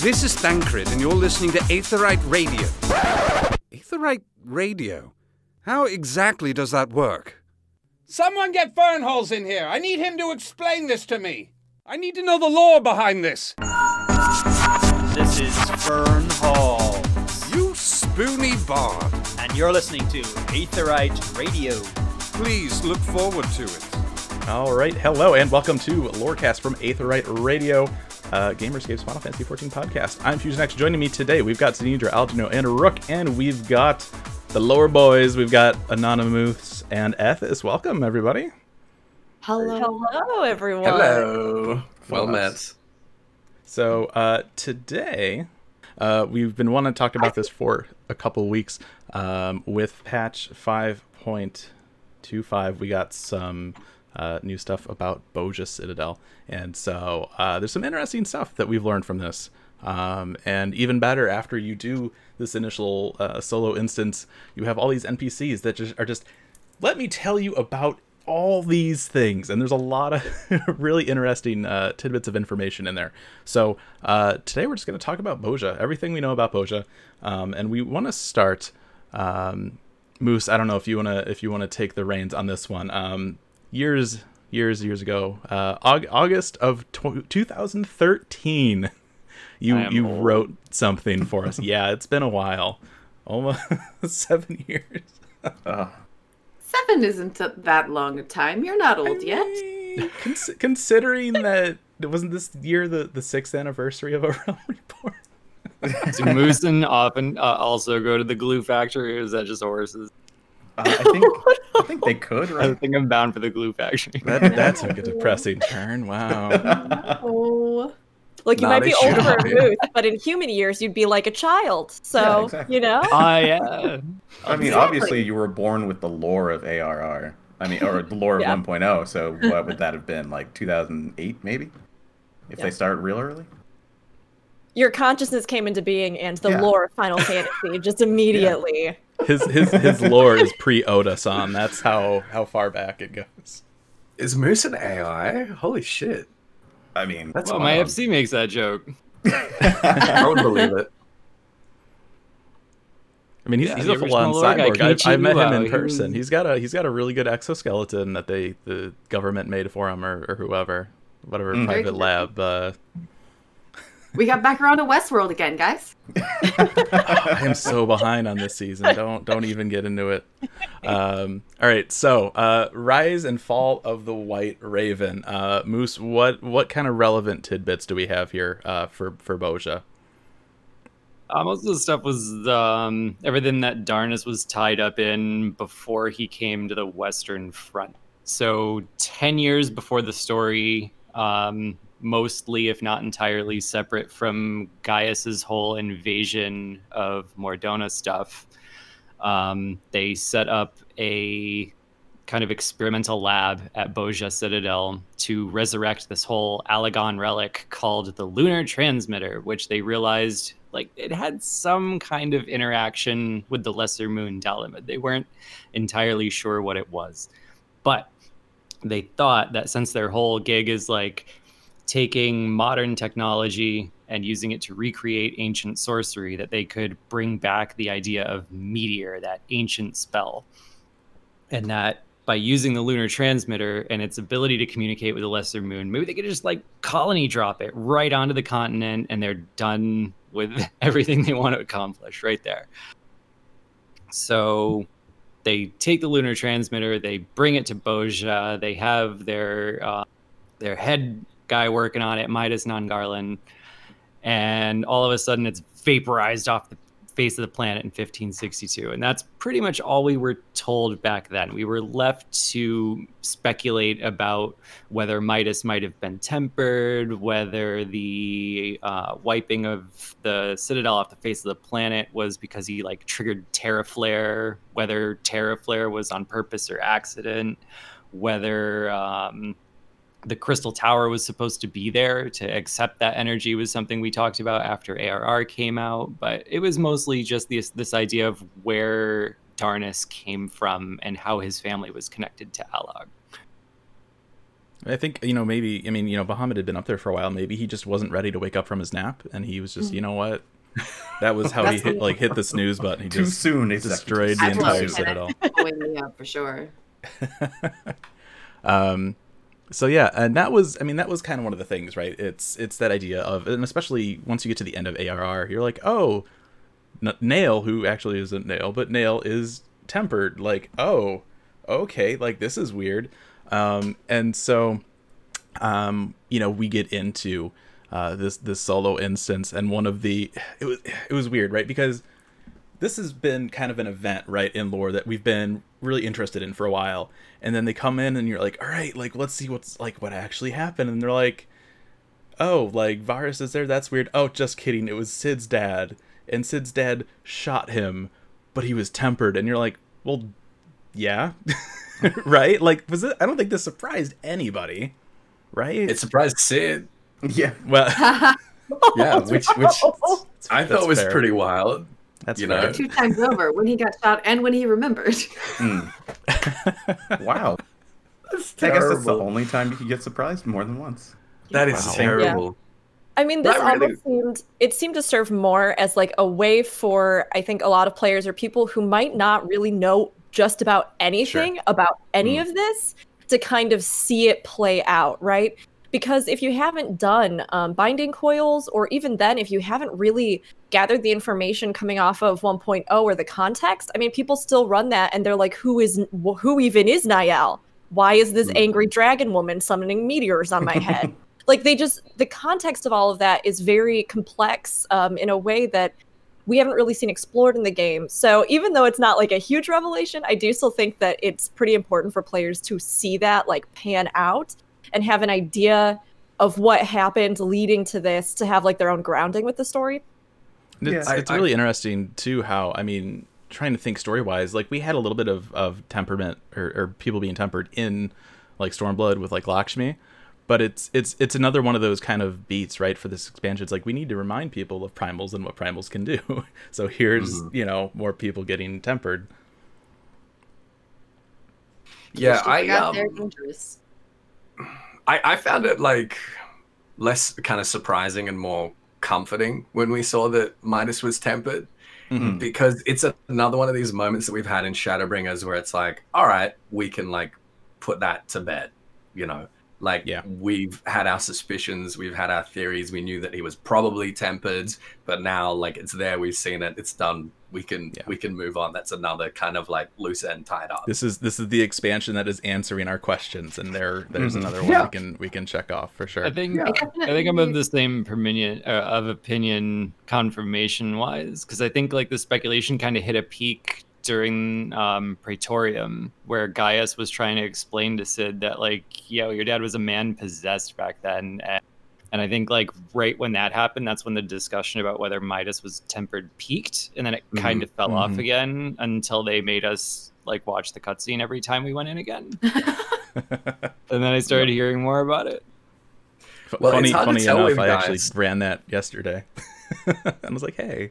This is Thancred, and you're listening to Aetherite Radio. Aetherite Radio? How exactly does that work? Someone get Fernhalls in here! I need him to explain this to me! I need to know the lore behind this! This is Fern Hall, You spoony bard! and you're listening to Aetherite Radio. Please look forward to it. All right, hello and welcome to Lorecast from Aetherite Radio, uh, Gamerscape's Final Fantasy XIV podcast. I'm FusionX. Joining me today, we've got Sinidra, Algeno, and Rook, and we've got the lower boys. We've got Anonymous and Ethis. Welcome, everybody. Hello. Hello, everyone. Hello. Well met. So uh, today, uh, we've been wanting to talk about this for a couple weeks. Um, with patch 5.25, we got some uh, new stuff about Bozja Citadel, and so uh, there's some interesting stuff that we've learned from this. Um, and even better, after you do this initial uh, solo instance, you have all these NPCs that just are just let me tell you about all these things. And there's a lot of really interesting uh, tidbits of information in there. So uh, today we're just going to talk about Bozja everything we know about Bozja. Um, and we want to start um, moose i don't know if you want to if you want to take the reins on this one. Um, years years years ago uh, Aug- august of tw 2013 you you old. wrote something for us yeah it's been a while almost seven years Seven isn't that long a time. You're not old yet. Cons- considering that it wasn't this year the, the sixth anniversary of a realm report? Do moose and often uh, also go to the glue factory, or is that just horses? Uh, I think I think they could, I think I'm bound for the glue factory. That that took a depressing turn. Wow. Oh. Look, you Not might be a older shock. in Ruth, but in human years, you'd be like a child. So, Yeah, exactly. you know? I uh, I mean, Exactly. obviously you were born with the lore of ARR. I mean, or the lore of 1.0. So what would that have been? Like 2008, maybe? If Yeah. they start real early. Your consciousness came into being and the Yeah. lore of Final Fantasy just immediately. His his his lore is pre Oda san. That's how how far back it goes. Is Moose an AI? Holy shit. I mean, That's well, my wild. FC makes that joke. I would believe it. I mean, he's, Yeah, he's a full on original lore guy, cyborg. I've, I met him in person. He's got a he's got a really good exoskeleton that they the government made for him or, or whoever, whatever Mm. private lab. Uh, We got back around to Westworld again, guys. I am so behind on this season. Don't don't even get into it. Um, all right, so uh, rise and fall of the White Raven. Uh, Moose, what what kind of relevant tidbits do we have here uh, for for Boja? Uh, most of the stuff was um, everything that Darnus was tied up in before he came to the Western Front. So, 10 years before the story, um, mostly, if not entirely, separate from Gaius's whole invasion of Mor Dhona stuff, um, they set up a kind of experimental lab at Bozja Citadel to resurrect this whole Allagan relic called the Lunar Transmitter, which they realized like it had some kind of interaction with the Lesser Moon Dalamud. They weren't entirely sure what it was, but they thought that since their whole gig is like taking modern technology and using it to recreate ancient sorcery, that they could bring back the idea of meteor, that ancient spell, and that by using the lunar transmitter and its ability to communicate with the lesser moon, maybe they could just like colony drop it right onto the continent and they're done with everything they want to accomplish right there. So they take the lunar transmitter, they bring it to Bozja, they have their uh, their head guy working on it, Midas nan Garlond, and all of a sudden it's vaporized off the face of the planet in 1562 and that's pretty much all we were told back then. We were left to speculate about whether midas might have been tempered whether the uh, wiping of the citadel off the face of the planet was because he like triggered Teraflare whether Teraflare was on purpose or accident whether um, the crystal tower was supposed to be there to accept that energy was something we talked about after ARR came out, but it was mostly just this this idea of where Darnus came from and how his family was connected to Allag. I think you know maybe I mean you know Bahamut had been up there for a while. Maybe he just wasn't ready to wake up from his nap, and he was just you know what. That was how he hit like hit the snooze button. He Too just soon, exactly. destroyed the entire it. citadel. Wake me up for sure. um so yeah and that was i mean that was kind of one of the things right? It's it's that idea of and especially once you get to the end of arr you're like oh N- Nael who actually isn't Nael but Nael is tempered. Like oh okay like this is weird. Um and so um you know we get into uh this this solo instance and one of the it was it was weird right? Because this has been kind of an event right in lore that we've been really interested in for a while. And then they come in and you're like all right like let's see what's like what actually happened. And they're like oh like Varis is there? That's weird. Oh just kidding. It was Cid's dad. And Cid's dad shot him but he was tempered. And you're like well yeah. Right? Like was it i don't think this surprised anybody. Right? It surprised Cid. Yeah, well yeah. Oh, which which I thought was fair. pretty wild. That's you fair. know. Two times over when he got shot and when he remembered. mm. wow. That's I guess that's the only time you can get surprised more than once. That is Wow. terrible. I mean, this That really- almost seemed it seemed to serve more as like a way for I think a lot of players or people who might not really know just about anything about any Mm. of this to kind of see it play out, right? Because if you haven't done um, binding coils, or even then, if you haven't really gathered the information coming off of 1.0 or the context, I mean, people still run that and they're like, "Who is who even is Nael? Why is this Mm. angry dragon woman summoning meteors on my head?" like they just the context of all of that is very complex um, in a way that we haven't really seen explored in the game so even though it's not like a huge revelation i do still think that it's pretty important for players to see that like pan out and have an idea of what happened leading to this to have like their own grounding with the story It's, Yeah. it's I- I- really interesting too how I mean trying to think story wise like we had a little bit of, of temperament or, or people being tempered in like Stormblood with like Lakshmi but it's it's it's another one of those kind of beats right for this expansion it's like we need to remind people of primals and what primals can do so here's Mhm. you know more people getting tempered Yeah, I forgot um, dangerous. I, I found it like less kind of surprising and more comforting when we saw that Midas was tempered Mhm. because it's a, another one of these moments that we've had in Shadowbringers where it's like, all right, we can like put that to bed, you know. Like Yeah. we've had our suspicions, we've had our theories. We knew that he was probably tempered, but now like it's there, we've seen it, it's done. We can Yeah. we can move on. That's another kind of like loose end tied up. this is this is the expansion that is answering our questions and there there's Mhm. another one Yeah. we can we can check off for sure I think Yeah. I think I'm of the same opinion uh, of opinion confirmation wise because I think like the speculation kind of hit a peak during um, Praetorium where Gaius was trying to explain to Cid that like yo your dad was a man possessed back then and, and I think like right when that happened that's when the discussion about whether Midas was tempered peaked and then it kind of fell off Mhm. again until they made us like watch the cutscene every time we went in again. And then I started hearing more about it. F- Well, it's funny hard to funny tell enough with i actually ran that yesterday. And i was like hey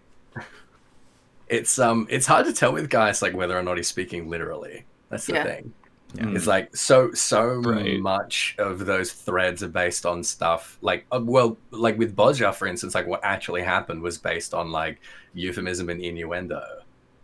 it's um it's hard to tell with Gaius like whether or not he's speaking literally. That's the Yeah. thing. Yeah. It's like so so Right. much of those threads are based on stuff like uh, well like with Bozja for instance like what actually happened was based on like euphemism and innuendo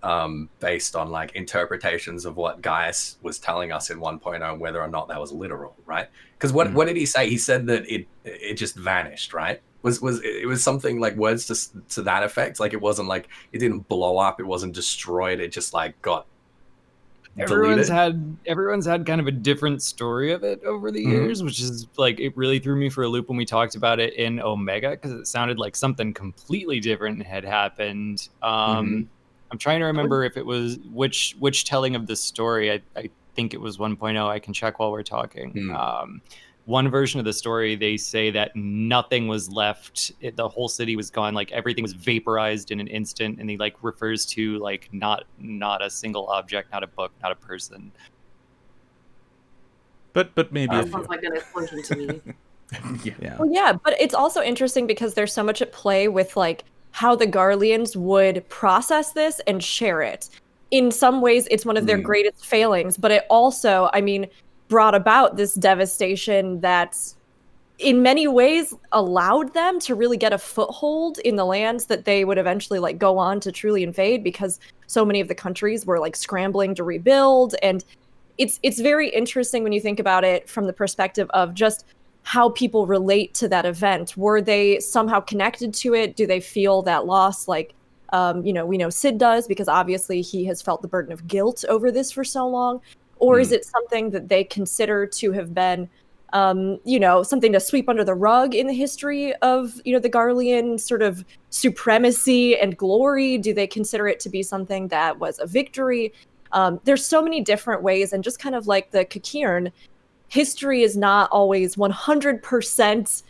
um based on like interpretations of what Gaius was telling us in 1.0 and whether or not that was literal right because what Mhm. what did he say he said that it it just vanished right was was it was something like words to to that effect. Like it wasn't like it didn't blow up. It wasn't destroyed. It just like got everyone's deleted. had everyone's had kind of a different story of it over the Mhm. years which is like it really threw me for a loop when we talked about it in omega because it sounded like something completely different had happened. Um i'm trying to remember if it was which which telling of the story. I, I think it was 1.0 i can check while we're talking. Hmm. um one version of the story they say that nothing was left it, the whole city was gone like everything was vaporized in an instant and he like refers to like not not a single object not a book not a person but but maybe a That few. sounds like an explosion to me. yeah. yeah Well, yeah, but it's also interesting because there's so much at play with like how the Garleans would process this and share it. In some ways, it's one of their Mm. greatest failings, but it also, I mean, brought about this devastation that in many ways allowed them to really get a foothold in the lands that they would eventually like go on to truly invade because so many of the countries were like scrambling to rebuild. And it's it's very interesting when you think about it from the perspective of just how people relate to that event. Were they somehow connected to it? Do they feel that loss like um, you know we know Cid does because obviously he has felt the burden of guilt over this for so long or is it something that they consider to have been um, you know, something to sweep under the rug in the history of, you know, the Garlean sort of supremacy and glory? Do they consider it to be something that was a victory? Um, there's so many different ways, and just kind of like the Kakirn, history is not always 100%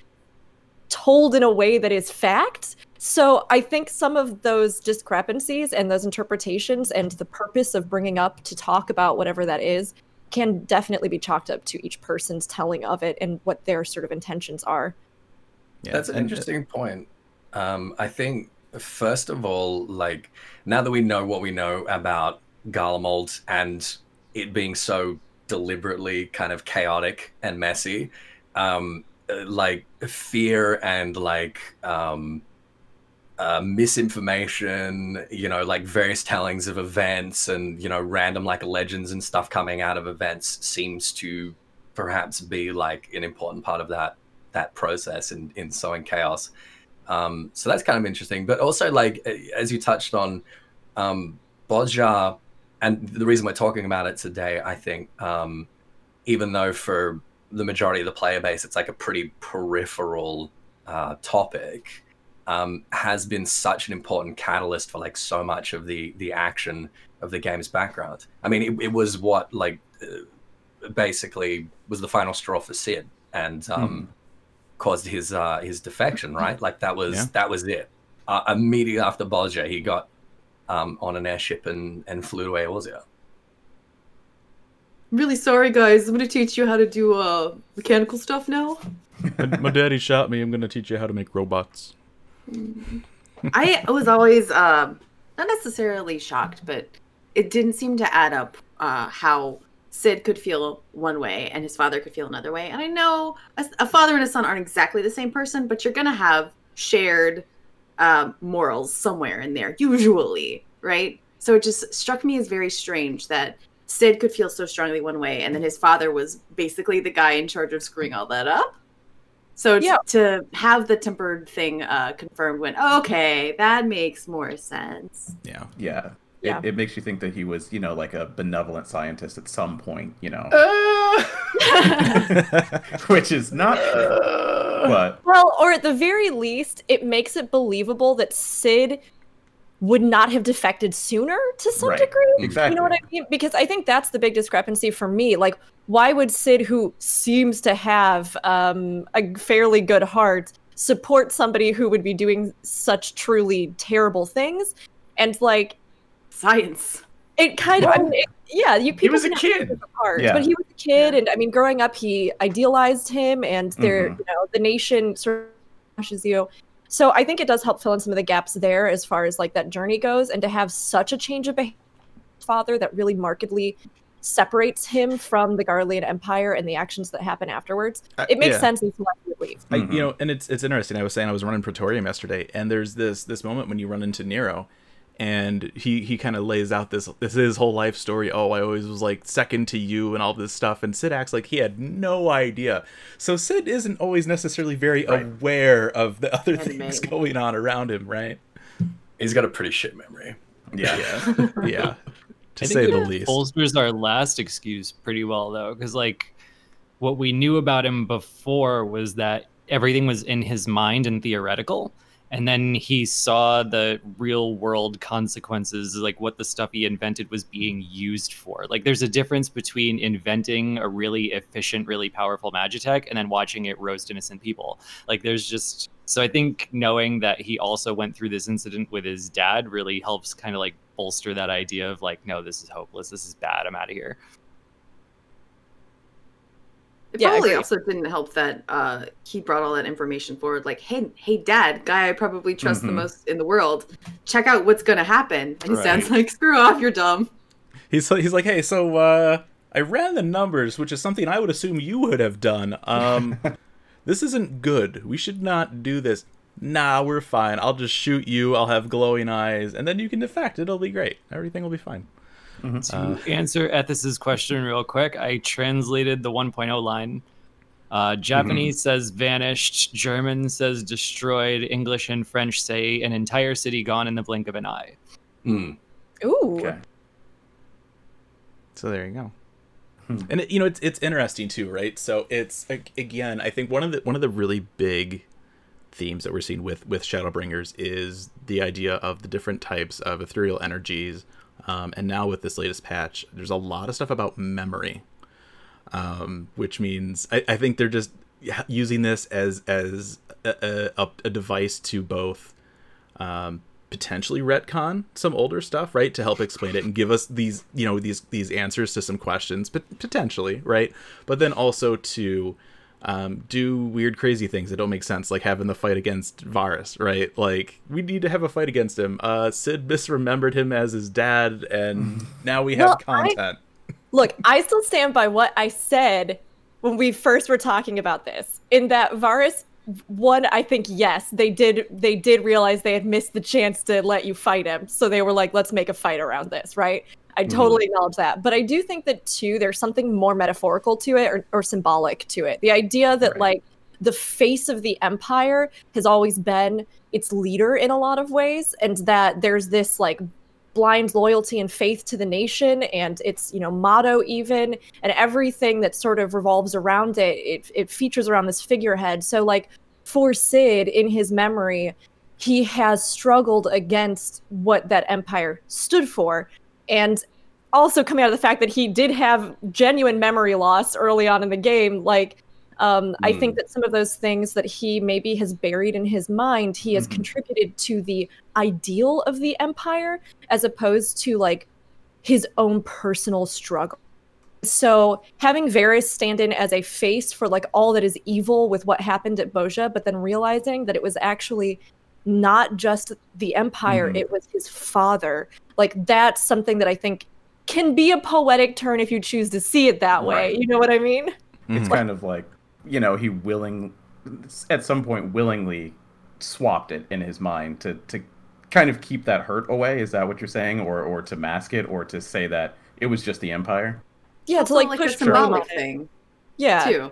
told in a way that is fact. So I think some of those discrepancies and those interpretations and the purpose of bringing up to talk about whatever that is can definitely be chalked up to each person's telling of it and what their sort of intentions are. Yeah, That's an and- interesting point. Um, I think first of all, like now that we know what we know about Garlemald and it being so deliberately kind of chaotic and messy, um, uh, like fear and like um, uh, misinformation, you know, like various tellings of events and you know random like legends and stuff coming out of events seems to perhaps be like an important part of that that process in in sowing chaos. Um, so that's kind of interesting. But also, like as you touched on, um, Bozja, and the reason we're talking about it today, I think, um, even though for the majority of the player base, it's like a pretty peripheral uh, topic, um, has been such an important catalyst for like so much of the the action of the game's background. I mean, it, it was what like uh, basically was the final straw for Cid, and um, caused his uh, his defection. Right, like that was Yeah. that was it. Uh, immediately after Bolger, he got um, on an airship and and flew to Eorzea. I'm really sorry, guys. I'm gonna teach you how to do uh mechanical stuff now. my, my daddy shot me. I'm gonna teach you how to make robots. I was always um not necessarily shocked, but it didn't seem to add up uh, how Cid could feel one way and his father could feel another way. And I know a, a father and a son aren't exactly the same person, but you're gonna have shared um, morals somewhere in there, usually, right? So it just struck me as very strange that Cid could feel so strongly one way, and then his father was basically the guy in charge of screwing all that up. So t- Yeah. to have the tempered thing uh, confirmed went, okay, that makes more sense. Yeah. Yeah. Yeah. It, it makes you think that he was, you know, like a benevolent scientist at some point, you know, which is not true. But Well, or at the very least, it makes it believable that Cid would not have defected sooner to some Right. degree. exactly. You know what I mean? Because I think that's the big discrepancy for me. Like, why would Cid, who seems to have um, a fairly good heart, support somebody who would be doing such truly terrible things? And like, Science. it kind of, I mean, it, yeah, you people was a kid. different Yeah. but he was a kid, and I mean, growing up, he idealized him, and there, Mhm. you know, the nation sort of pushes you. So I think it does help fill in some of the gaps there as far as like that journey goes, and to have such a change of behavior, father that really markedly separates him from the Garlean Empire and the actions that happen afterwards. Uh, It makes yeah. sense as to why he would leave. I, you know, and it's it's interesting. I was saying I was running Praetorium yesterday, and there's this this moment when you run into Nero, and he he kind of lays out this this his whole life story. Oh, I always was like second to you and all this stuff, and Cid acts like he had no idea. So Cid isn't always necessarily very Right. aware of the other Anime. things going on around him, right? He's got a pretty shit memory. yeah. Yeah, to I say think the it least. bolsters our last excuse pretty well though, because like what we knew about him before was that everything was in his mind and theoretical, and then he saw the real world consequences, like what the stuff he invented was being used for. Like there's a difference between inventing a really efficient, really powerful magitech and then watching it roast innocent people. Like there's just so I think knowing that he also went through this incident with his dad really helps kind of like bolster that idea of like, no, this is hopeless. This is bad. I'm out of here. It Yeah, probably also didn't help that uh, he brought all that information forward. Like, hey, hey, Dad, guy I probably trust the Mhm. most in the world. Check out what's gonna happen. And Right. sounds like, screw off, you're dumb. He's he's like, hey, so uh, I ran the numbers, which is something I would assume you would have done. Um, this isn't good. We should not do this. Nah, we're fine. I'll just shoot you. I'll have glowing eyes, and then you can defect. It'll be great. Everything will be fine. To answer Ethis's question real quick, I translated the 1.0 line. Uh, Japanese says vanished, German says destroyed, English and French say an entire city gone in the blink of an eye. Hmm. Ooh. Okay. So there you go. And it, you know it's it's interesting too, right? So it's like, again, I think one of the one of the really big themes that we're seeing with with Shadowbringers is the idea of the different types of ethereal energies, um, and now with this latest patch, there's a lot of stuff about memory, um, which means I, I think they're just using this as as a, a, a device to both um, potentially retcon some older stuff, right, to help explain it and give us these, you know, these these answers to some questions, but potentially, right, but then also to um, do weird, crazy things that don't make sense, like having the fight against Varis, right? Like we need to have a fight against him. Uh, Cid misremembered him as his dad, and now we have Well, I- content. Look, I still stand by what I said when we first were talking about this. In that Varus one, I think yes, they did they did realize they had missed the chance to let you fight him. So they were like, let's make a fight around this, right? I mm-hmm. totally acknowledge that. But I do think that too, there's something more metaphorical to it or, or symbolic to it. The idea that Right. like the face of the empire has always been its leader in a lot of ways, and that there's this like blind loyalty and faith to the nation and its you know motto even and everything that sort of revolves around it it, it features around this figurehead. So like for Cid in his memory he has struggled against what that empire stood for and also coming out of the fact that he did have genuine memory loss early on in the game like um, i think that some of those things that he maybe has buried in his mind he has Mhm. contributed to the ideal of the empire as opposed to like his own personal struggle so having Varis stand in as a face for like all that is evil with what happened at Bozja, but then realizing that it was actually not just the Empire, Mhm. it was his father. Like that's something that I think can be a poetic turn if you choose to see it that way. Right. You know what I mean? It's kind of like, you know, he willing, at some point, willingly swapped it in his mind to to kind of keep that hurt away. Is that what you're saying, or or to mask it, or to say that it was just the empire? Yeah, to like, push a the boom symbolic on thing Yeah. too.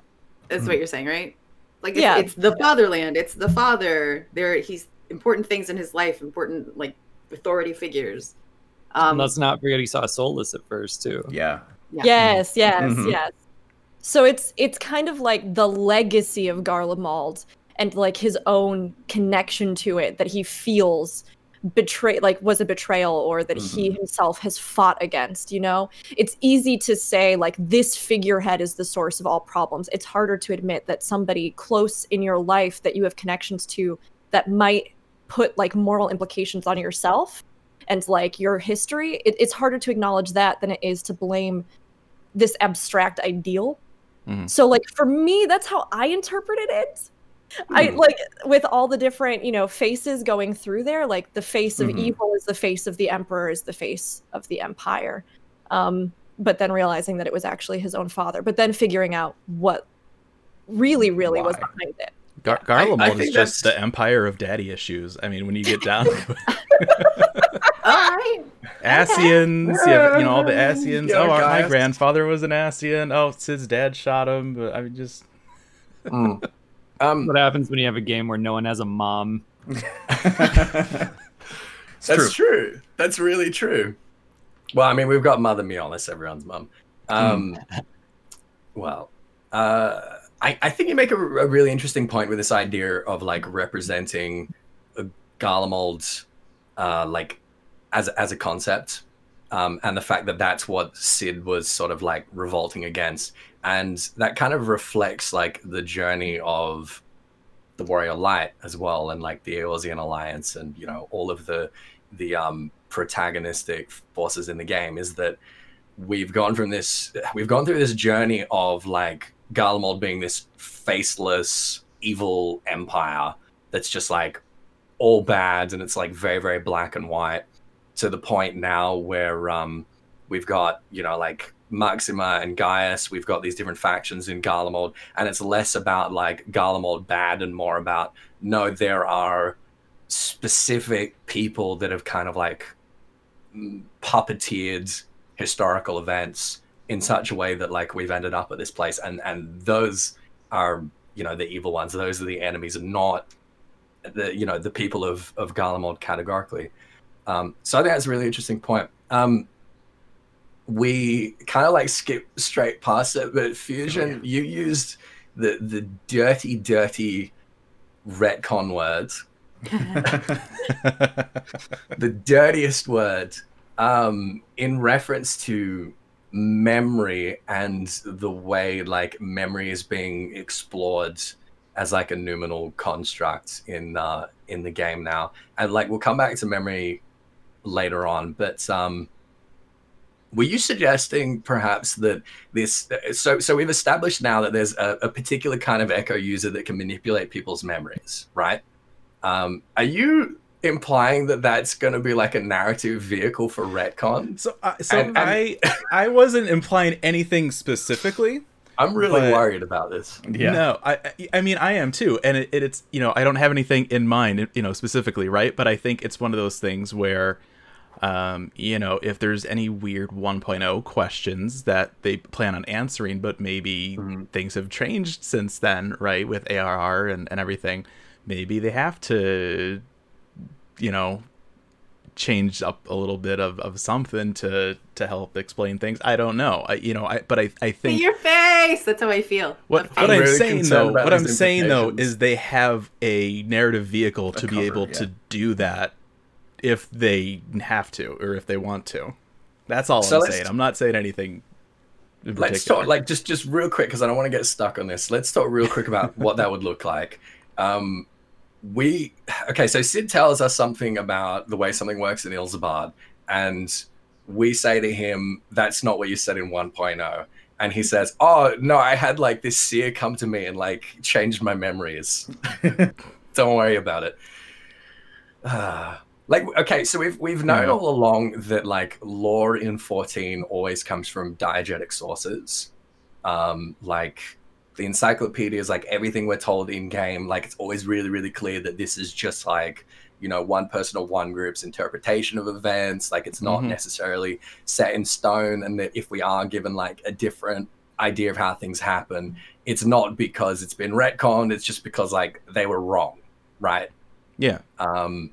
Is Mhm. what you're saying, right? Like it's, Yeah. it's the fatherland. It's the father. There, he's important things in his life. Important like authority figures. Um, And let's not forget he saw Solus at first too. Yeah. yeah. Yes, yes, Mhm. yes. So it's it's kind of like the legacy of Garlemald and like his own connection to it that he feels betray like was a betrayal or that he mm-hmm. himself has fought against, you know? It's easy to say like this figurehead is the source of all problems. It's harder to admit that somebody close in your life that you have connections to that might put like moral implications on yourself and like your history. It, it's harder to acknowledge that than it is to blame this abstract ideal. Mhm. So like for me, that's how I interpreted it. I Hmm. like with all the different, you know, faces going through there, like the face of Mhm. evil is the face of the emperor is the face of the empire. Um, but then realizing that it was actually his own father, but then figuring out what really, really was behind it. Gar- I- I Garlemald is just that's- the empire of daddy issues. I mean, when you get down to it. All right. Asians, you, have, you know all the Asians. Yeah, oh, our, my grandfather was an Asian. Oh, Cid's dad shot him. But I mean, just Mm. Um, What happens when you have a game where no one has a mom? That's true. true. That's really true. Well, I mean, we've got Mother Miolis, everyone's mum. Um, well, uh, I, I think you make a, a really interesting point with this idea of like representing Garlemald, uh, like as as a concept, um, and the fact that that's what Cid was sort of like revolting against, and that kind of reflects like the journey of the Warrior Light as well, and like the Eorzean Alliance, and you know all of the the um, protagonistic forces in the game is that we've gone from this we've gone through this journey of like Garlemald being this faceless evil empire that's just like all bad and it's like very very black and white to the point now where um we've got you know like Maxima and Gaius. We've got these different factions in Garlemald, and it's less about like Garlemald bad and more about no, there are specific people that have kind of like mm, puppeteered historical events in such a way that like we've ended up at this place, and and those are you know the evil ones. Those are the enemies, and not the you know the people of of Garlemald categorically. Um, so I think that's a really interesting point. Um, we kind of like skip straight past it, but Fusion, you used the the dirty, dirty retcon words, the dirtiest word, um, in reference to memory and the way like memory is being explored as like a noumenal construct in uh in the game now. And like we'll come back to memory later on but um were you suggesting perhaps that this so so we've established now that there's a, a particular kind of echo user that can manipulate people's memories right um are you implying that that's going to be like a narrative vehicle for retcon So, uh, so And- and- I I wasn't implying anything specifically. i'm really But- worried about this Yeah. No, I I- I mean I am too, and it, it's you know I don't have anything in mind you know specifically, right? But I think it's one of those things where, um, you know, if there's any weird 1.0 questions that they plan on answering, but maybe Mhm. things have changed since then, right? With ARR and and everything, maybe they have to, you know, change up a little bit of, of something to to help explain things. I don't know. I you know I but I I think your face. That's how I feel. what, what. I'm, I'm really saying though, what I'm saying though is they have a narrative vehicle to be cover, able yeah. to do that if they have to or if they want to. That's all So I'm saying. I'm not saying anything. In let's talk like just just real quick because i don't want to get stuck on this let's talk real quick about what that would look like um we okay so Cid tells us something about the way something works in Ilsabard and we say to him that's not what you said in 1.0 and he says oh no i had like this seer come to me and like changed my memories don't worry about it Ah. Like okay so we've we've known all along that like lore in 14 always comes from diegetic sources. Um like the encyclopedias like everything we're told in game like it's always really really clear that this is just like you know one person or one group's interpretation of events. Like it's not Mhm. necessarily set in stone and that if we are given like a different idea of how things happen it's not because it's been retconned it's just because like they were wrong right? Yeah, um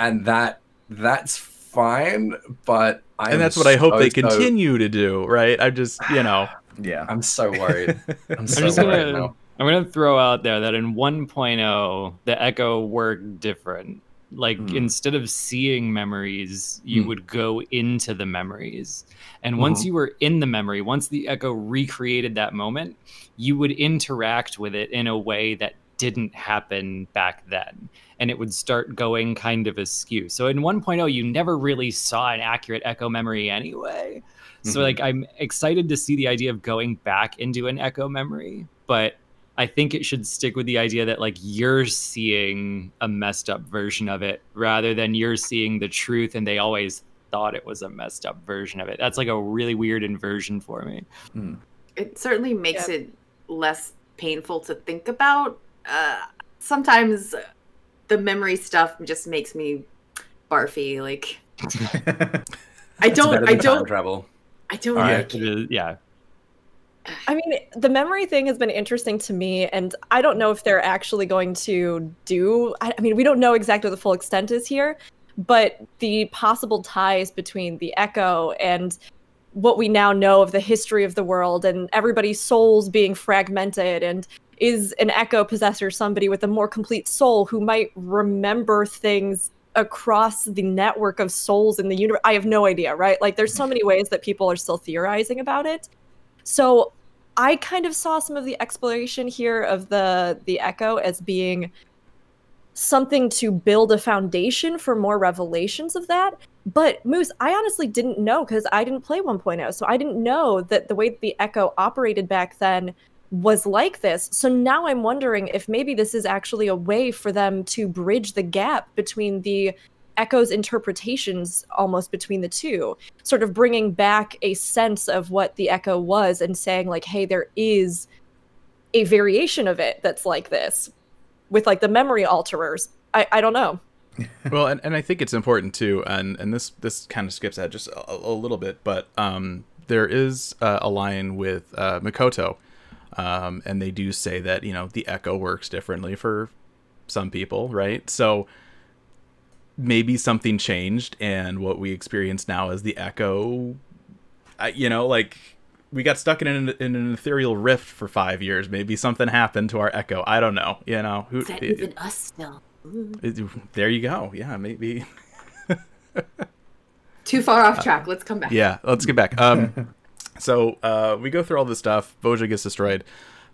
and that that's fine but I and that's what I hope they so, so- continue to do. Right? I'm just you know. Yeah. i'm so worried i'm so I'm just worried gonna. I'm gonna throw out there that in 1.0 the echo worked different. Like Hmm. instead of seeing memories, you Hmm. would go into the memories. And once Mhm. you were in the memory, once the echo recreated that moment, you would interact with it in a way that didn't happen back then. And it would start going kind of askew. So in 1.0, you never really saw an accurate echo memory anyway. So Mhm. like I'm excited to see the idea of going back into an echo memory, but I think it should stick with the idea that like you're seeing a messed up version of it rather than you're seeing the truth and they always thought it was a messed up version of it. That's like a really weird inversion for me. it certainly makes Yep. it less painful to think about. Uh, sometimes the memory stuff just makes me barfy. Like I don't, I don't, travel I don't All right. like It it. is- yeah. I mean, the memory thing has been interesting to me, and I don't know if they're actually going to do. I, I mean, we don't know exactly what the full extent is here, but the possible ties between the Echo and what we now know of the history of the world and everybody's souls being fragmented and is an echo possessor somebody with a more complete soul who might remember things across the network of souls in the universe. I have no idea right? Like there's so many ways that people are still theorizing about it. So I kind of saw some of the exploration here of the the echo as being something to build a foundation for more revelations of that. But Moose, I honestly didn't know because I didn't play 1.0, so I didn't know that the way that the echo operated back then was like this. So now I'm wondering if maybe this is actually a way for them to bridge the gap between the Echo's interpretations almost between the two, sort of bringing back a sense of what the Echo was and saying, like, hey, there is a variation of it that's like this with like the memory alterers. I, I don't know. well, and, and I think it's important too, and and this this kind of skips ahead just a, a little bit, but um, there is uh, a line with uh, Mikoto, um, and they do say that you know the echo works differently for some people, right? So maybe something changed, and what we experience now is the echo. I, you know, like we got stuck in an, in an ethereal rift for five years. Maybe something happened to our echo. I don't know. You know, who? Is that it, even us still? It, there you go. Yeah, maybe. Too far off track. Let's come back. Yeah, let's get back. Um, so uh, we go through all this stuff. Bozja gets destroyed,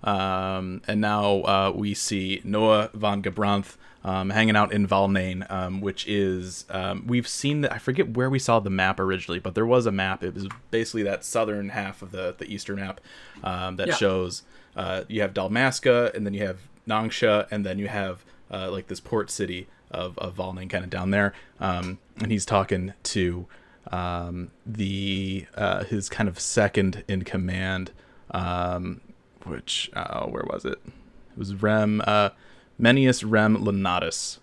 um, and now uh, we see Noah van Gabranth um, hanging out in Valnain, um, which is um, we've seen that. I forget where we saw the map originally, but there was a map. It was basically that southern half of the the eastern map um, that yeah. shows uh, you have Dalmasca, and then you have Nagxia, and then you have uh, like this port city of of Valnain, kind of down there. Um, and he's talking to um, the uh, his kind of second in command, um, which uh, where was it? It was Rem. Uh, Menius Rem Lanatus,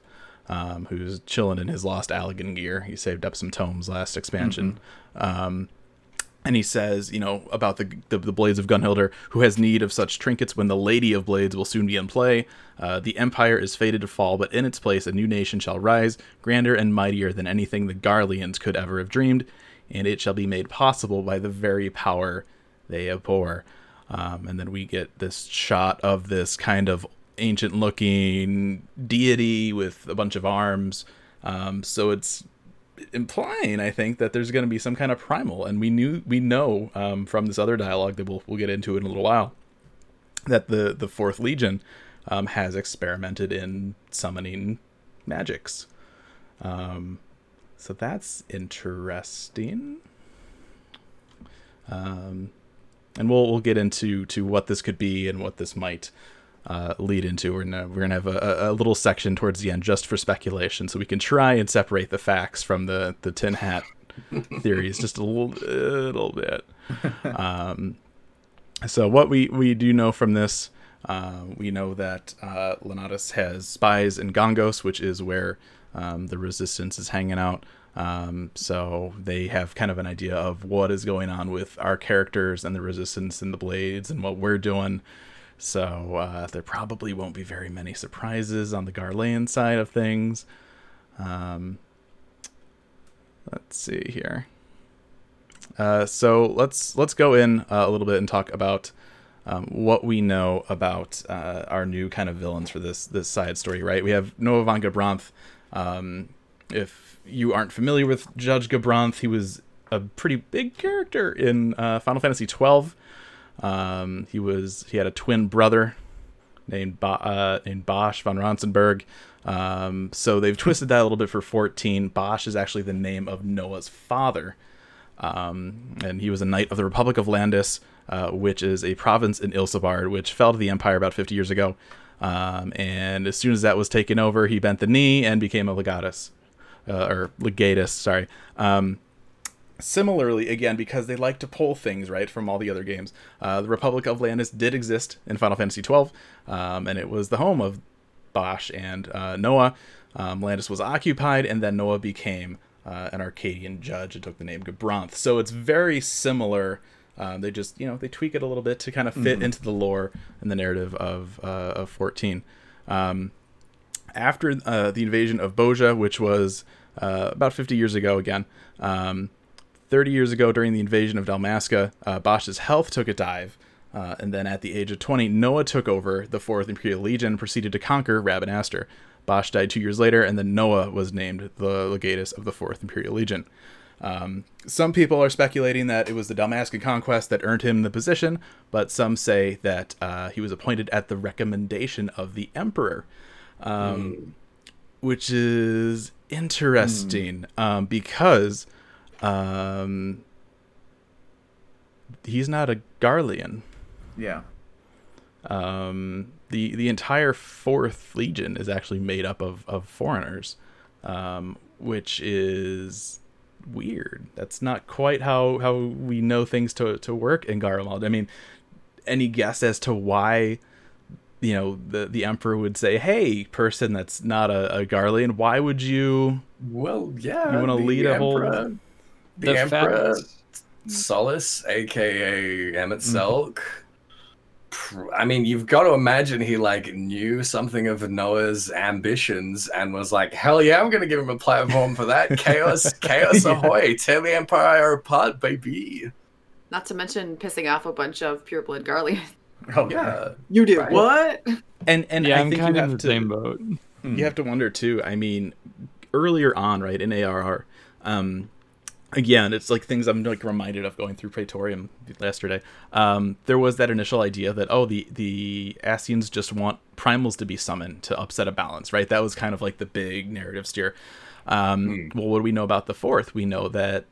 um, who's chilling in his lost Allagan gear. He saved up some tomes last expansion. Mm-hmm. And he says, you know, about the, the, the blades of Gunhildr, who has need of such trinkets when the Lady of Blades will soon be in play. Uh, the Empire is fated to fall, but in its place a new nation shall rise, grander and mightier than anything the Garleans could ever have dreamed, and it shall be made possible by the very power they abhor. Um, and then we get this shot of this kind of ancient looking deity with a bunch of arms. Um, so it's implying, I think, that there's going to be some kind of primal, and we knew we know um, from this other dialogue that we'll we'll get into in a little while that the the Fourth Legion um, has experimented in summoning magics. Um, so that's interesting. Um, and we'll we'll get into to what this could be and what this might uh, lead into. We're gonna we're gonna have a, a, little section towards the end just for speculation, so we can try and separate the facts from the the tin hat theories just a little, little bit. Um, so what we we do know from this, uh, we know that uh, Lanatus has spies in Gangos, which is where um, the Resistance is hanging out. Um, so they have kind of an idea of what is going on with our characters and the Resistance and the Blades and what we're doing. So uh, there probably won't be very many surprises on the Garlean side of things. Um, let's see here. Uh, so let's let's go in uh, a little bit and talk about um, what we know about uh, our new kind of villains for this this side story. Right, we have Noah van Gabranth. Um, if you aren't familiar with Judge Gabranth, he was a pretty big character in uh, Final Fantasy twelve. Um, he was he had a twin brother named uh, named Basch fon Ronsenburg. Um, so they've twisted that a little bit for 14. Basch is actually the name of Noah's father. Um, and he was a knight of the Republic of Landis, uh, which is a province in Ilsabard, which fell to the Empire about 50 years ago. Um, and as soon as that was taken over, he bent the knee and became a legatus, uh, or legatus, sorry. Um, Similarly, again, because they like to pull things right from all the other games, uh, the Republic of Landis did exist in Final Fantasy XII, um, and it was the home of Basch and uh, Noah. Um, Landis was occupied, and then Noah became uh, an Archadian judge and took the name Gabranth. So it's very similar. Um, they just, you know, they tweak it a little bit to kind of fit mm-hmm. into the lore and the narrative of uh, of 14. Um, after uh, the invasion of Bozja, which was uh, about 50 years ago again, um, 30 years ago, during the invasion of Dalmasca, uh, Basch's health took a dive. Uh, and then at the age of 20, Noah took over the 4th Imperial Legion and proceeded to conquer Rabanastre. Basch died two years later, and then Noah was named the legatus of the 4th Imperial Legion. Um, some people are speculating that it was the Dalmascan conquest that earned him the position, but some say that uh, he was appointed at the recommendation of the Emperor, um, mm. which is interesting mm. um, because um, he's not a Garlean. Yeah. Um, the the entire Fourth Legion is actually made up of of foreigners. um, which is weird. That's not quite how how we know things to to work in Garlemald. I mean, any guess as to why? You know, the the emperor would say, "Hey, person that's not a, a Garlean, why would you Well, yeah. You wanna lead a whole- emperor- The, The emperor fact- Solus, aka Emet Mm-hmm. Selch. I mean, you've got to imagine he like knew something of Noah's ambitions and was like, "Hell yeah, I'm gonna give him a platform for that." Chaos, chaos Yeah. ahoy! Tear the empire apart, baby. Not to mention pissing off a bunch of pureblood Garleans. Oh Yeah, You did Right. what? and and yeah, I I'm think kind you of in have the to same boat. you have to wonder too. I mean, earlier on, right in ARR, um, again, it's like things I'm like reminded of going through Praetorium yesterday. Um, there was that initial idea that oh, the the Ascians just want primals to be summoned to upset a balance, right? That was kind of like the big narrative steer. Um, Well, what do we know about the fourth? We know that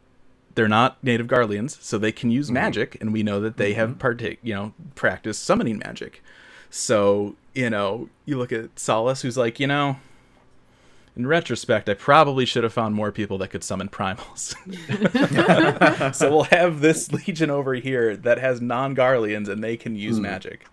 they're not native Garleans, so they can use magic, and we know that they have partake, you know, practiced summoning magic. So you know, you look at Solus, who's like, you know, in retrospect, I probably should have found more people that could summon primals. so we'll have this legion over here that has non-Garleans, and they can use magic.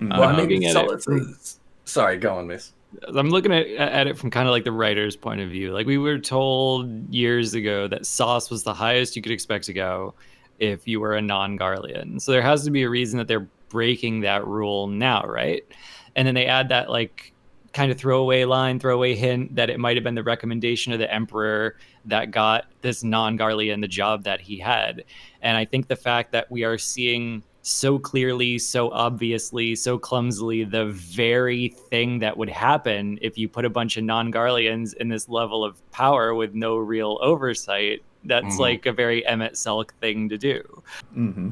well, I Um, mean, looking at it Solus from- Sorry, go on, Miss. I'm looking at at it from kind of like the writer's point of view. Like we were told years ago that sauce was the highest you could expect to go if you were a non-Garlean. So there has to be a reason that they're breaking that rule now, right? And then they add that like kind of throwaway line, throwaway hint that it might have been the recommendation of the emperor that got this non-Garlean the job that he had. And I think the fact that we are seeing so clearly, so obviously, so clumsily the very thing that would happen if you put a bunch of non Garleans in this level of power with no real oversight. That's Mhm. like a very Emet-Selch thing to do. Mm-hmm.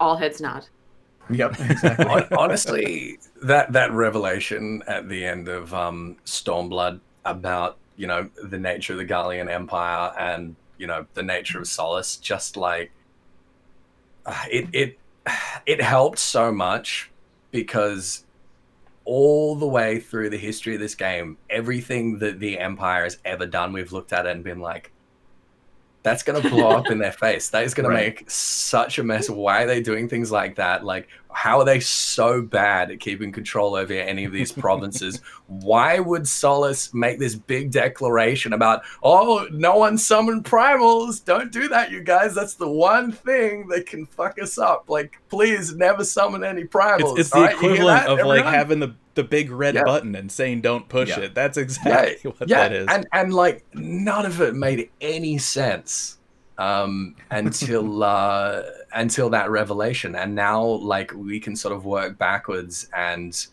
All heads nod. Yep, exactly. Honestly, that that revelation at the end of um, Stormblood about you know the nature of the Garlean Empire and you know the nature of Solus, just like uh, it it it helped so much because all the way through the history of this game, everything that the Empire has ever done, we've looked at it and been like, that's going to blow up in their face. That is going Right. to make such a mess. Why are they doing things like that? Like, how are they so bad at keeping control over any of these provinces? Why would Solus make this big declaration about, oh, no one summoned primals? Don't do that, you guys. That's the one thing that can fuck us up. Like, please never summon any primals. It's, it's the right, equivalent of like having the the big red Yeah. button and saying don't push Yeah. it. That's exactly what yeah, that is. and and like none of it made any sense um until uh until that revelation and now like we can sort of work backwards and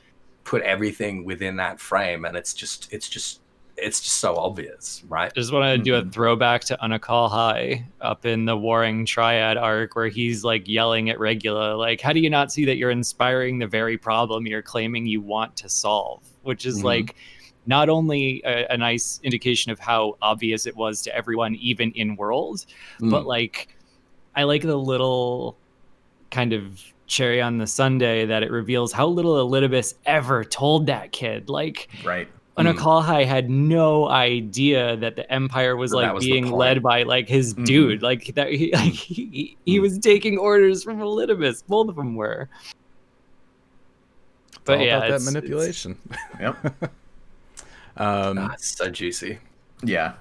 put everything within that frame and it's just it's just it's just so obvious right Just want to do a Mhm. throwback to Unukalhai up in the Warring Triad arc where he's like yelling at Regula, like, how do you not see that you're inspiring the very problem you're claiming you want to solve? Which is Mhm. like not only a, a nice indication of how obvious it was to everyone, even in world, but Mm. like I like the little kind of cherry on the Sunday that it reveals how little Elidibus ever told that kid. Like right. Mm. Unukalhai had no idea that the empire was That like was being led by like his Mhm. dude, like that. He, like, he, he Mm. was taking orders from Elidibus. Both of them were. It's But all yeah, about that it's- manipulation. Yep. Um, Ah, so juicy Yeah.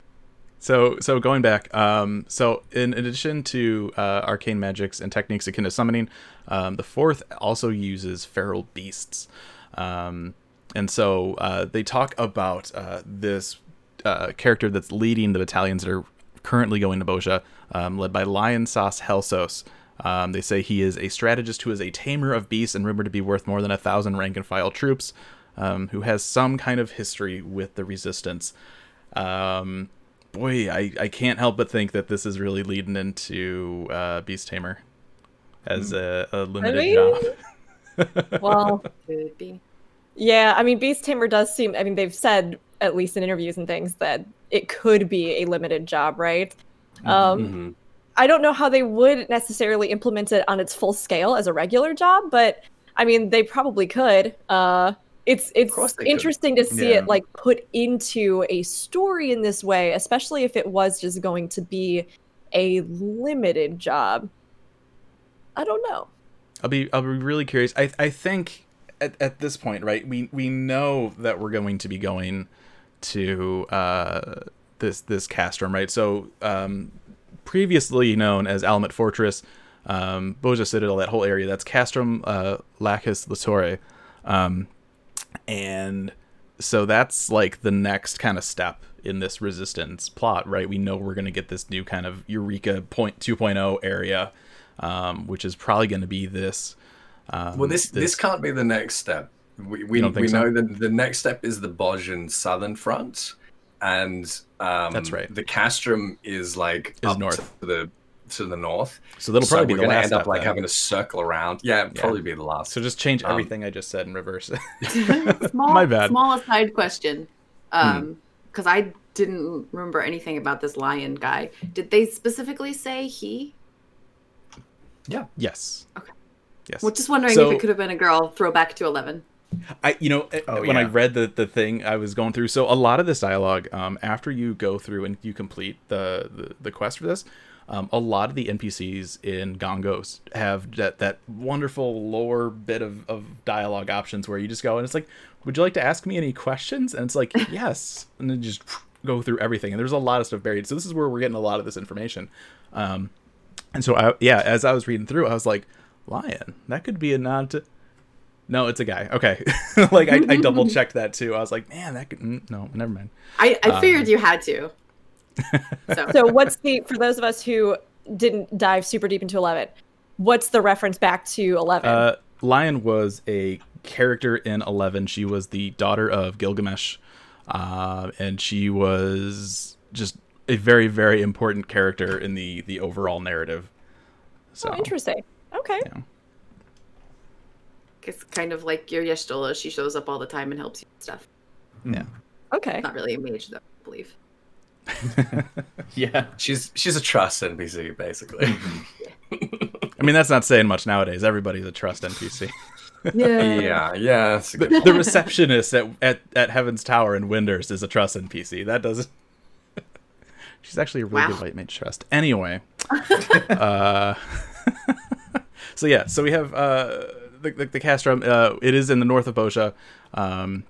So, so going back, um, so in addition to uh, arcane magics and techniques akin to summoning, um, the fourth also uses feral beasts, um, and so uh, they talk about uh, this uh, character that's leading the battalions that are currently going to Bozja, um, led by Lyon Sauce Helsos. Um, they say he is a strategist who is a tamer of beasts and rumored to be worth more than a thousand rank and file troops, um, who has some kind of history with the resistance. Um, boy, I, I can't help but think that this is really leading into uh, Beast Tamer as a, a limited mean- job. Well, Could be. yeah, I mean, Beast Tamer does seem. I mean, they've said at least in interviews and things that it could be a limited job, right? Um, Mhm. I don't know how they would necessarily implement it on its full scale as a regular job, but I mean, they probably could. Uh, it's it's they could. interesting to see Yeah. it like put into a story in this way, especially if it was just going to be a limited job. I don't know. I'll be I'll be really curious. I I think at, at this point, right, we we know that we're going to be going to uh this this castrum, right? So um previously known as Alamut Fortress, um Bozja Citadel, that whole area, that's Castrum uh Lacus Litore. Um and so that's like the next kind of step in this resistance plot, right? We know we're going to get this new kind of Eureka point 2.0 area, um, which is probably going to be this. Um, Well, this, this can't be the next step. We we, don't think we so? know that the next step is the Bozjan southern front, and um, That's right. The Castrum is like Is north. the to the north. so that'll probably we're be the gonna last end up step like then. having to circle around. Yeah, it'd Yeah. probably be the last. So just change Um, everything I just said in reverse. small, My bad. Small aside question, um, because I didn't remember anything about this lion guy. Did they specifically say he? Yeah. Yes. Okay. Yes. Well, just wondering So- if it could have been a girl. Throwback to eleven. I you know eh, Oh, when I read the the thing I was going through so a lot of this dialogue um after you go through and you complete the the, the quest for this um, a lot of the NPCs in Gangos have that that wonderful lower bit of, of dialogue options where you just go and it's like would you like to ask me any questions and it's like yes and then just go through everything and there's a lot of stuff buried so this is where we're getting a lot of this information um and so I yeah as I was reading through I was like lion that could be a nod to no, it's a guy. Okay, like I, I double checked that too. I was like, man, that could mm, no, never mind. I, I Um, figured you had to. So, So what's the for those of us who didn't dive super deep into 11, what's the reference back to 11? Uh, Lion was a character in Eleven. She was the daughter of Gilgamesh, uh, and she was just a very very important character in the the overall narrative. So oh, interesting. Okay. yeah. it's kind of like your Y'shtola. She shows up all the time and helps you with stuff. yeah. Okay. Not really a mage, though. I believe. Yeah. she's she's a trust NPC basically. I mean, that's not saying much nowadays. Everybody's a trust NPC. yeah, yeah, that's a the, good. the receptionist at, at at Heaven's Tower in Windurst is a trust NPC. That doesn't. She's actually a really Wow. good white mage trust. Anyway, uh, so yeah, so we have uh, the, the the castrum. Uh, it is in the north of Bozja. Um,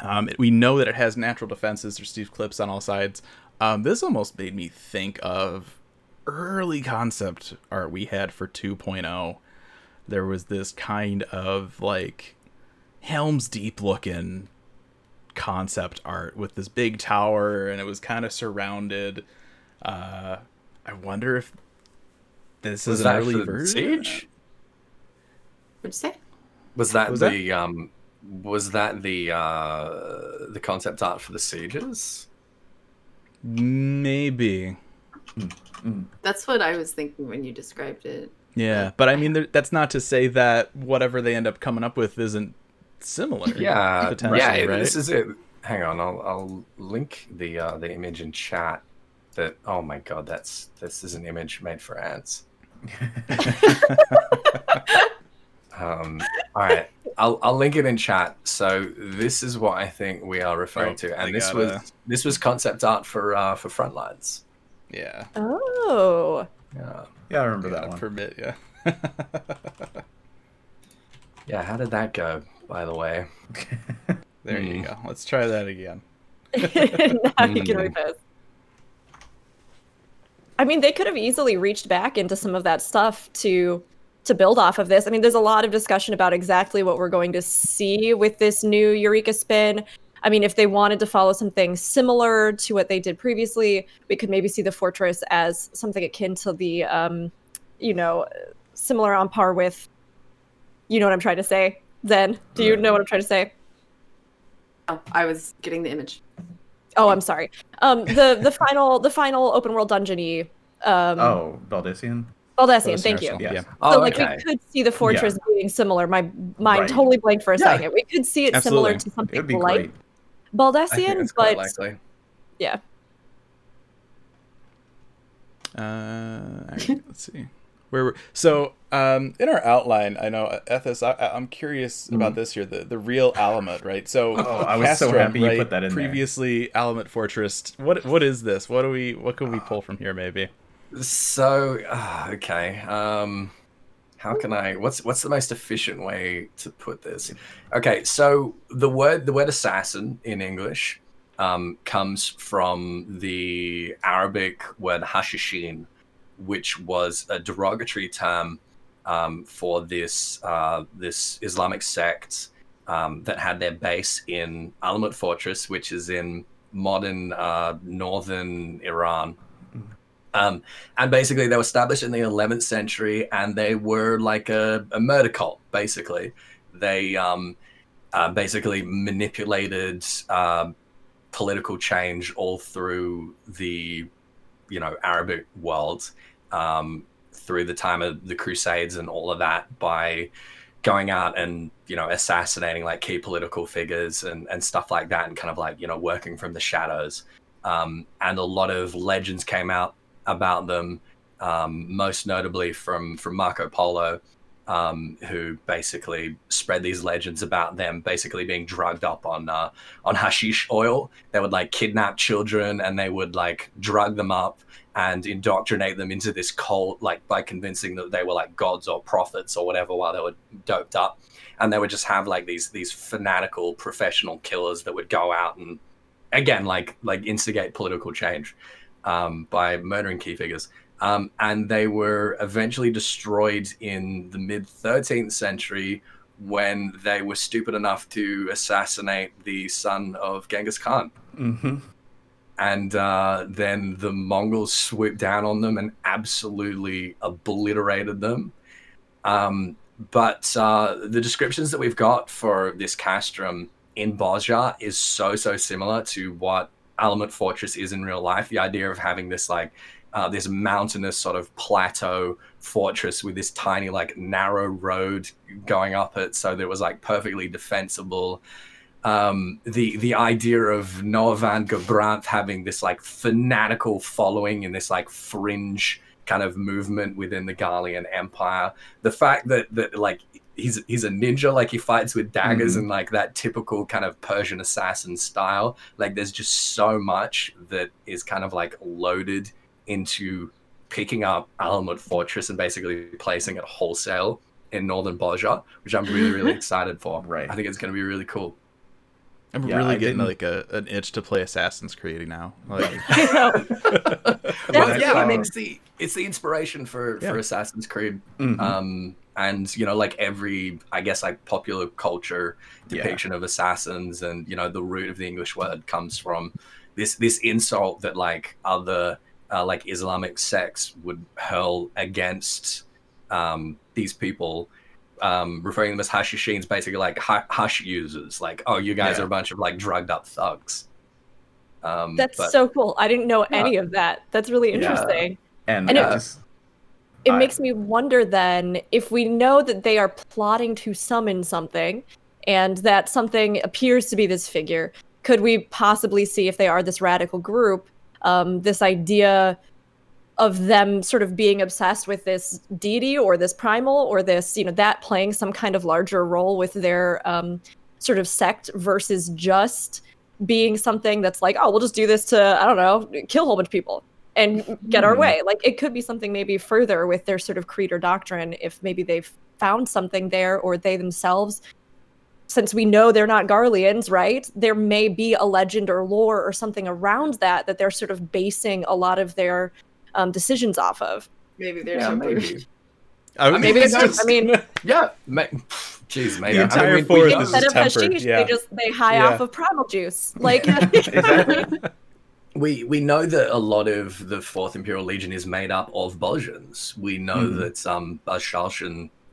um, we know that it has natural defenses. There's steep cliffs on all sides. Um, this almost made me think of early concept art we had for 2.0. There was this kind of like Helm's Deep looking concept art with this big tower, and it was kind of surrounded. Uh, I wonder if this Was is an that early for version. Siege? What'd you say? Was that Was that- the um? Was that the uh the concept art for the sieges? Maybe. That's what I was thinking when you described it. Yeah, but I mean, there, that's not to say that whatever they end up coming up with isn't similar. Yeah, potentially, yeah. right? This is it. Hang on, I'll I'll link the uh, the image in chat. That oh my god, that's this is an image made for ants. Um, all right, I'll I'll link it in chat. So this is what I think we are referring Oh, to, I and this gotta- was this was concept art for uh, for Frontlines. yeah. Oh. Yeah, Yeah, I remember Gotta that one. Permit, yeah. yeah. How did that go? By the way, there you Hmm. go. Let's try that again. now you can Hmm. I mean, they could have easily reached back into some of that stuff to to build off of this. I mean, there's a lot of discussion about exactly what we're going to see with this new Eureka spin. I mean, if they wanted to follow something similar to what they did previously, we could maybe see the fortress as something akin to the, um, you know, similar on par with. You know what I'm trying to say? Zen, do you know what I'm trying to say? Oh, I was getting the image. Oh, I'm sorry. Um, the the final the final open world dungeony. Um, Oh, Baldesion. Baldesion, thank you. Yeah. Yeah. oh, so, like, okay. we could see the fortress being similar. My mind Right. totally blanked for a Yeah. second. We could see it similar Absolutely. to It something be like great. I Baldesion, that's quite but likely. yeah. Uh, actually, let's see. where we're so um in our outline i know uh, ethos I, I- i'm curious about Mhm. this here the the real alamut right so Oh, I was so Castrum, happy you right, put that in there. previously alamut fortress what what is this what do we what can we pull from here maybe So ah, okay, um, how can I? What's what's the most efficient way to put this? Okay, so the word the word assassin in English um, comes from the Arabic word hashishin, which was a derogatory term um, for this uh, this Islamic sect um, that had their base in Alamut Fortress, which is in modern uh, northern Iran. Um, and basically, they were established in the 11th century, and they were like a, a murder cult. Basically, they um, uh, basically manipulated uh, political change all through the, you know, Arabic world, um, through the time of the Crusades and all of that by going out and you know assassinating like key political figures and and stuff like that, and kind of like you know working from the shadows. Um, and a lot of legends came out about them, um, most notably from from Marco Polo, um, who basically spread these legends about them basically being drugged up on uh, on hashish oil. They would like kidnap children and they would like drug them up and indoctrinate them into this cult, like by convincing that they were like gods or prophets or whatever while they were doped up. And they would just have like these these fanatical professional killers that would go out and again like like instigate political change um, by murdering key figures. Um, and they were eventually destroyed in the mid 13th century when they were stupid enough to assassinate the son of Genghis Khan. Mm-hmm. And uh, then the Mongols swooped down on them and absolutely obliterated them. Um, but uh, the descriptions that we've got for this castrum in Bozja is so, so similar to what Alamut Fortress is in real life. The idea of having this like uh, this mountainous sort of plateau fortress with this tiny like narrow road going up it, so that it was like perfectly defensible. Um, the the idea of Noah van Gabranth having this like fanatical following in this like fringe kind of movement within the Garlean Empire. The fact that that like he's he's a ninja, like he fights with daggers Mhm. and like that typical kind of Persian assassin style. Like there's just so much that is kind of like loaded into picking up Alamut Fortress and basically placing it wholesale in northern Bozja, which I'm really really excited for. Right. I think it's going to be really cool. i'm Yeah, really I getting didn't- like a an itch to play assassin's creed now like Well, yeah, I mean, it's the it's the inspiration for Yeah. for Assassin's Creed. Mhm. Um, and you know, like every, I guess, like popular culture Yeah. depiction of assassins, and you know, the root of the English word comes from this this insult that like other uh, like Islamic sects would hurl against um, these people. Um, referring them as hashishins, basically like ha- hush users, like, oh, you guys Yeah. are a bunch of like drugged up thugs. Um, That's but- so cool. I didn't know Yeah. any of that. That's really Yeah. interesting. And, And I it- just It makes me wonder then if we know that they are plotting to summon something and that something appears to be this figure, could we possibly see if they are this radical group, um, this idea of them sort of being obsessed with this deity or this primal or this, you know, that playing some kind of larger role with their um, sort of sect versus just being something that's like, oh, we'll just do this to, I don't know, kill a whole bunch of people and get our Hmm. way. Like it could be something maybe further with their sort of creed or doctrine if maybe they've found something there or they themselves since we know they're not Garleans, right? There may be a legend or lore or something around that that they're sort of basing a lot of their um, decisions off of. Maybe there's yeah, maybe. I, mean, Maybe it's it's just, I mean, Yeah, ma- jeez, maybe The I entire mean, we- we forest is instead of tempered, hashish, yeah. they just they high Yeah. off of primal juice. Like Exactly. We we know that a lot of the Fourth Imperial Legion is made up of Bozjans. We know Mhm. that um,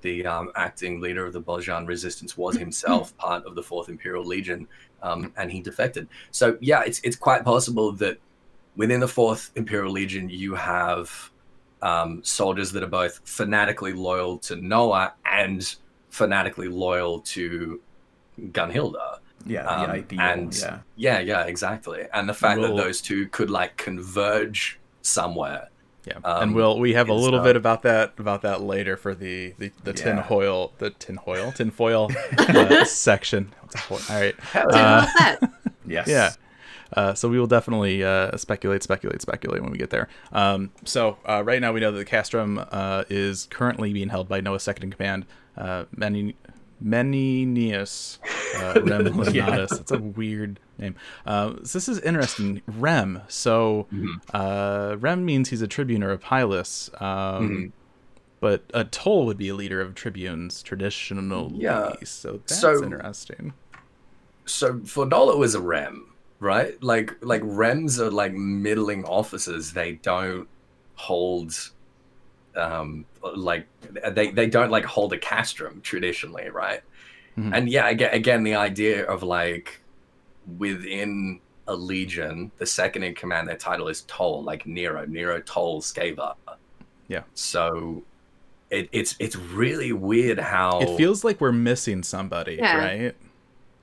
the um, acting leader of the Bozjan resistance, was himself part of the Fourth Imperial Legion, um, and he defected. So yeah, it's it's quite possible that within the Fourth Imperial Legion you have um, soldiers that are both fanatically loyal to Noah and fanatically loyal to Gunnhildr. Yeah, the Um, ideal. and- yeah. Yeah, yeah, exactly. And the fact Well- that those two could like converge somewhere Yeah, Um, and we'll we have a little uh, bit about that about that later for the the, the tin Yeah. foil the tin foil tin foil uh, section. What's a foil? All right, Hell Dude, yeah. Uh. Yes. yeah. Uh, so we will definitely uh, speculate, speculate, speculate when we get there. Um, so uh, right now we know that the Castrum uh, is currently being held by Noah's second in command, uh, Meni- Menenius uh, Rem Lanatus. That's a weird name. Uh, so this is interesting. Rem. So uh, Rem means he's a tribune or a pilus. Um, Mhm. But a toll would be a leader of tribunes traditionally. Yeah. So that's So- interesting. so Fordola was a rem, right? Like like rems are like middling officers. They don't hold um like they they don't like hold a castrum traditionally, right? Mhm. And yeah, again again the idea of like within a legion, the second in command, their title is Toll, like Nero, Nero Toll Scaeva. Yeah. So it, it's it's really weird how It feels like we're missing somebody, Yeah. right?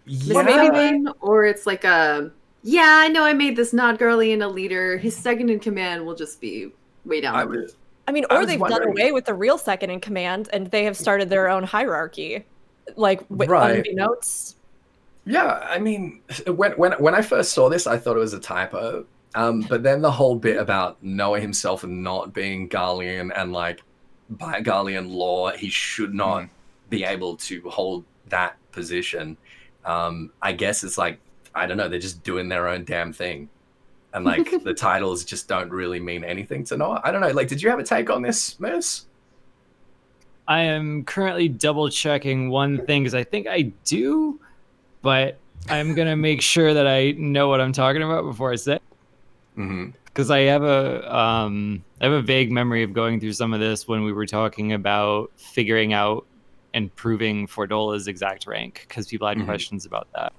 yeah, Or maybe then, or it's like a yeah, I know I made this not girly and a leader. His second in command will just be way down. I was, I mean, or was they've done away with the real second in command and they have started their own hierarchy, like with Right. unbeknownst. Yeah, I mean, when when when I first saw this, I thought it was a typo. Um, but then the whole bit about Noah himself and not being Garlean and like by Garlean law, he should not be able to hold that position. Um, I guess it's like I don't know, they're just doing their own damn thing, and like the titles just don't really mean anything to Noah. I don't know. Like, did you have a take on this, Moose? I am currently double checking one thing because I think I do, but I'm gonna make sure that I know what I'm talking about before I say. Mm-hmm. because I have a um I have a vague memory of going through some of this when we were talking about figuring out and proving Fordola's exact rank because people had Mhm. questions about that.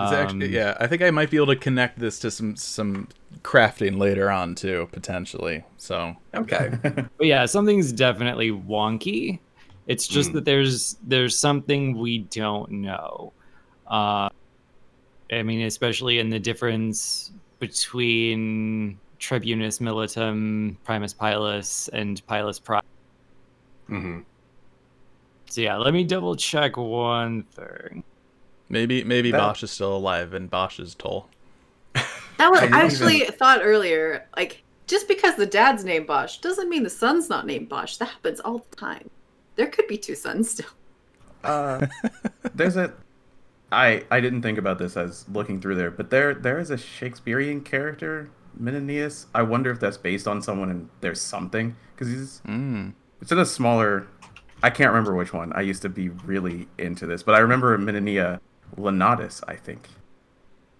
Is it actually, Um, yeah, I think I might be able to connect this to some some crafting later on too, potentially. So Okay. But yeah, something's definitely wonky. It's just Mm. that there's there's something we don't know. Uh, I mean, especially in the difference between Tribunus Militum, Primus Pilus, and Pilus Prime. hmm So yeah, let me double check one thing. Maybe maybe That- Basch is still alive and Basch is toll. That was I I, didn't actually thought earlier, like just because the dad's named Basch doesn't mean the son's not named Basch. That happens all the time. There could be two sons still. Uh, there's a. I I didn't think about this as looking through there, but there there is a Shakespearean character, Menenius. I wonder if that's based on someone and there's something because he's Mm. it's in a smaller. I can't remember which one. I used to be really into this, but I remember Menenia Lanatus. I think.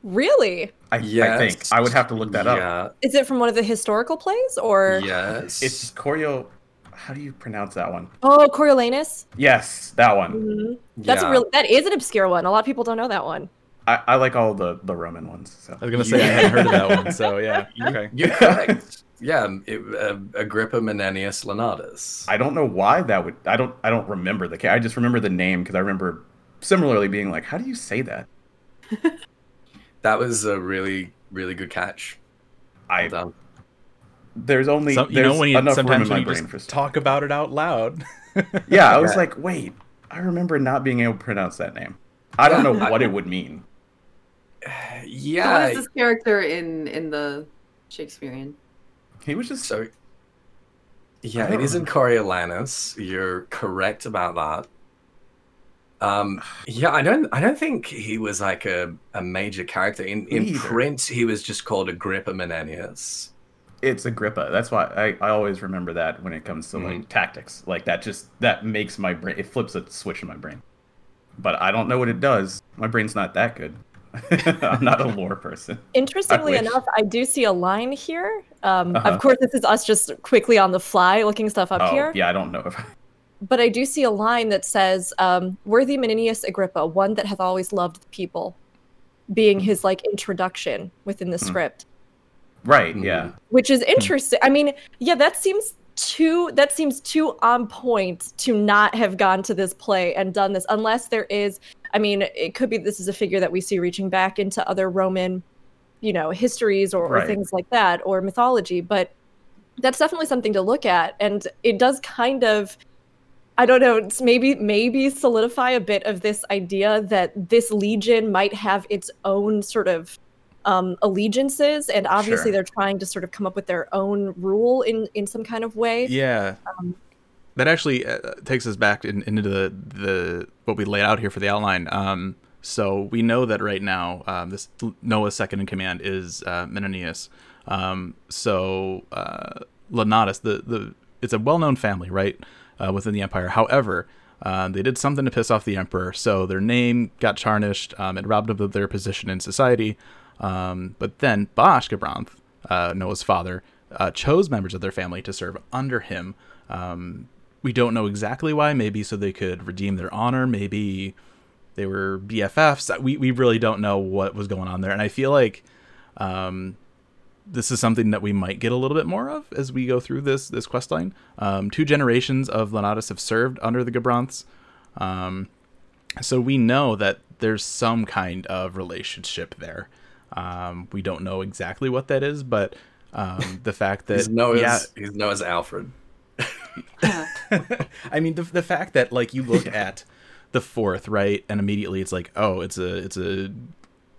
Really? I, I think I would have to look that up. Is it from one of the historical plays or? Yes. It's choreo. How do you pronounce that one? Oh, Coriolanus. Yes, that one. Mhm. That's Yeah. a real. That is an obscure one. A lot of people don't know that one. I, I like all the the Roman ones. So I was gonna say I hadn't heard of that one, so yeah. Okay. You're correct. yeah, it, uh, Agrippa Menenius Lanatus. I don't know why that would. I don't. I don't remember the. I just remember the name because I remember similarly being like, "How do you say that?" That was a really, really good catch. I Well done. there's only Some, you there's know when you enough room in sometimes my when you brain just for talk about it out loud. Yeah, I was Yeah. like, wait, I remember not being able to pronounce that name. I don't know what it would mean. So what Yeah. this character in in the Shakespearean? He was just So, yeah, I it don't is in Coriolanus. You're correct about that. Um, yeah, I don't, I don't think he was like a, a major character in in either. print. He was just called Agrippa Menenius. it's Agrippa. That's why I, I always remember that when it comes to like tactics. Like that just that makes my brain it flips a switch in my brain. But I don't know what it does. My brain's not that good. I'm not a lore person. Interestingly wish. enough, I do see a line here. Um, Uh-huh. Of course, this is us just quickly on the fly looking stuff up oh, here. yeah, I don't know if But I do see a line that says, um, "Worthy Menenius Agrippa, one that hath always loved the people," being his like introduction within the Hmm. script, Right, Mhm. yeah. which is interesting. I mean, yeah, that seems too that seems too on point to not have gone to this play and done this, unless there is. I mean, it could be this is a figure that we see reaching back into other Roman, you know, histories or, or things like that or mythology, but that's definitely something to look at, and it does kind of. I don't know. Maybe maybe solidify a bit of this idea that this legion might have its own sort of um, allegiances, and obviously Sure. they're trying to sort of come up with their own rule in in some kind of way. Yeah. Um, that actually uh, takes us back in, into the the what we laid out here for the outline. Um, so we know that right now, um, this Noah's second in command is uh, Menenius. Um, so uh, Lanatus, the the it's a well known family, right, uh, within the empire. However, uh, they did something to piss off the emperor, so their name got tarnished. Um, it robbed them of their position in society. Um, but then Basch Gabranth, uh, Noah's father, uh, chose members of their family to serve under him. Um, we don't know exactly why. Maybe so they could redeem their honor. Maybe they were BFFs. We we really don't know what was going on there. And I feel like um, this is something that we might get a little bit more of as we go through this this quest line. Um, two generations of Lanatus have served under the Gabranths. Um, so we know that there's some kind of relationship there. Um, we don't know exactly what that is, but um, the fact that He's Noah's, yeah, he's Noah's Alfred. I mean, the, the fact that like you look at the fourth, right, and immediately it's like, oh, it's a it's a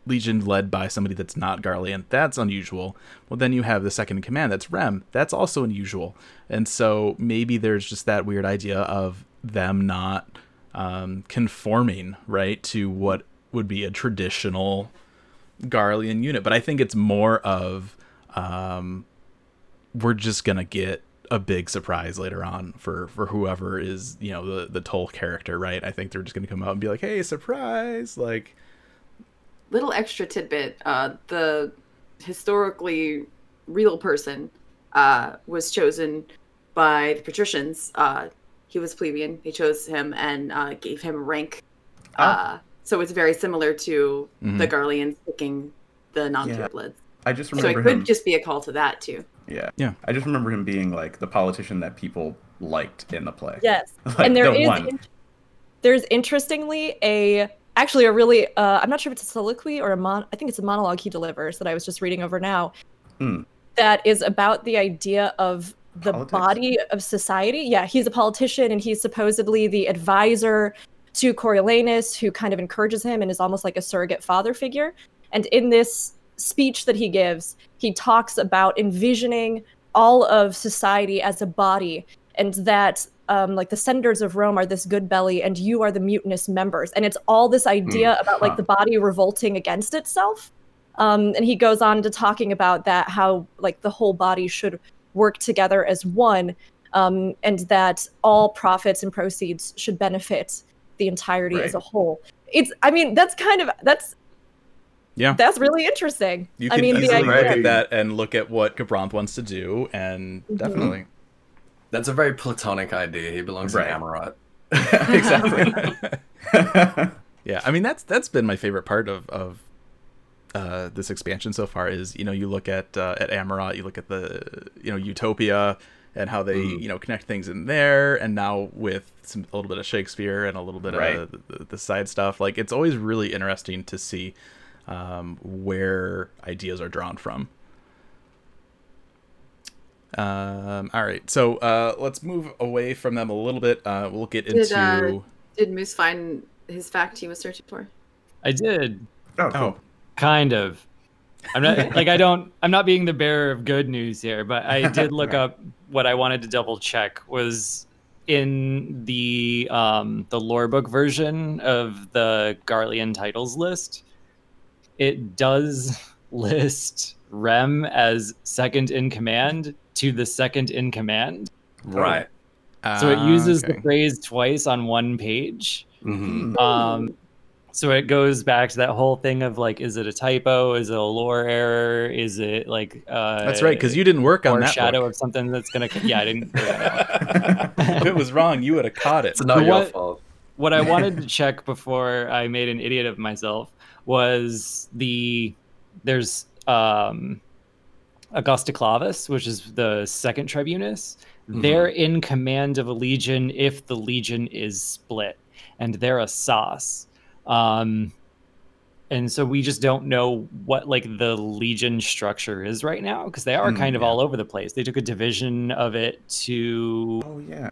legion led by somebody that's not Garlean. That's unusual. Well, then you have the second in command. That's Rem. That's also unusual. And so maybe there's just that weird idea of them not um, conforming, right, to what would be a traditional Garlean unit. But I think it's more of um, we're just gonna get a big surprise later on for for whoever is you know the the Toll character, right? I think they're just gonna come out and be like, "Hey, surprise!" Like, little extra tidbit uh, the historically real person uh, was chosen by the patricians uh, he was plebeian they chose him and uh, gave him rank uh, so it's very similar to the garleans picking the non-purebloods I just remember. so it remember could just be a call to that too Yeah. Yeah. I just remember him being like the politician that people liked in the play. Yes, Like, and there the is one. in- there's interestingly a actually a really uh, I'm not sure if it's a soliloquy or a mon I think it's a monologue he delivers that I was just reading over now Hmm. that is about the idea of the Politics? body of society. Yeah, he's a politician and he's supposedly the advisor to Coriolanus who kind of encourages him and is almost like a surrogate father figure. And in this speech that he gives, he talks about envisioning all of society as a body and that um, like the senators of Rome are this good belly and you are the mutinous members. And it's all this idea Hmm, about like the body revolting against itself. Um, and he goes on to talking about that how like the whole body should work together as one um, and that all profits and proceeds should benefit the entirety as a whole. It's I mean that's kind of that's yeah, that's really interesting. you I mean the easily look at that and look at what Gabranth wants to do, and Mhm. definitely. That's a very platonic idea. He belongs Right. in Amaurot. exactly. Yeah, I mean that's that's been my favorite part of of uh, this expansion so far. Is you know you look at uh, at Amaurot, you look at the you know Utopia and how they Mm. you know connect things in there, and now with some a little bit of Shakespeare and a little bit Right. of the, the side stuff. Like it's always really interesting to see um, where ideas are drawn from. Um, all right, so uh, let's move away from them a little bit. Uh, we'll get Did, into. uh, did moose find his fact he was searching for I did oh, cool. oh, kind of. I'm not like I don't. I'm not being the bearer of good news here, but I did look up what I wanted to double check was in the um, the lore book version of the Garlean titles list. It does list Rem as second in command to the second in command, Right. so it uses okay. the phrase twice on one page. hmm Um, so it goes back to that whole thing of like, is it a typo? Is it a lore error? Is it like uh, That's right, because you didn't work on or that. shadow book. of something that's gonna? Yeah, I didn't. if it was wrong, you would have caught it. It's not But your what- fault. what I wanted to check before I made an idiot of myself was the there's um Augusta Clavis, which is the second tribunus. They're in command of a legion if the legion is split, and they're a sauce. Um, and so we just don't know what like the legion structure is right now because they are Mm, kind of yeah. all over the place they took a division of it to Oh yeah.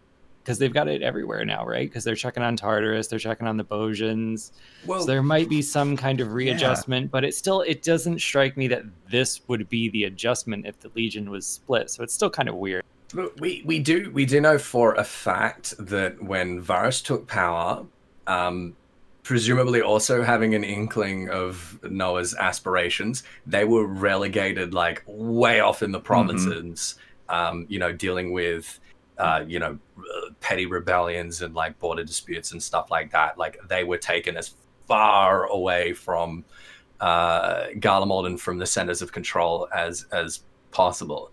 Because they've got it everywhere now right? Because they're checking on tartarus they're checking on the Bozjans. Well, so there might be some kind of readjustment but it still it doesn't strike me that this would be the adjustment if the legion was split. So it's still kind of weird. Look, we we do we do know for a fact that when Varis took power, um, presumably also having an inkling of Noah's aspirations, they were relegated like way off in the provinces. Um, you know, dealing with uh, you know petty rebellions and like border disputes and stuff like that. Like they were taken as far away from uh, Garlemald and from the centers of control as as possible.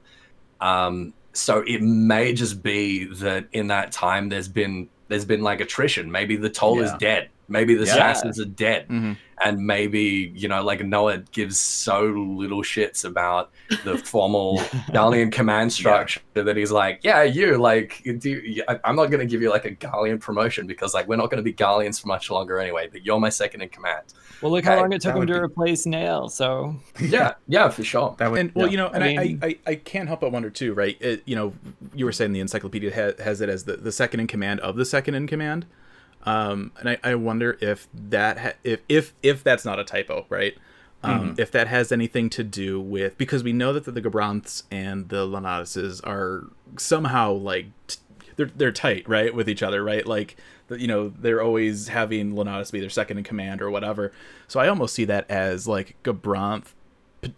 Um, so it may just be that in that time there's been there's been like attrition. Maybe the toll is dead. Maybe the Yeah. assassins are dead, Mhm. and maybe you know like Noah gives so little shits about the formal Garlean command structure that he's like, yeah, you like, do you, I- I'm not gonna give you like a Garlean promotion because like we're not gonna be Garleans for much longer anyway. But you're my second in command. well look how Hey, long it took him to be- replace Nael so Yeah, yeah, for sure. That would. and well yeah. you know and I I, mean- I, I, I can't help but wonder too right it, you know you were saying the encyclopedia ha- has it as the, the second in command of the second in command um and i, I wonder if that ha- if if if that's not a typo right? Um if that has anything to do with because we know that the, the Gabranths and the Lanatises are somehow like t- they're they're tight right with each other right? Like you know they're always having Lanatus be their second in command or whatever. So i almost see that as like Gabranth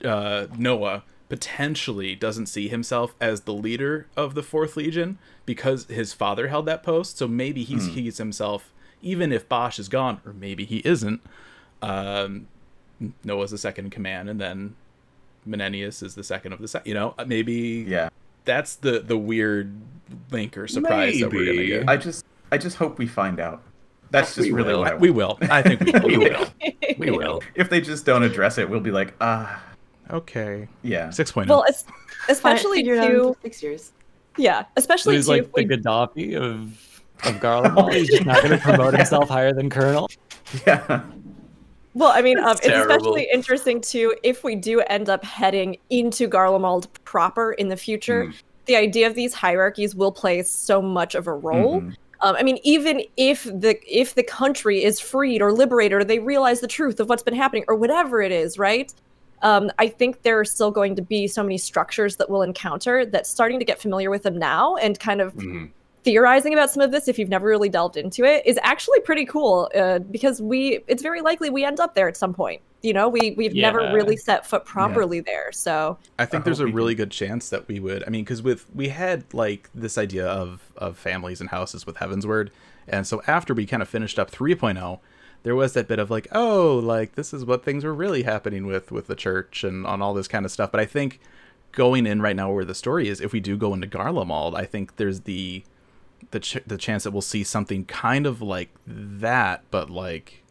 uh, Noah potentially doesn't see himself as the leader of the Fourth Legion because his father held that post. So maybe he sees himself, even if Basch is gone, or maybe he isn't. Um, Noah's the second in command, and then Menenius is the second of the second. You know, uh, maybe yeah. that's the the weird link or surprise that we're gonna get. I just I just hope we find out. That's just We really will. what I we will. I think we will. We will. We will. If they just don't address it, we'll be like, ah, Okay. yeah. Six point Well, oh. especially Figured out in too. six years. Yeah, so especially he's too. like if the we- gaddafi of of Garlemald. he's just not going to promote himself higher than colonel Yeah. Well, I mean, um, It's it's especially interesting too if we do end up heading into Garlemald proper in the future. Hmm. The idea of these hierarchies will play so much of a role. Mhm. Um, I mean, even if the if the country is freed or liberated, or they realize the truth of what's been happening, or whatever it is, right? Um, I think there are still going to be so many structures that we'll encounter that starting to get familiar with them now and kind of Mhm. Theorizing about some of this if you've never really delved into it is actually pretty cool uh, because we it's very likely we end up there at some point you know we we've never really set foot properly there so I think I there's a hope we really good chance that we would. I mean, because with we had like this idea of of families and houses with Heavensward, and so after we kind of finished up 3.0, there was that bit of like, oh, like this is what things were really happening with with the church and on all this kind of stuff. But I think going in right now where the story is, if we do go into Garlemald, I think there's the the ch- the chance that we'll see something kind of like that, but like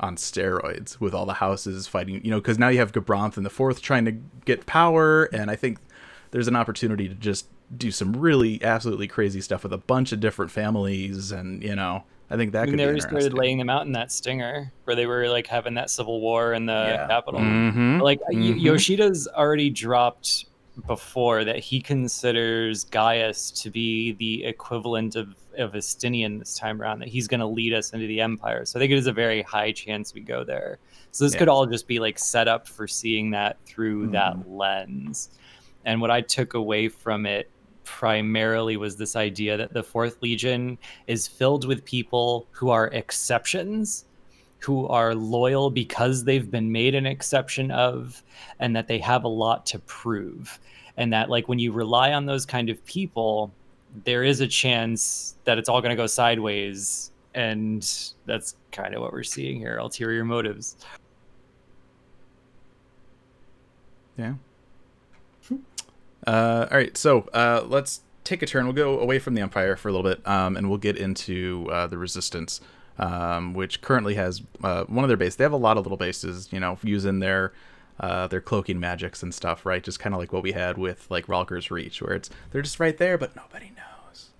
on steroids with all the houses fighting, you know, because now you have Gabranth and the fourth trying to get power, and I think there's an opportunity to just do some really absolutely crazy stuff with a bunch of different families, and you know, I think that I mean, could they be already started laying them out in that stinger where they were like having that civil war in the Yeah. capital. Mhm. Like y Mhm. Yoshida's already dropped before that he considers Gaius to be the equivalent of of Estinian this time around. That he's going to lead us into the empire. So I think it is a very high chance we go there. So this Yeah. could all just be like set up for seeing that through Mhm. that lens. And what I took away from it primarily was this idea that the Fourth Legion is filled with people who are exceptions, who are loyal because they've been made an exception of, and that they have a lot to prove. And that, like, when you rely on those kind of people, there is a chance that it's all going to go sideways. And that's kind of what we're seeing here ulterior motives. Yeah. Uh, all right, so uh, let's take a turn. We'll go away from the Empire for a little bit, um, and we'll get into uh, the Resistance, um, which currently has uh, one of their bases. They have a lot of little bases, you know, using their uh, their cloaking magics and stuff, right? Just kind of like what we had with like Rhalgr's Reach, where it's they're just right there, but nobody knows.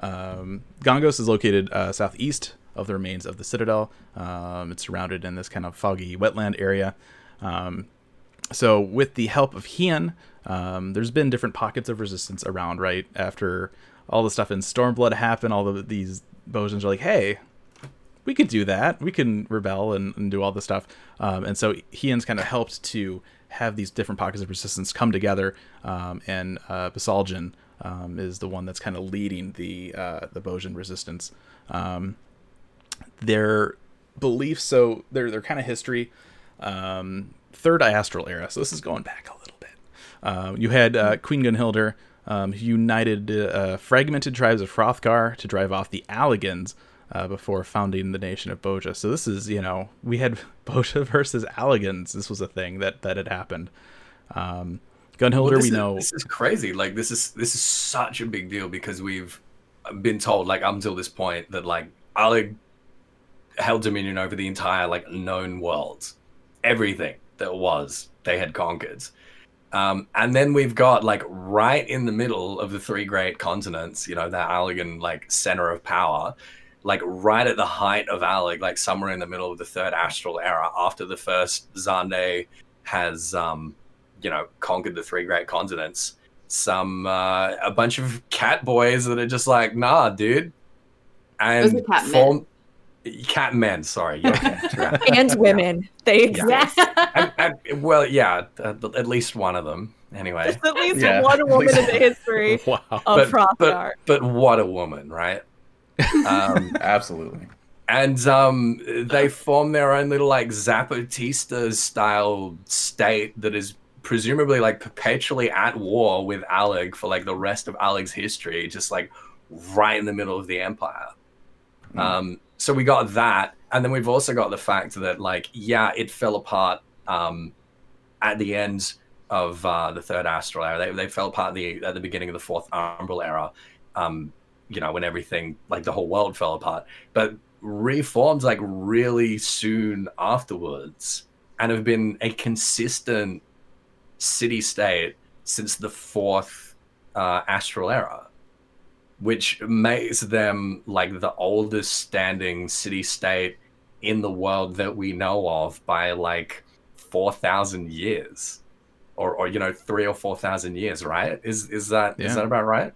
Um, Gangos is located uh, southeast of the remains of the citadel. Um, it's surrounded in this kind of foggy wetland area. Um, so, with the help of Hien, um, there's been different pockets of resistance around, right? After all the stuff in Stormblood happened, all of these Bozjans are like, hey, we could do that. We can rebel and, and do all this stuff. Um, and so Hien's kind of helped to have these different pockets of resistance come together. Um, and uh, um, is the one that's kind of leading the uh, the Bozjan resistance. Um, their beliefs, so their their kind of history, um, third Astral era. So this is going back a little bit. Uh, you had uh, Queen Gunnhildr, um, united uh, fragmented tribes of Hrothgar to drive off the Allagans uh, before founding the nation of Bozja. So this is, you know, we had Bozja versus Allagans. This was a thing that that had happened. Um, Gunnhildr, Well, we is- know. this is crazy. Like this is this is such a big deal because we've been told like up until this point that like Allag held dominion over the entire like known world, everything that was they had conquered. Um, and then we've got like right in the middle of the three great continents, you know, that Allagan like center of power, like right at the height of Allag, like somewhere in the middle of the third astral era, after the first Xande has um, you know, conquered the three great continents. Some uh, a bunch of cat boys that are just like, nah, dude, and are cat men. cat men. Sorry, yeah, okay, yeah. and women. They exist. And- and- well, yeah, at, at least one of them. Anyway, There's at least Yeah. one woman in the history Wow. of but, Hrothgar. but but what a woman, right? Um, Absolutely. and um, they form their own little like Zapatista style state that is presumably like perpetually at war with Allag for like the rest of Allag's history, just like right in the middle of the empire. Hmm. Um, so we got that, and then we've also got the fact that like yeah, it fell apart um, at the end of uh, the third astral era. They, they fell apart at the at the beginning of the fourth umbral era. Um, you know when everything like the whole world fell apart, but reformed like really soon afterwards, and have been a consistent city state since the fourth uh, astral era which makes them like the oldest standing city state in the world that we know of by like 4000 years or or you know 3 or 4000 years right? Is is that is Yeah. that about right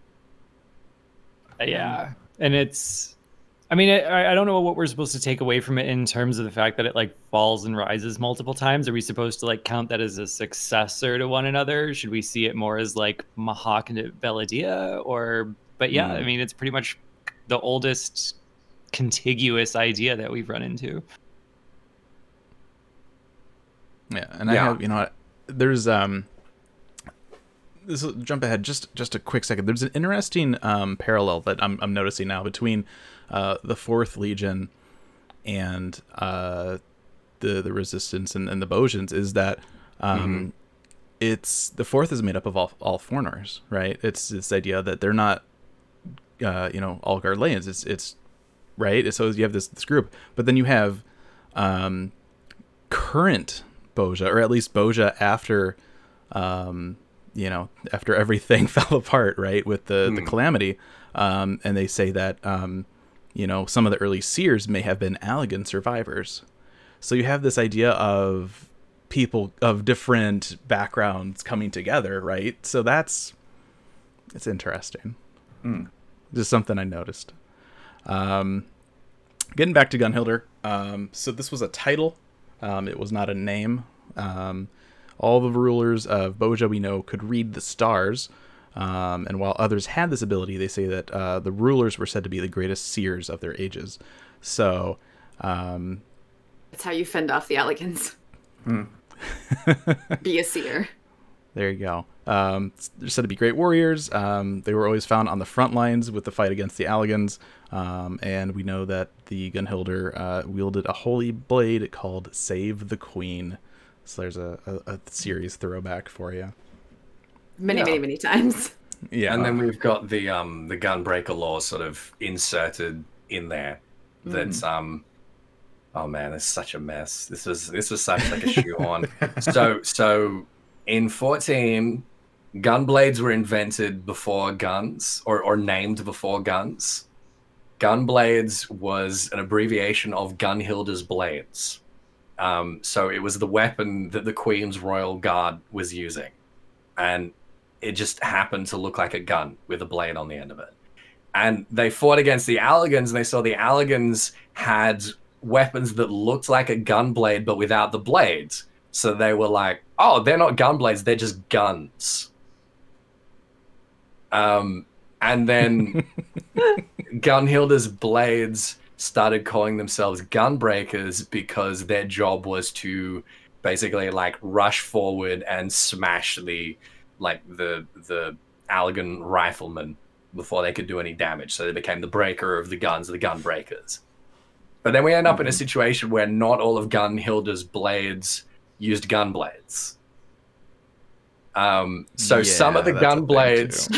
Yeah, and it's. I mean, I, I don't know what we're supposed to take away from it in terms of the fact that it like falls and rises multiple times. Are we supposed to like count that as a successor to one another? Should we see it more as like Mhach and Belah'dia? Or, but yeah, I Hmm. mean, it's pretty much the oldest contiguous idea that we've run into. Yeah, and I have you know what, there's um this will jump ahead just just a quick second. There's an interesting um parallel that I'm I'm noticing now between uh the Fourth Legion and uh the the Resistance and, and the Bozjans is that um it's the fourth is made up of all all foreigners, right? It's this idea that they're not uh you know all Garleans. It's it's right. So you have this this group, but then you have um current Bozja, or at least Bozja after, um, you know, after everything fell apart, right, with the the Hmm. calamity, um, and they say that, um, you know, some of the early seers may have been Allagan survivors. So you have this idea of people of different backgrounds coming together, right? So that's it's interesting. Hmm. Just something I noticed. Um, getting back to Gunnhildr, um, so this was a title. Um, it was not a name. Um, all the rulers of Bozja we know could read the stars, um, and while others had this ability, they say that uh, the rulers were said to be the greatest seers of their ages. So, um, That's how you fend off the Allagans. Hmm. Be a seer. There you go. Um, they're said to be great warriors. Um, they were always found on the front lines with the fight against the Allagans. Um, and we know that the Gunnhildr uh, wielded a holy blade called Save the Queen. So there's a, a, a series throwback for you. Many, Yeah. many, many times. Yeah. and then we've got the um the gunbreaker law sort of inserted in there that's um oh man it's such a mess this was this was such like a shoehorn so so in 14 gun blades were invented before guns or or named before guns Gunblades was an abbreviation of Gunnhildr's blades. Um, so it was the weapon that the Queen's Royal Guard was using. And it just happened to look like a gun with a blade on the end of it. And they fought against the Allagans, and they saw the Allagans had weapons that looked like a gun blade but without the blades. So they were like, oh, they're not gun blades, they're just guns. Um, and then Gunnhildr's blades started calling themselves gunbreakers because their job was to basically like rush forward and smash the like the the Allagan riflemen before they could do any damage. So they became the breaker of the guns, the gun breakers. But then we end up in a situation where not all of Gunnhildr's blades used gun blades. Um, so some of the Yeah, gun blades,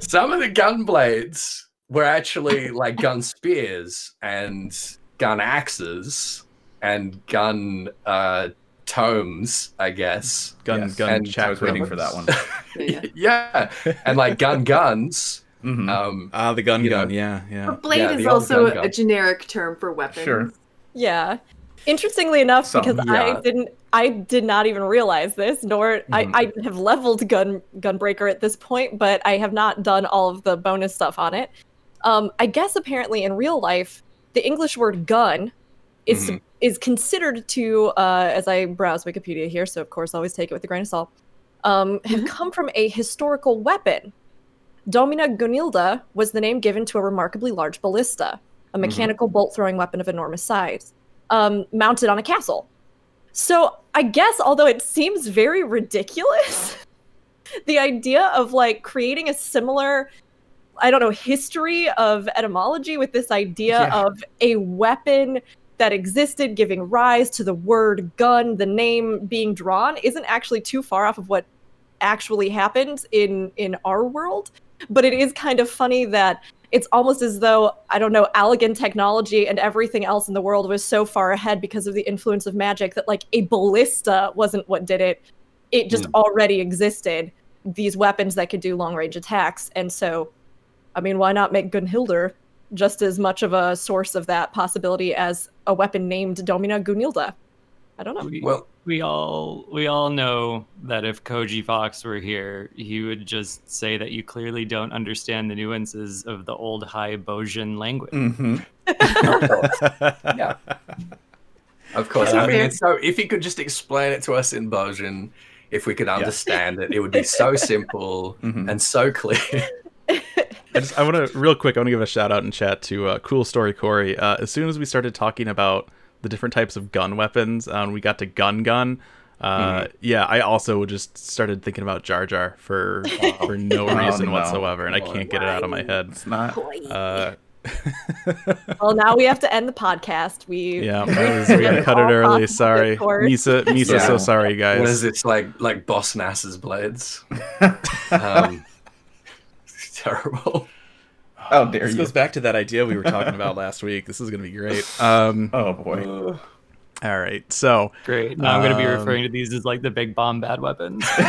some of the gun blades were actually like gun spears and gun axes and gun uh, tomes, I guess. Gun Yes. gun And I was waiting for that one. Yeah. yeah, and like gun guns. Mhm. Um, Ah, the gun gun. know. Yeah, yeah. But blade Yeah, is also gun gun. a generic term for weapons. Sure. Yeah. Interestingly enough, Some, because yeah. I didn't, I did not even realize this, nor Mhm. I, I have leveled gun Gunbreaker at this point, but I have not done all of the bonus stuff on it. Um, I guess apparently in real life, the English word gun is Mhm. is considered to, uh, as I browse Wikipedia here, so of course always take it with a grain of salt, um, have come from a historical weapon. Domina Gunilda was the name given to a remarkably large ballista, a mechanical bolt throwing weapon of enormous size, um, mounted on a castle. So I guess, although it seems very ridiculous, the idea of like creating a similar, I don't know, history of etymology with this idea Yeah. of a weapon that existed giving rise to the word gun, the name being drawn, isn't actually too far off of what actually happened in in our world. But it is kind of funny that it's almost as though I don't know Allagan technology and everything else in the world was so far ahead because of the influence of magic that like a ballista wasn't what did it. It just hmm. already existed these weapons that could do long range attacks, and so I mean, why not make Gunnhildr just as much of a source of that possibility as a weapon named Domina Gunilda? I don't know. We, Well- we all we all know that if Koji Fox were here, he would just say that you clearly don't understand the nuances of the old High Bozjan language. Mhm. yeah. Of course. I mean, so if he could just explain it to us in Bozjan, if we could understand it, it would be so simple Mhm. and so clear. I just I want to real quick. I want to give a shout out in chat to uh, Cool Story Corey. Uh, as soon as we started talking about the different types of gun weapons, and we got to gun gun. Uh, Yeah, I also just started thinking about Jar Jar for for no Oh, reason no. whatsoever, and I can't get it out of my head. It's not. Uh, Well, now we have to end the podcast. We yeah, was- we gotta cut it early. Sorry, discourse. Misa. Misa, Yeah. so sorry, guys. What is it? It's like like Boss Nass's blades. Um, it's terrible. How dare This you? goes back to that idea we were talking about last week. This is gonna be great. Um, Oh boy. all right, so Great. Now I'm going to be Um, referring to these as like the big bomb bad weapons. no,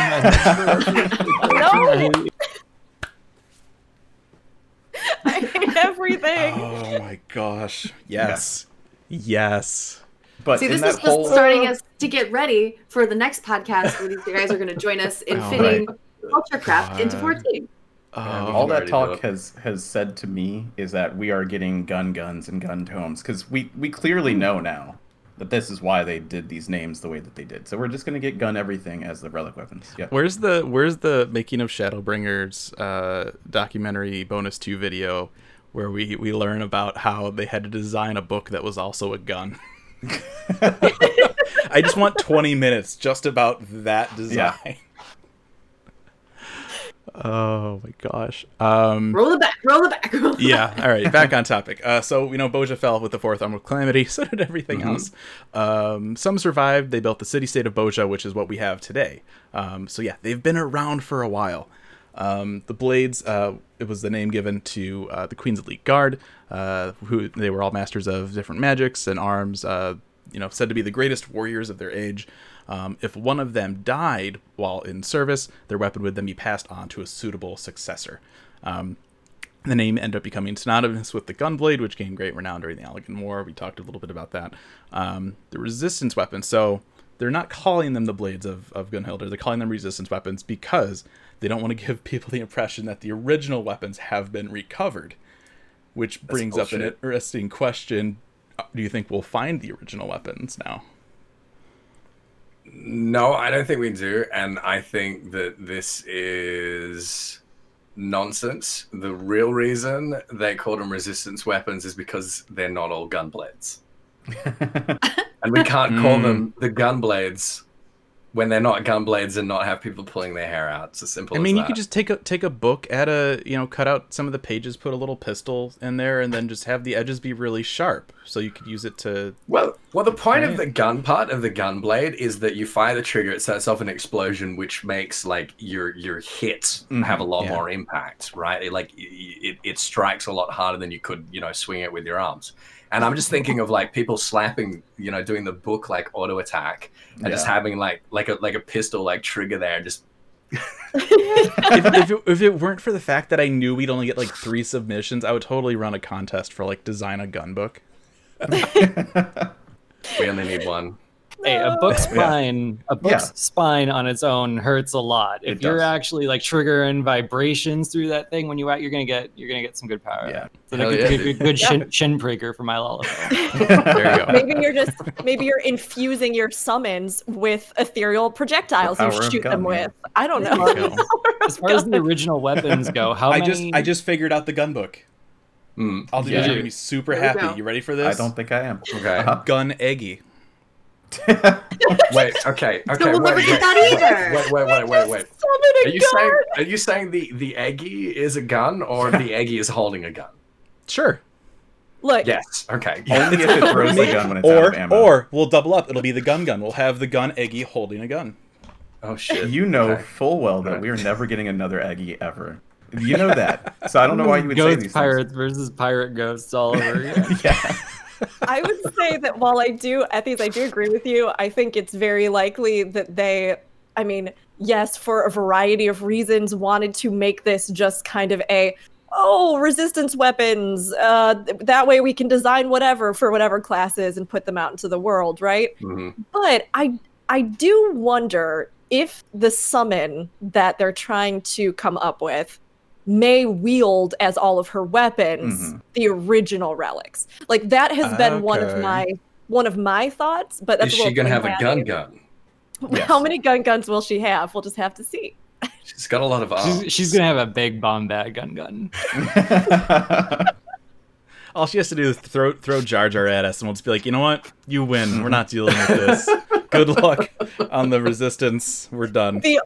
I hate everything. Oh my gosh. Yes. Yes. But See, this is just whole starting us to get ready for the next podcast where these guys are going to join us in Oh, fitting culture craft into 14. Oh, all that talk has has said to me is that we are getting gun guns and gun tomes because we we clearly know now that this is why they did these names the way that they did. So we're just gonna get gun everything as the relic weapons. Yeah. Where's the Where's the making of Shadowbringers uh, documentary bonus two video where we we learn about how they had to design a book that was also a gun. I just want 20 minutes just about that design. Oh my gosh. Um Roll it back, roll it back. Roll it yeah. back. All right. Back on topic. Uh, so you know, Bozja fell with the fourth arm of calamity. So did everything Mm-hmm. else. Um, some survived. They built the city-state of Bozja, which is what we have today. Um, so yeah, they've been around for a while. Um, the blades. Uh, it was the name given to uh, the Queen's elite guard, uh, who they were all masters of different magics and arms. Uh, you know, said to be the greatest warriors of their age. Um, if one of them died while in service, their weapon would then be passed on to a suitable successor. Um, The name ended up becoming synonymous with the Gunblade, which gained great renown during the Allagan War. We talked a little bit about that. Um, the resistance weapons. So they're not calling them the blades of, of Gunnhildr. They're calling them resistance weapons because they don't want to give people the impression that the original weapons have been recovered. Which brings up an interesting question. Do you think we'll find the original weapons now? No, I don't think we do, and I think that this is nonsense. The real reason they call them resistance weapons is because they're not all gunblades, and we can't call Mm. them the gunblades when they're not gunblades and not have people pulling their hair out. It's as simple. I mean, you could just take a take a book, add a you know, cut out some of the pages, put a little pistol in there, and then just have the edges be really sharp, so you could use it to. Well, well, the point of the gun part of the gun blade is that you fire the trigger, it sets off an explosion, which makes like your your hit mm-hmm. have a lot yeah. more impact, right? It, like it, it strikes a lot harder than you could, you know, swing it with your arms. And I'm just thinking of like people slapping, you know, doing the book like auto attack and just having like like a like a pistol like trigger there, and just if, if, it, if it weren't for the fact that I knew we'd only get like three submissions, I would totally run a contest for like design a gun book. we only need one. Hey, a book's spine, a book's Yeah. spine on its own hurts a lot. If It you're does. actually like triggering vibrations through that thing when you out, you're gonna get you're gonna get some good power. Yeah. so Hell like yeah, good, dude. good, good shin, shin breaker for my lullaby. There you go. maybe you're just maybe you're infusing your summons with ethereal projectiles The you power of shoot them gun, yeah. with. I don't know. There you go. As far as the original weapons go, how I many? just I just figured out the gun book. Mm, I'll do Yeah. you're gonna be super happy. You ready for this? I don't think I am. okay. Uh-huh. Gun eggy. Wait, okay, okay. we'll wait, never get wait, that either. Wait, wait, wait, wait, wait. Summon a Are you gun! saying are you saying the the eggy is a gun or the eggy is holding a gun? Sure. Look, Yes. Okay. Only if it throws the gun when it's out Or of ammo. or we'll double up. It'll be the gun gun. We'll have the gun eggy holding a gun. Oh shit. you know Okay. full well that we are never getting another egi ever. You know that. So I don't know why you would say these pirates versus pirate ghosts all over again. Yeah. I would say that while I do, Ethies, I do agree with you. I think it's very likely that they, I mean, yes, for a variety of reasons, wanted to make this just kind of a, oh, resistance weapons. Uh, th- that way we can design whatever for whatever classes and put them out into the world, right? Mhm. But I, I do wonder if the summon that they're trying to come up with may wield as all of her weapons Mhm. the original relics. Like that has been one of my one of my thoughts. But that's Is a she gonna have a problematic. gun gun? Yes. How many gun guns will she have? We'll just have to see. She's got a lot of arms. She's, she's gonna have a big bomb bag gun gun. All she has to do is throw throw Jar Jar at us, and we'll just be like, you know what? You win. We're not dealing with this. Good luck on the resistance. We're done. The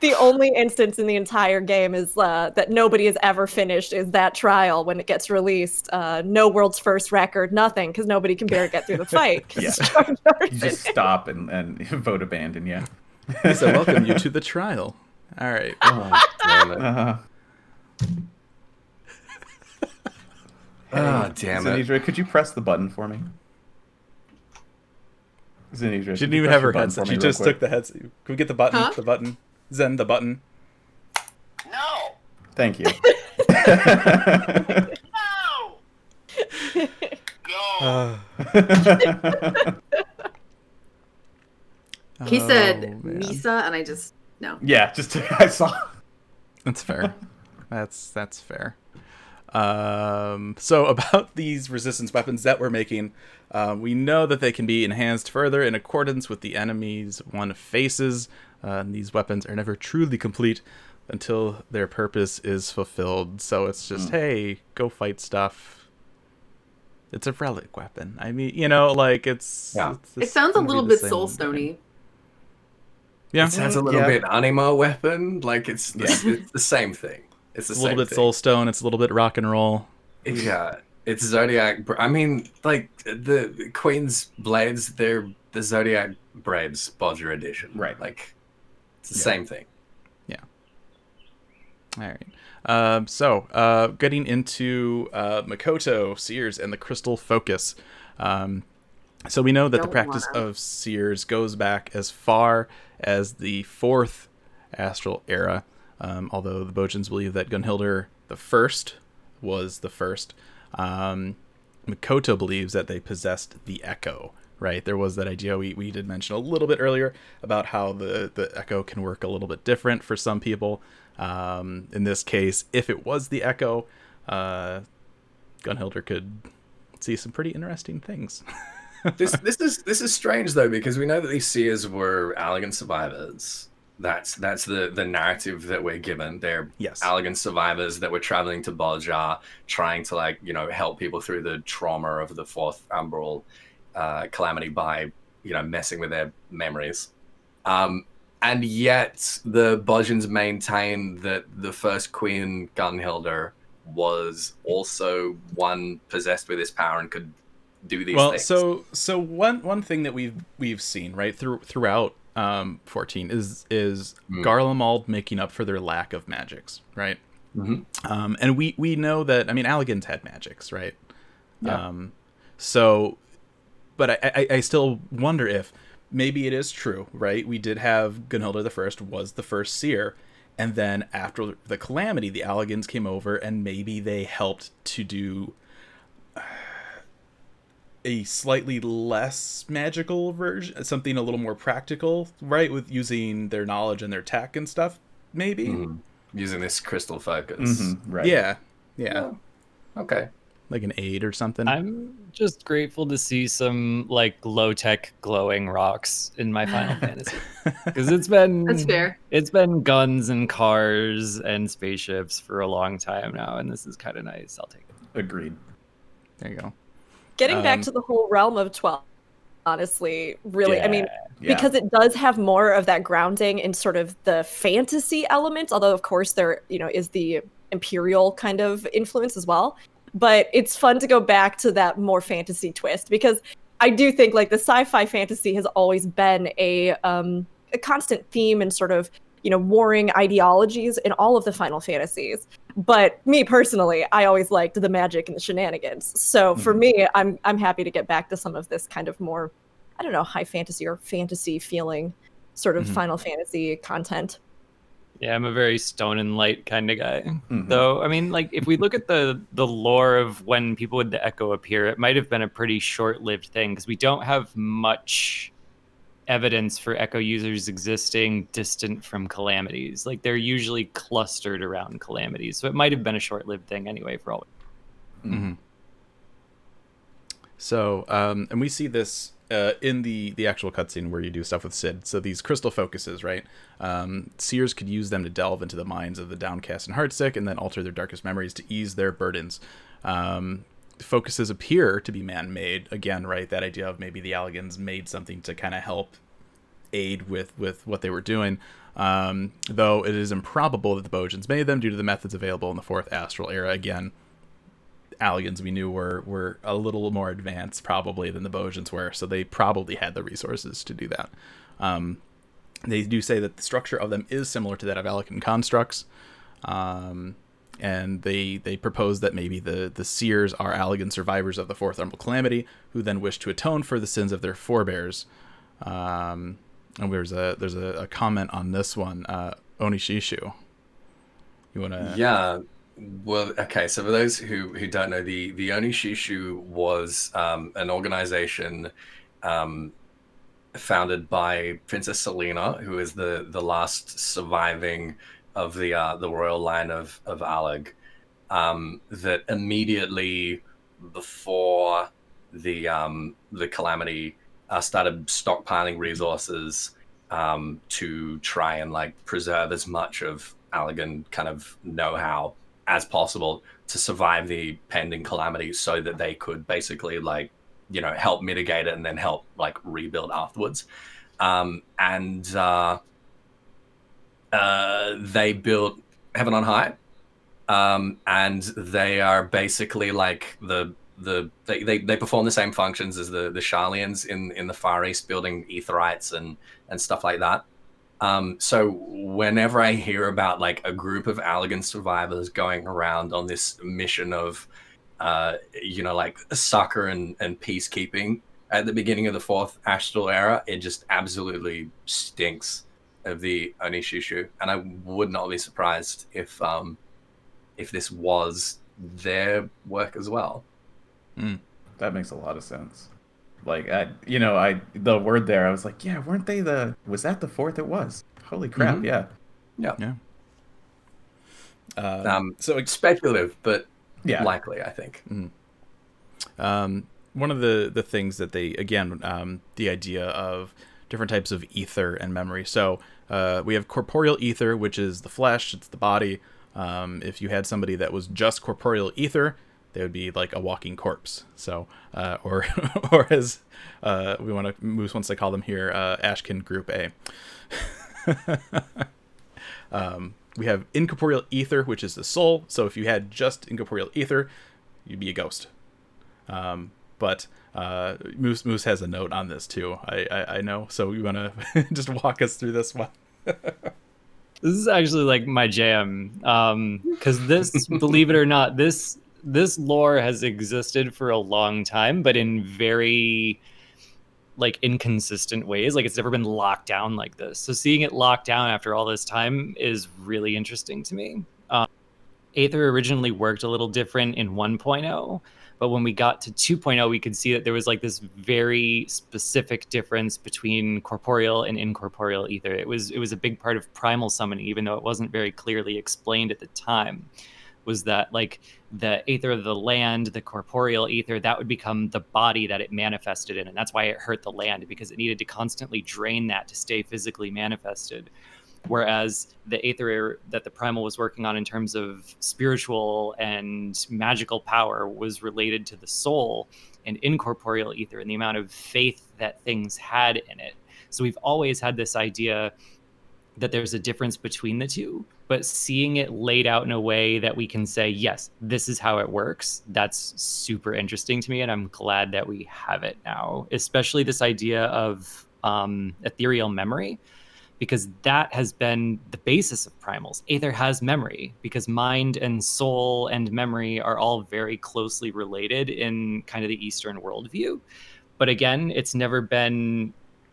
the only instance in the entire game is uh, that nobody has ever finished is that trial when it gets released. Uh, no world's first record, nothing, because nobody can bear get through the fight. Yeah. You in just stop and, and vote abandon, yeah. So welcome you to the trial. All right. Oh, damn it. Oh, damn it. Zenidra, could you press the button for me? Zenidra, She didn't even have her headset. She just took the headset. Can we get the button? Huh? The button. Zen, the button. No. Thank you. Uh, He said oh. Misa, and I just no. yeah, just I saw. That's fair. that's that's fair. Um, so about these resistance weapons that we're making, um, we know that they can be enhanced further in accordance with the enemies one faces. Uh, and these weapons are never truly complete until their purpose is fulfilled. So it's just, hey, go fight stuff. It's a relic weapon. I mean, you know, like it's. Yeah. it's- It sounds a little bit same soul stony. Yeah, It sounds a little Yeah. bit anima weapon. Like it's the, Yeah. it's the same thing. It's the a little same bit thing. soul stone. It's a little bit rock and roll. Yeah, it's zodiac. I mean, like the Queen's blades. They're the zodiac braids, Bozja edition. Right. Like it's the Yeah. same thing. Yeah. All right. Um, so, uh, getting into uh, Mikoto, Seers, and the Crystal Focus. Um, so we know that the Don't practice wanna. of Seers goes back as far as the fourth astral era. Um, although the Bozjans believe that Gunnhildr the first was the first. Um, Mikoto believes that they possessed the Echo. Right, there was that idea we, we did mention a little bit earlier about how the, the echo can work a little bit different for some people. Um, in this case, if it was the echo, uh, Gunnhildr could see some pretty interesting things. this this is this is strange though because we know that these seers were Allagan survivors. That's that's the the narrative that we're given. They're Yes. Allagan survivors that were traveling to Bozja, trying to like you know help people through the trauma of the fourth Umbral uh, calamity by you know messing with their memories. Um, and yet the Bozjans maintain that the first Queen Gunnhildr was also one possessed with this power and could do these well, things. so so one one thing that we've we've seen right through throughout um 14 is is Mm. Garlemald making up for their lack of magics, right? Mhm. Um, and we we know that I mean Allagans had magics, right? Yeah. Um, so, but I, I I still wonder if maybe it is true, right? We did have Gunnhildr the First was the first seer, and then after the calamity, the Allagans came over, and maybe they helped to do a slightly less magical version, something a little more practical, right? With using their knowledge and their tech and stuff, maybe. Mhm. using this crystal focus. Mhm, right. Yeah, yeah, Okay. like an aid or something. I'm just grateful to see some like low tech glowing rocks in my Final Fantasy because it's been That's fair. It's been guns and cars and spaceships for a long time now, and this is kind of nice. I'll take it. Agreed. there you go. Getting Um, back to the whole realm of 12, honestly, really, I mean, Yeah. because it does have more of that grounding in sort of the fantasy element, although, of course, there, you know, is the imperial kind of influence as well. But it's fun to go back to that more fantasy twist because I do think like the sci-fi fantasy has always been a um, a constant theme and sort of you know warring ideologies in all of the Final Fantasies. But me personally, I always liked the magic and the shenanigans. So for me, I'm I'm happy to get back to some of this kind of more, I don't know, high fantasy or fantasy feeling sort of Mhm. Final Fantasy content. Yeah, I'm a very stone and light kind of guy. Mhm. Though, I mean, like if we look at the the lore of when people with the Echo appear, it might have been a pretty short-lived thing because we don't have much evidence for Echo users existing distant from calamities. Like they're usually clustered around calamities, so it might have been a short-lived thing anyway. For all, Mm-hmm. So, um, and we see this uh, in the the actual cutscene where you do stuff with Cid. So these crystal focuses, right? Um, seers could use them to delve into the minds of the downcast and heartsick, and then alter their darkest memories to ease their burdens. Um, focuses appear to be man-made again, right? That idea of maybe the Allagans made something to kind of help aid with with what they were doing. Um, though it is improbable that the Bozjans made them due to the methods available in the fourth astral era. Again, Allagans we knew were were a little more advanced probably than the Bozjans were, so they probably had the resources to do that. Um, they do say that the structure of them is similar to that of Allagan constructs, um, and they they propose that maybe the the seers are Allagan survivors of the fourth Umbral Calamity, who then wish to atone for the sins of their forebears. Um, and there's a there's a, a comment on this one, uh, Onishishu. You wanna? Yeah. Well, okay. So for those who who don't know, the the Onishishu was um, an organization um, founded by Princess Selena, who is the the last surviving of the uh, the royal line of of Allag. Um, that immediately before the um, the calamity uh, started stockpiling resources um, to try and like preserve as much of Allagan kind of know-how as possible to survive the pending calamity so that they could basically like you know help mitigate it and then help like rebuild afterwards um, and uh, uh, they built heaven on high um, and they are basically like the the they, they, they perform the same functions as the the Sharlayans in in the Far East, building aetherytes and and stuff like that. Um, so whenever I hear about like a group of Allagan survivors going around on this mission of, uh, you know, like succor and and peacekeeping at the beginning of the fourth astral era, it just absolutely stinks of the Onishishu, and I would not be surprised if um if this was their work as well. That makes a lot of sense. Like, I, you know, I the word there, I was like, yeah, weren't they the? Was that the fourth? It was. Holy crap! Mhm. Yeah, Yeah. Yeah. Uh, Um, so It's speculative, but yeah. likely, I think. um, one of the the things that they again um, the idea of different types of ether and memory. So uh, we have corporeal ether which is the flesh it's the body. Um, if you had somebody that was just corporeal ether they would be like a walking corpse. So uh, or or as uh, we want to moose wants to call them here uh, ashkin group a. Um, we have incorporeal ether which is the soul. So if you had just incorporeal ether you'd be a ghost. Um, but uh, Moose Moose has a note on this too. I I, I know. So you want to just walk us through this one? This is actually like my jam. Um, because this, believe it or not, this this lore has existed for a long time, but in very like inconsistent ways. Like it's never been locked down like this. So seeing it locked down after all this time is really interesting to me. Um, Aether originally worked a little different in 1.0, but when we got to 2.0, we could see that there was like this very specific difference between corporeal and incorporeal ether. It was it was a big part of primal summoning, even though it wasn't very clearly explained at the time. Was that like the aether of the land, the corporeal ether, that would become the body that it manifested in, and that's why it hurt the land because it needed to constantly drain that to stay physically manifested whereas the aether that the primal was working on in terms of spiritual and magical power was related to the soul and incorporeal ether and the amount of faith that things had in it. So we've always had this idea that there's a difference between the two but seeing it laid out in a way that we can say yes this is how it works that's super interesting to me and i'm glad that we have it now especially this idea of um, ethereal memory because that has been the basis of primals. Aether has memory because mind and soul and memory are all very closely related in kind of the Eastern worldview. But again, it's never been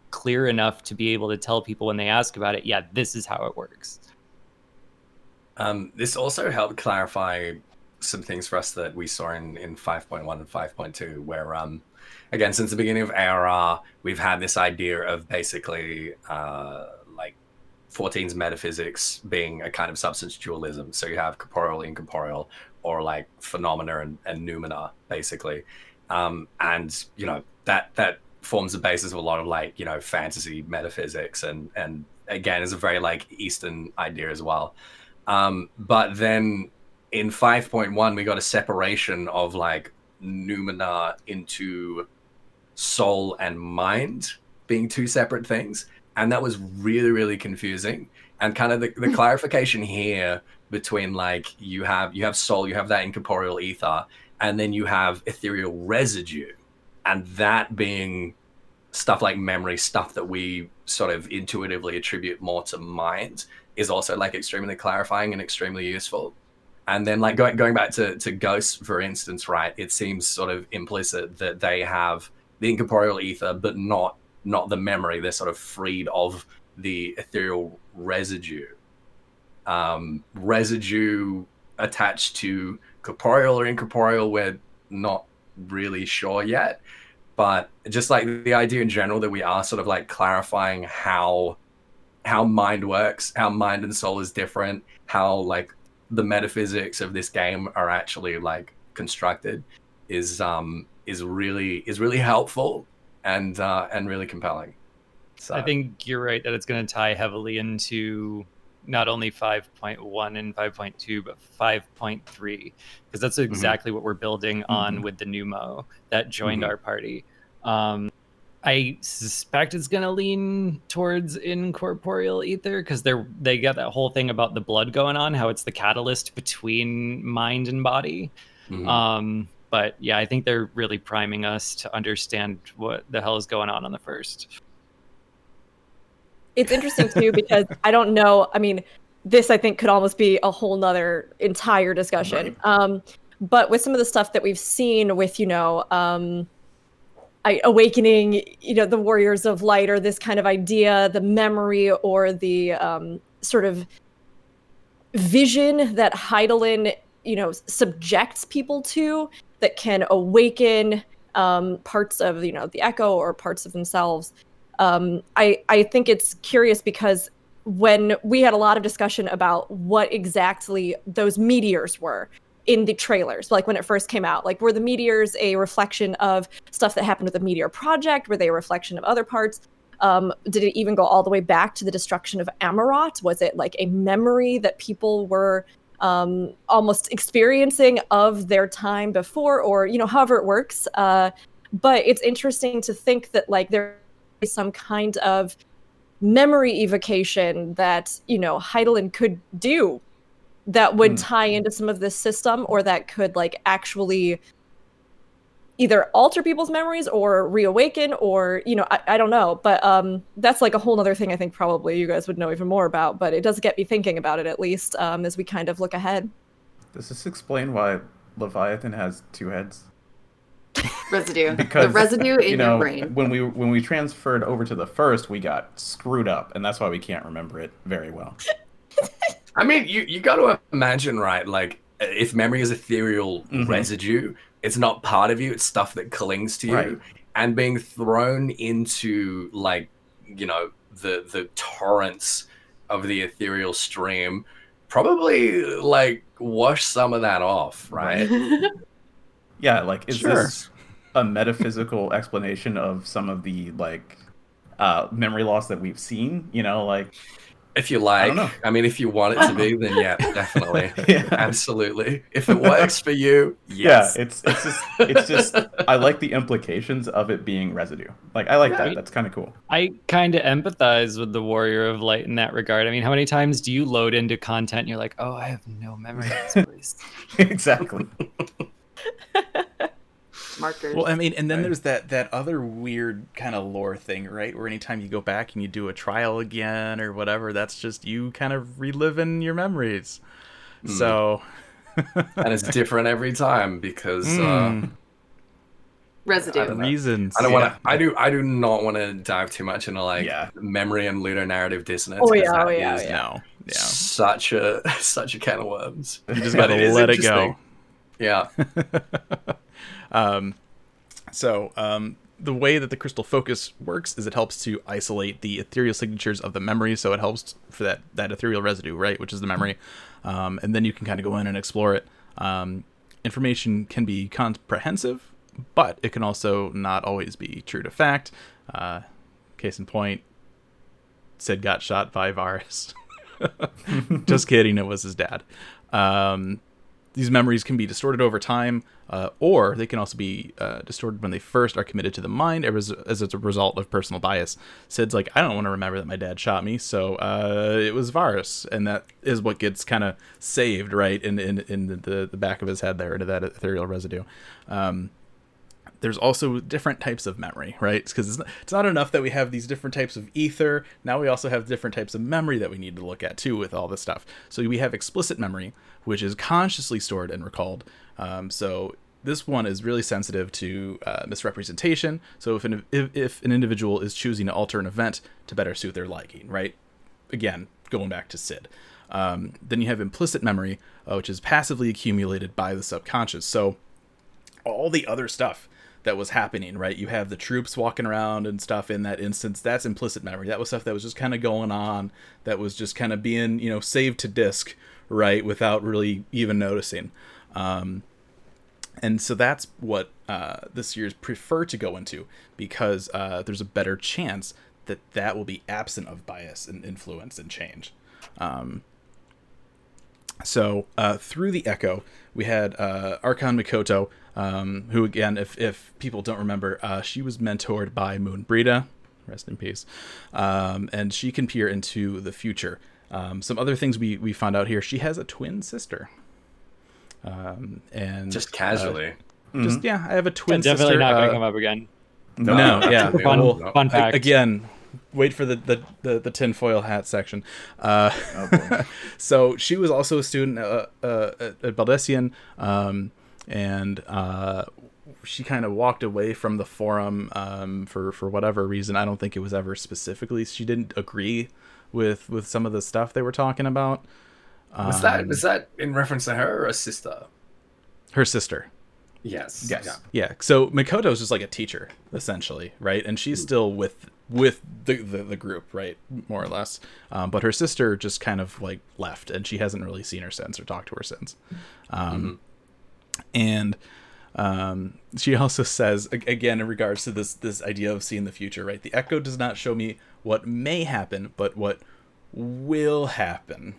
clear enough to be able to tell people when they ask about it, yeah, this is how it works. Um, this also helped clarify some things for us that we saw in, in 5.1 and 5.2, where, um, again, since the beginning of ARR, we've had this idea of basically uh, 14's metaphysics being a kind of substance dualism. So you have corporeal, and incorporeal, or like phenomena and, and noumena, basically. Um, and, you know, that, that forms the basis of a lot of like, you know, fantasy metaphysics and, and again, is a very like Eastern idea as well. Um, but then in 5.1, we got a separation of like noumena into soul and mind being two separate things. And that was really, really confusing. And kind of the, the hmm. clarification here between like you have you have soul, you have that incorporeal ether, and then you have ethereal residue. And that being stuff like memory, stuff that we sort of intuitively attribute more to mind is also like extremely clarifying and extremely useful. And then like going going back to, to ghosts, for instance, right, it seems sort of implicit that they have the incorporeal ether, but not not the memory. They're sort of freed of the ethereal residue. Um, residue attached to corporeal or incorporeal, we're not really sure yet. But just like the idea in general that we are sort of like clarifying how how mind works, how mind and soul is different, how like the metaphysics of this game are actually like constructed is um is really is really helpful and uh and really compelling. So I think you're right that it's going to tie heavily into not only 5.1 and 5.2 but 5.3 because that's exactly what we're building on Mhm. with the Numo that joined Mhm. our party. Um, I suspect it's going to lean towards incorporeal ether because they're they got that whole thing about the blood going on, how it's the catalyst between mind and body. mhm. Um, but yeah, I think they're really priming us to understand what the hell is going on on the first. it's interesting too because I don't know. I mean, this I think could almost be a whole nother entire discussion. Um, but with some of the stuff that we've seen with, you know, um, I, awakening, you know, the warriors of light or this kind of idea, the memory or the um, sort of vision that Hydaelyn, you know subjects people to that can awaken um, parts of you know the echo or parts of themselves um, I, I think it's curious because when we had a lot of discussion about what exactly those meteors were in the trailers, like when it first came out, like were the meteors a reflection of stuff that happened with the Meteor Project? Were they a reflection of other parts? Um, did it even go all the way back to the destruction of Amaurot? Was it like a memory that people were um, almost experiencing of their time before, or you know, however it works? Uh, but it's interesting to think that like there is some kind of memory evocation that you know Hydaelyn could do that would Hmm. tie into some of this system or that could like actually either alter people's memories or reawaken or you know I, I don't know but um that's like a whole other thing i think probably you guys would know even more about but it does get me thinking about it at least um as we kind of look ahead Does this explain why Leviathan has two heads? Residue. Because the residue in you know, your brain. when we when we transferred over to the first, we got screwed up, and that's why we can't remember it very well. I mean, you you got to imagine, right? Like, if memory is ethereal Mhm. residue, it's not part of you. It's stuff that clings to you, Right. and being thrown into like, you know, the the torrents of the ethereal stream, probably like wash some of that off, right? Yeah, like is Sure. this a metaphysical explanation of some of the like uh memory loss that we've seen? You know, like If you like, know. I, mean, if you want it to be, then yeah, definitely, Yeah. absolutely. If it works for you, yes. yeah, it's it's just it's just I like the implications of it being residue. Like I like that. That's kind of cool. I kind of empathize with the Warrior of Light in that regard. I mean, how many times do you load into content and you're like, oh, I have no memory of this place? exactly. Markers. Well, I mean, and then Right. there's that that other weird kind of lore thing, right? Where anytime you go back and you do a trial again or whatever, that's just you kind of reliving your memories. So, and it's different every time because uh, mm, residue. I reasons. I don't want Yeah. to. I do. I do not want to dive too much into like Yeah. memory and ludonarrative dissonance. Oh, 'cause yeah, oh, yeah, is yeah. no, yeah, Such a such a can of worms. you just gotta let it go. Yeah. Um, so um, the way that the crystal focus works is it helps to isolate the ethereal signatures of the memory. So it helps for that that ethereal residue, right, which is the memory, um, and then you can kind of go in and explore it. Um, information can be comprehensive, but it can also not always be true to fact. Uh, case in point, Cid got shot by Varis. Just kidding, it was his dad. Um, these memories can be distorted over time, uh, or they can also be uh, distorted when they first are committed to the mind as, as a result of personal bias. Cid's like, I don't want to remember that my dad shot me, so uh, it was Varis, and that is what gets kind of saved, right, in in, in the, the back of his head there into that ethereal residue. Um, there's also different types of memory, right? Because it's, it's not enough that we have these different types of ether. Now we also have different types of memory that we need to look at too with all this stuff. So we have explicit memory, which is consciously stored and recalled. Um, so this one is really sensitive to uh, misrepresentation. So if an if, if an individual is choosing to alter an event to better suit their liking, right? Again, going back to Cid. Um, then you have implicit memory, uh, which is passively accumulated by the subconscious. So all the other stuff that was happening, right? You have the troops walking around and stuff in that instance. That's implicit memory. That was stuff that was just kind of going on, that was just kind of being, you know, saved to disk, right? Without really even noticing. Um, and so that's what uh, this year's prefer to go into because uh, there's a better chance that that will be absent of bias and influence and change. Um, so uh, through the Echo, we had uh, Archon Mikoto, um, who again, if if people don't remember, uh, she was mentored by Moenbryda, rest in peace, um, and she can peer into the future. Um, some other things we we found out here: she has a twin sister. Um, and Just casually. uh, just yeah, I have a twin sister. Definitely sister. not going uh, to come up again. no, no yeah. Fun, well, fun a- fact. again, wait for the the the, the tinfoil hat section. Uh, Oh, boy. so she was also a student uh, uh, at, at Baldesion, um, and uh, she kind of walked away from the forum um, for for whatever reason. I don't think it was ever specifically. She didn't agree with with some of the stuff they were talking about. Was that Um, was that in reference to her or a sister? her sister? Yes. Yes. Yeah. Yeah. So Mikoto is just like a teacher, essentially, right? And she's still with with the the, the group, right, more or less. Um, but her sister just kind of like left, and she hasn't really seen her since or talked to her since. Um, And um, she also says again in regards to this this idea of seeing the future, right? The echo does not show me what may happen, but what will happen.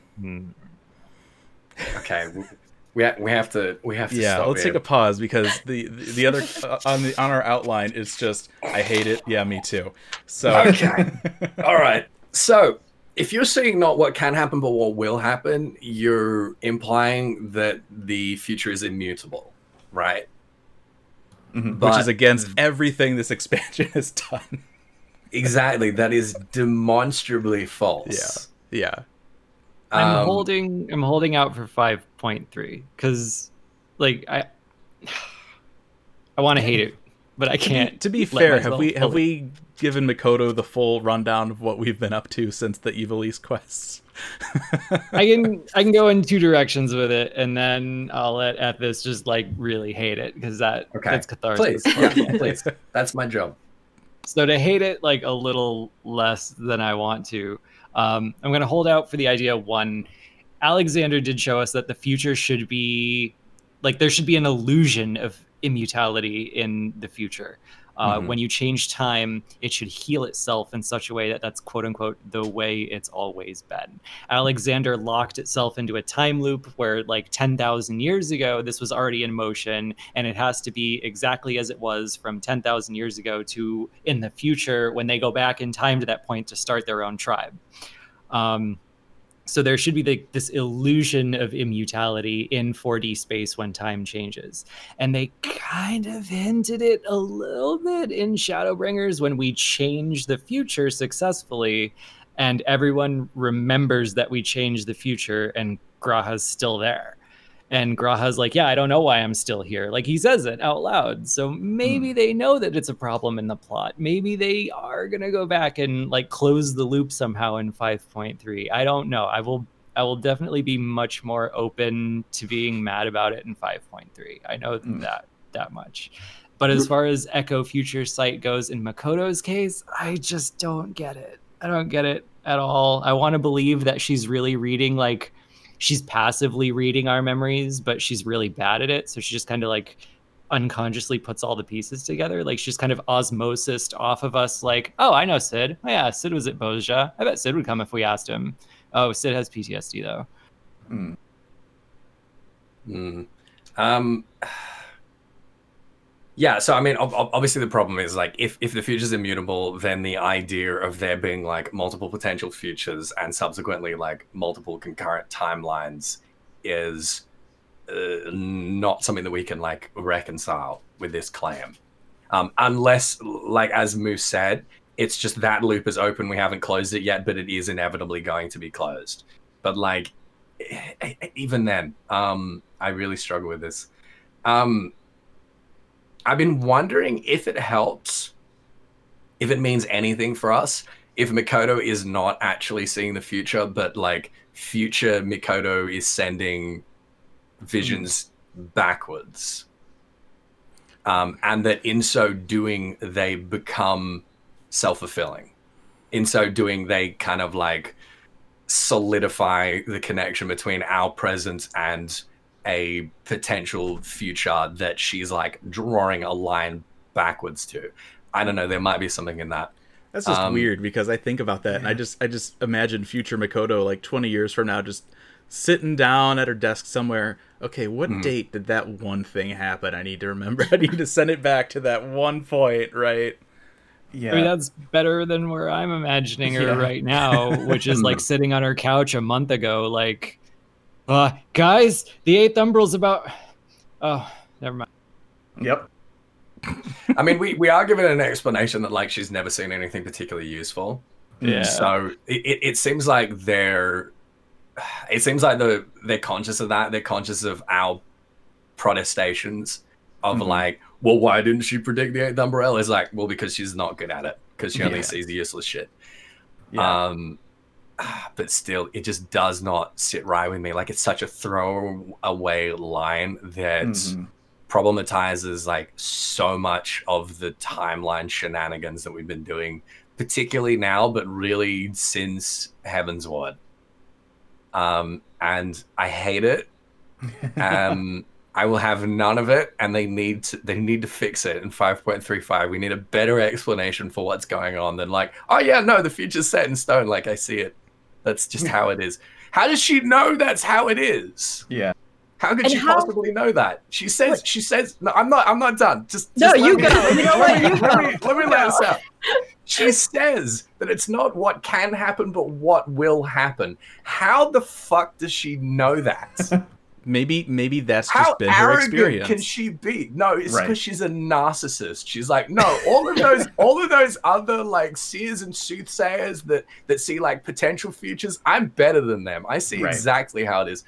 Okay. we- We, ha- we have to we have to yeah let's here. take a pause because the the, the other uh, on the on our outline is just i hate it yeah me too so Okay. All right. So, if you're seeing not what can happen but what will happen, you're implying that the future is immutable, right? Mhm. But which is against everything this expansion has done exactly that is demonstrably false. yeah yeah. I'm Um, holding I'm holding out for 5.3 cuz like I I want to hate it, but I can't. to be let fair have we have fully- we given Mikoto the full rundown of what we've been up to since the Ivalice quests I can I can go in two directions with it, and then I'll let Ethis just like really hate it because that Okay. that's catharsis. Please, yeah, please. That's my job. So to hate it like a little less than I want to, um, I'm going to hold out for the idea. One, Alexander did show us that the future should be like there should be an illusion of immutability in the future. Uh, Mhm. When you change time, it should heal itself in such a way that that's quote unquote the way it's always been. Alexander locked itself into a time loop where, like 10,000 years ago, this was already in motion, and it has to be exactly as it was from 10,000 years ago to in the future when they go back in time to that point to start their own tribe. Um, so there should be the, this illusion of immutability in 4D space when time changes. And they kind of hinted it a little bit in Shadowbringers when we change the future successfully and everyone remembers that we changed the future and G'raha's still there. And G'raha's like, yeah, I don't know why I'm still here. Like he says it out loud. So maybe they know that it's a problem in the plot. Maybe they are gonna go back and like close the loop somehow in 5.3. I don't know. I will I will definitely be much more open to being mad about it in 5.3. I know Mm. that that much. But as far as Echo Future Sight goes in Mikoto's case, I just don't get it. I don't get it at all. I want to believe that she's really reading like she's passively reading our memories, but she's really bad at it. So she just kind of like unconsciously puts all the pieces together. Like she's kind of osmosis off of us, like, oh, I know Cid. Oh, yeah, Cid was at Bozja. I bet Cid would come if we asked him. Oh, Cid has PTSD though. Mm. Mm. Um, yeah, so I mean, ob- ob- obviously the problem is like if if the future's immutable, then the idea of there being like multiple potential futures and subsequently like multiple concurrent timelines is uh, not something that we can like reconcile with this claim, um, unless like as Moose said, it's just that loop is open. We haven't closed it yet, but it is inevitably going to be closed. But like even then, um, I really struggle with this. Um, I've been wondering if it helps, if it means anything for us, if Mikoto is not actually seeing the future, but like future Mikoto is sending visions backwards. Um, and that in so doing, they become self fulfilling. In so doing, they kind of like solidify the connection between our presence and a potential future that she's like drawing a line backwards to. I don't know. There might be something in that. That's just Um, weird because I think about that and I just I just imagine future Mikoto like 20 years from now just sitting down at her desk somewhere. Okay, what Mhm. date did that one thing happen? I need to remember. I need to send it back to that one point, right? Yeah. I mean, that's better than where I'm imagining her Yeah. right now, which is like sitting on her couch a month ago, like, uh, guys, the eighth umbral's about. Oh, never mind. Yep. I mean, we, we are given an explanation that like she's never seen anything particularly useful. Yeah. So it, it, it seems like they're it seems like they're they're conscious of that. They're conscious of our protestations of Mhm. like, well, why didn't she predict the eighth umbrella? It's like, well, because she's not good at it. Because she only Yeah. sees the useless shit. Yeah. Um but still, it just does not sit right with me. Like it's such a throwaway line that Mhm. problematizes like so much of the timeline shenanigans that we've been doing, particularly now, but really since Heavensward. Um, and I hate it. Um, I will have none of it, and they need to they need to fix it in 5.35. We need a better explanation for what's going on than like, oh yeah, no, the future's set in stone. Like I see it. That's just how it is. How does she know that's how it is? yeah. How could And she how- possibly know that? She says. She says. No, I'm not. I'm not done. Just. No, just let you me- go. You know what? You let go. me, let me let this out. She says that it's not what can happen, but what will happen. How the fuck does she know that? Maybe maybe that's How just been her arrogant experience. can she be? No, it's because Right. she's a narcissist. She's like, no, all of those, all of those other like seers and soothsayers that that see like potential futures. I'm better than them. I see Right. exactly how it is.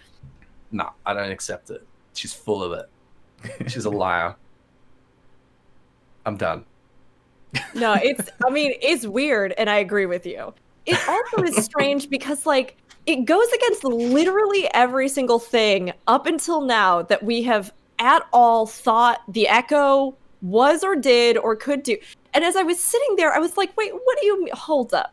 No, I don't accept it. She's full of it. She's a liar. I'm done. no, it's I mean, it's weird and I agree with you. It also is strange because like it goes against literally every single thing up until now that we have at all thought the echo was or did or could do. And as I was sitting there, I was like, wait, what do you mean? Hold up.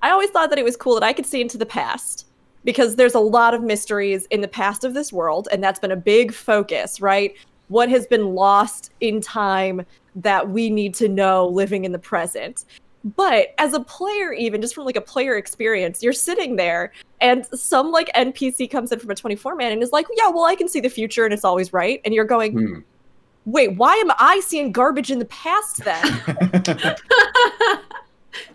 I always thought that it was cool that I could see into the past because there's a lot of mysteries in the past of this world, and that's been a big focus, right? What has been lost in time that we need to know living in the present. But as a player, even just from like a player experience, you're sitting there and some like NPC comes in from a 24 man and is like, Yeah, well, I can see the future and it's always right. And you're going, Hmm. Wait, why am I seeing garbage in the past then?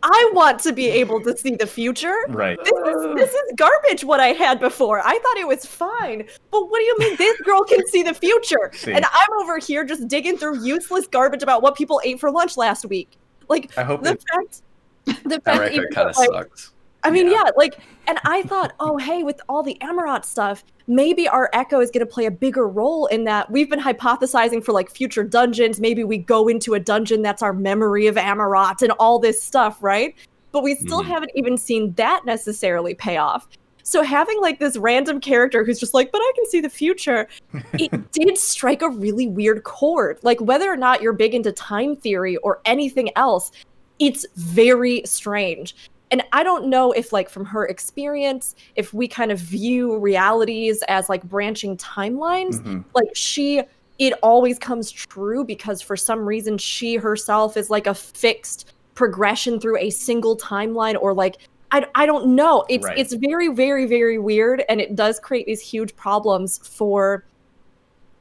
I want to be able to see the future. right. This is, this is garbage what I had before. I thought it was fine. But what do you mean this girl can see the future? See. And I'm over here just digging through useless garbage about what people ate for lunch last week. Like I hope the it, fact the That fact record kind of like, sucks. I mean, Yeah. yeah. like, and I thought, oh, hey, with all the Amaurot stuff, maybe our Echo is going to play a bigger role in that. We've been hypothesizing for like future dungeons. Maybe we go into a dungeon that's our memory of Amaurot and all this stuff, right? But we still Mhm. haven't even seen that necessarily pay off. So having like this random character who's just like, but I can see the future, it did strike a really weird chord. Like whether or not you're big into time theory or anything else, it's very strange. And I don't know if like from her experience, if we kind of view realities as like branching timelines, Mhm. like she it always comes true because for some reason she herself is like a fixed progression through a single timeline or like I, I don't know it's Right. it's very very very weird and it does create these huge problems for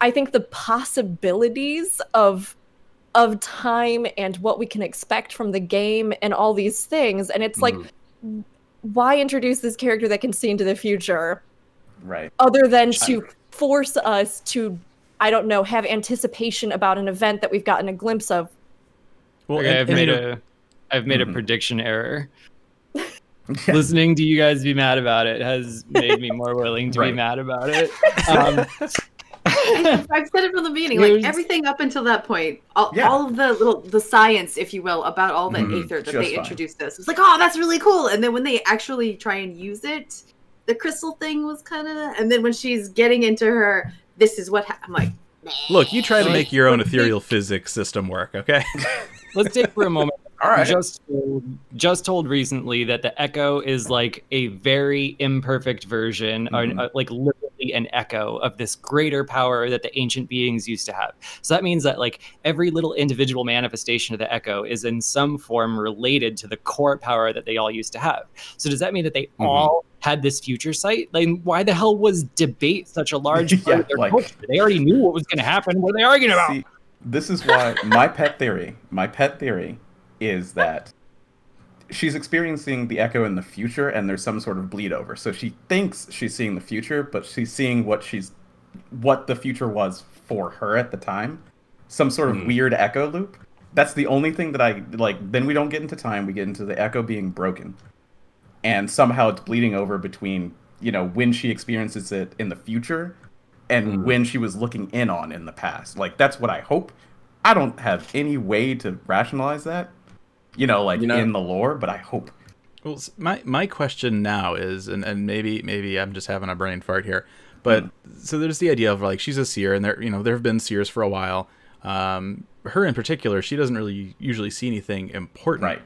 i think the possibilities of of time and what we can expect from the game and all these things and it's like Mhm. why introduce this character that can see into the future right. other than to force us to i don't know have anticipation about an event that we've gotten a glimpse of Well, okay, and- I've and made you know- a I've made a prediction error. Yeah. Listening to you guys be mad about it has made me more willing to Right. be mad about it. Um, I've said it from the beginning. There's- Like everything up until that point, all, Yeah. all of the little the science, if you will, about all the Mhm, aether that just they fine. introduced us was like, oh, that's really cool. And then when they actually try and use it, the crystal thing was kind of. And then when she's getting into her, this is what ha-, I'm like. Look, you try to make your own let's ethereal physics system work, okay? let's take for a moment. All right. Just told, just told recently that the Echo is like a very imperfect version, Mhm. or uh, like literally an echo of this greater power that the ancient beings used to have. So that means that like every little individual manifestation of the Echo is in some form related to the core power that they all used to have. So does that mean that they Mhm. all had this future sight? Like, why the hell was debate such a large part Yeah, of their like- culture? They already knew what was going to happen. What are they arguing about? See, this is why my pet theory, my pet theory is that she's experiencing the echo in the future and there's some sort of bleed over. So she thinks she's seeing the future, but she's seeing what she's what the future was for her at the time. Some sort of Hmm. weird echo loop. That's the only thing that I like then we don't get into time, we get into the echo being broken. And somehow it's bleeding over between, you know, when she experiences it in the future and Hmm. when she was looking in on in the past. Like that's what I hope. I don't have any way to rationalize that, you know, like You know- in the lore, but I hope. Well, my my question now is, and, and maybe maybe I'm just having a brain fart here, but so there's the idea of like she's a seer, and there you know there have been seers for a while. Um, her in particular, she doesn't really usually see anything important, Right.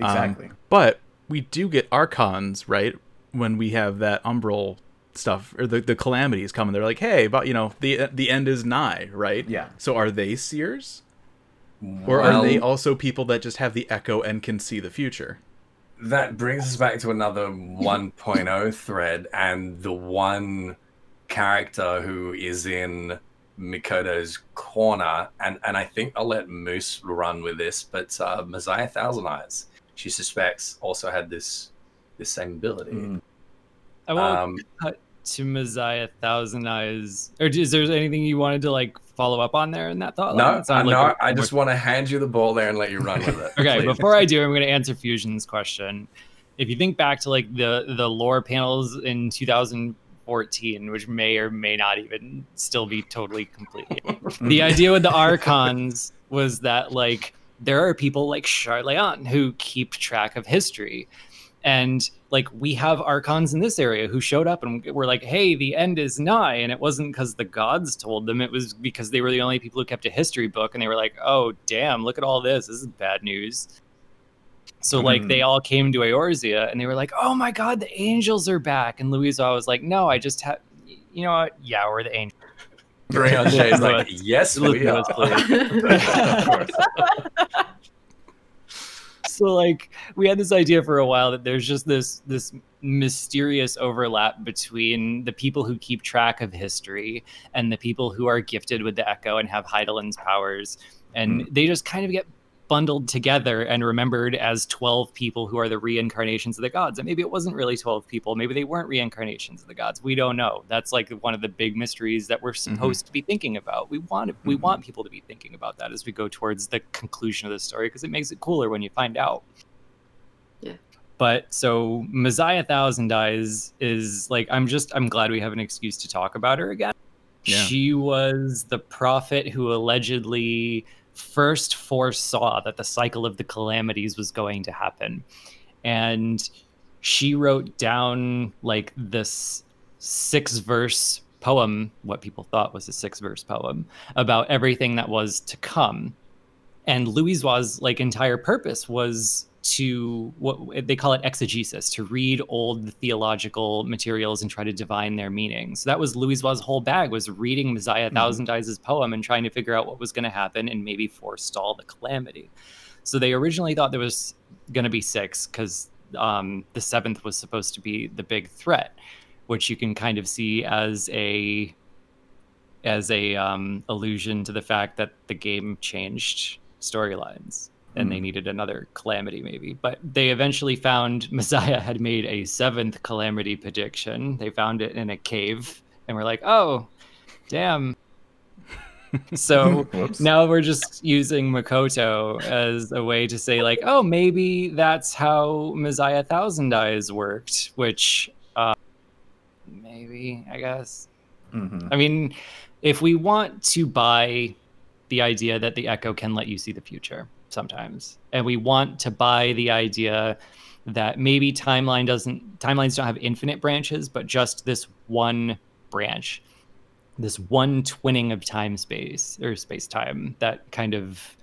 Um, Exactly. but we do get archons, right? When we have that umbral stuff or the, the calamities coming, they're like, hey, but you know the the end is nigh, right? Yeah. So are they seers, or are they also people that just have the echo and can see the future? That brings us back to another 1.0 thread, and the one character who is in Mikoto's corner, and, and I think I'll let Moose run with this, but uh, Messiah Thousand Eyes, she suspects, also had this this same ability. Mm. I won't Um, cut to Messiah Thousand Eyes. Or is there anything you wanted to like follow up on there in that thought? no, sounded no, like a- I just want to hand you the ball there and let you run with it. Okay, please. before I do, I'm going to answer Fusion's question. If you think back to like the the lore panels in 2014, which may or may not even still be totally completely, the idea with the archons was that like there are people like Sharlayan who keep track of history, and like we have archons in this area who showed up and were like, "Hey, the end is nigh," and it wasn't because the gods told them; it was because they were the only people who kept a history book, and they were like, "Oh, damn, look at all this! This is bad news." So like hmm. they all came to Eorzea and they were like, "Oh my god, the angels are back!" And Louisa was like, "No, I just have, you know what? Yeah, we're the angels." Brion Shay's like, yes, we are. So like we had this idea for a while that there's just this this mysterious overlap between the people who keep track of history and the people who are gifted with the echo and have Hydaelyn's powers. And hmm. they just kind of get bundled together and remembered as 12 people who are the reincarnations of the gods and maybe it wasn't really 12 people maybe they weren't reincarnations of the gods we don't know that's like one of the big mysteries that we're supposed to be thinking about we want we Mhm. want people to be thinking about that as we go towards the conclusion of the story because it makes it cooler when you find out Yeah. but so Messiah Thousand Eyes is like I'm just I'm glad we have an excuse to talk about her again. Yeah. She was the prophet who allegedly first foresaw that the cycle of the calamities was going to happen. And she wrote down like this six verse poem, what people thought was a six verse poem, about everything that was to come. And Louisoix's like entire purpose was to what they call it exegesis, to read old theological materials and try to divine their meaning. So that was Louisoix's whole bag was reading Messiah Thousand Eyes' poem and trying to figure out what was going to happen and maybe forestall the calamity. So they originally thought there was going to be six because um, the seventh was supposed to be the big threat, which you can kind of see as a as a um, allusion to the fact that the game changed storylines and they needed another calamity maybe. But they eventually found messiah had made a seventh calamity prediction. They found it in a cave and we're like oh damn. So now we're just using Mikoto as a way to say like, oh, maybe that's how Messiah Thousand Eyes worked, which uh, maybe I guess. Mhm. I mean, if we want to buy the idea that the Echo can let you see the future sometimes, and we want to buy the idea that maybe timeline doesn't timelines don't have infinite branches, but just this one branch this one twinning of time space or space time that kind of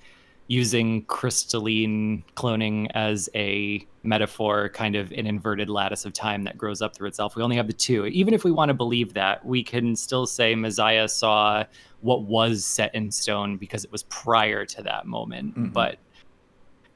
using crystalline cloning as a metaphor kind of an inverted lattice of time that grows up through itself. We only have the two. Even if we want to believe that we can still say messiah saw what was set in stone because it was prior to that moment. Mhm. but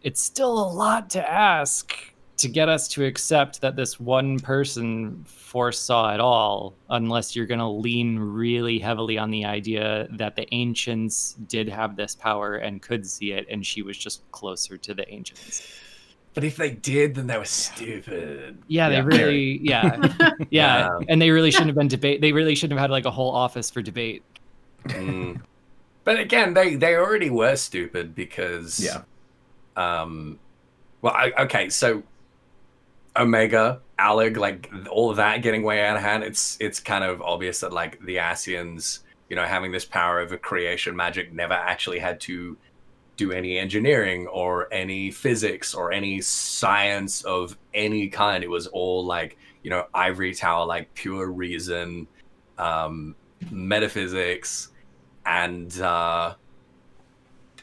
it's still a lot to ask to get us to accept that this one person foresaw it all, unless you're going to lean really heavily on the idea that the ancients did have this power and could see it, and she was just closer to the ancients. But if they did, then they were stupid. Yeah, they Yeah, really, yeah, yeah, Yeah. and they really shouldn't have been debate. They really shouldn't have had like a whole office for debate. Mm. But again, they they already were stupid because Yeah. Um, well, I, okay, so Omega, Allag, like all of that getting way out of hand. It's it's kind of obvious that like the Ascians, you know, having this power over creation magic, never actually had to do any engineering or any physics or any science of any kind. It was all like, you know, ivory tower, like pure reason, um, metaphysics, and uh,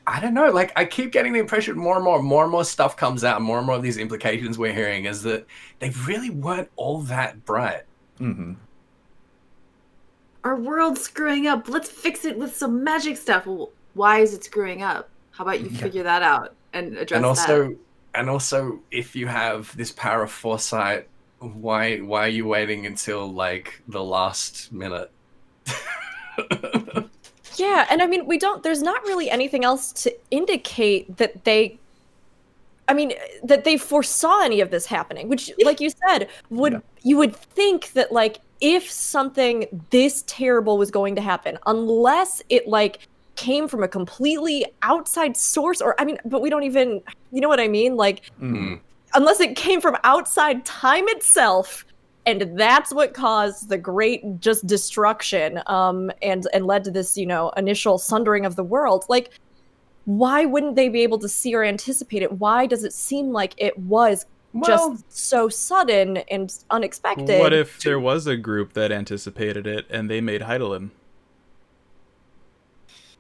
I don't know. Like, I keep getting the impression more and more, more and more stuff comes out, more and more of these implications we're hearing is that they really weren't all that bright. hmm Our world's screwing up. Let's fix it with some magic stuff. Well, why is it screwing up? How about you Yeah. figure that out and address and also that? and also if you have this power of foresight why why are you waiting until like the last minute Yeah, and I mean, we don't. There's not really anything else to indicate that they. I mean, that they foresaw any of this happening, which, like you said, would Yeah. you would think that like if something this terrible was going to happen, unless it like came from a completely outside source, or I mean, but we don't even, you know what I mean, like hmm unless it came from outside time itself and that's what caused the great just destruction um and and led to this you know initial sundering of the world like why wouldn't they be able to see or anticipate it why does it seem like it was Well- just so sudden and unexpected What if there was a group that anticipated it and they made Hydaelyn?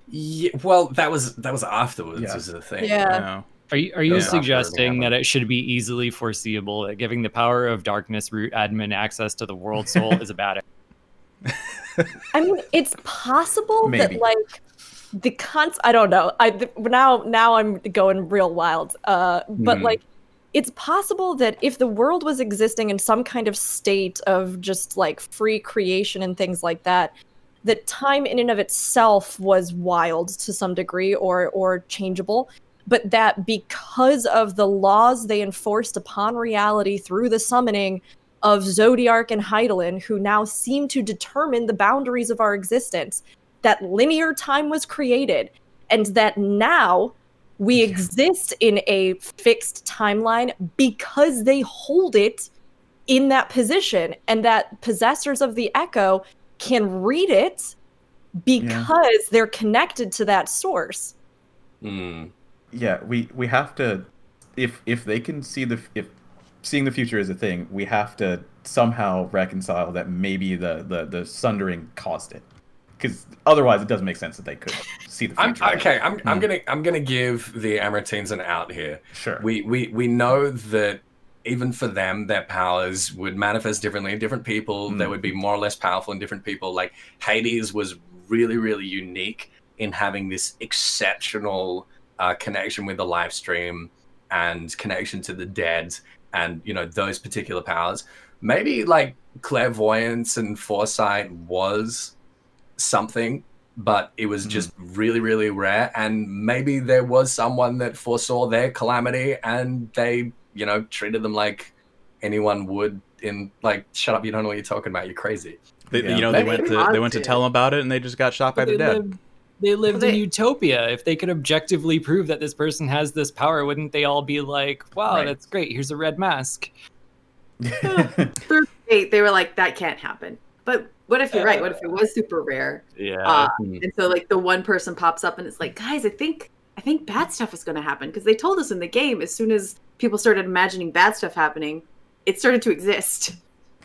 yeah, well that was that was afterwards Yeah. is the thing Yeah. No. Are you, are you Yeah. Suggesting that it should be easily foreseeable that giving the power of darkness root admin access to the world soul is a bad I mean, it's possible Maybe. that like the cons. I don't know. I th- now now I'm going real wild. Uh, but Mhm. like, it's possible that if the world was existing in some kind of state of just like free creation and things like that, that time in and of itself was wild to some degree or or changeable. But that because of the laws they enforced upon reality through the summoning of Zodiark and Hydaelyn, who now seem to determine the boundaries of our existence, that linear time was created, and that now we exist in a fixed timeline because they hold it in that position, and that possessors of the echo can read it because they're connected to that source. Hmm. Yeah we we have to if if they can see the if seeing the future is a thing we have to somehow reconcile that maybe the the the sundering caused it. Because otherwise it doesn't make sense that they could see the I'm, future. Okay i'm i'm Hmm. gonna i'm gonna give the Amaurotines an out here. Sure. We we we know that even for them their powers would manifest differently in different people they Mm. would be more or less powerful in different people. Like hades was really really unique in having this exceptional uh, connection with the lifestream and connection to the dead and you know those particular powers maybe like clairvoyance and foresight was something but it was Mhm. just really really rare and maybe there was someone that foresaw their calamity and they you know treated them like anyone would in like shut up you don't know what you're talking about you're crazy They, Yeah. You know, they went to they went to to. tell them about it, and they just got shot by they the dead. lived, they lived Well, in utopia. If they could objectively prove that this person has this power, wouldn't they all be like, "Wow, Right. that's great. Here's a red mask." Through they were like, that can't happen. But what if you're right? What if it was super rare? Yeah. Uh, Hmm. and so like the one person pops up and it's like, guys, I think I think bad stuff is going to happen because they told us in the game as soon as people started imagining bad stuff happening, it started to exist.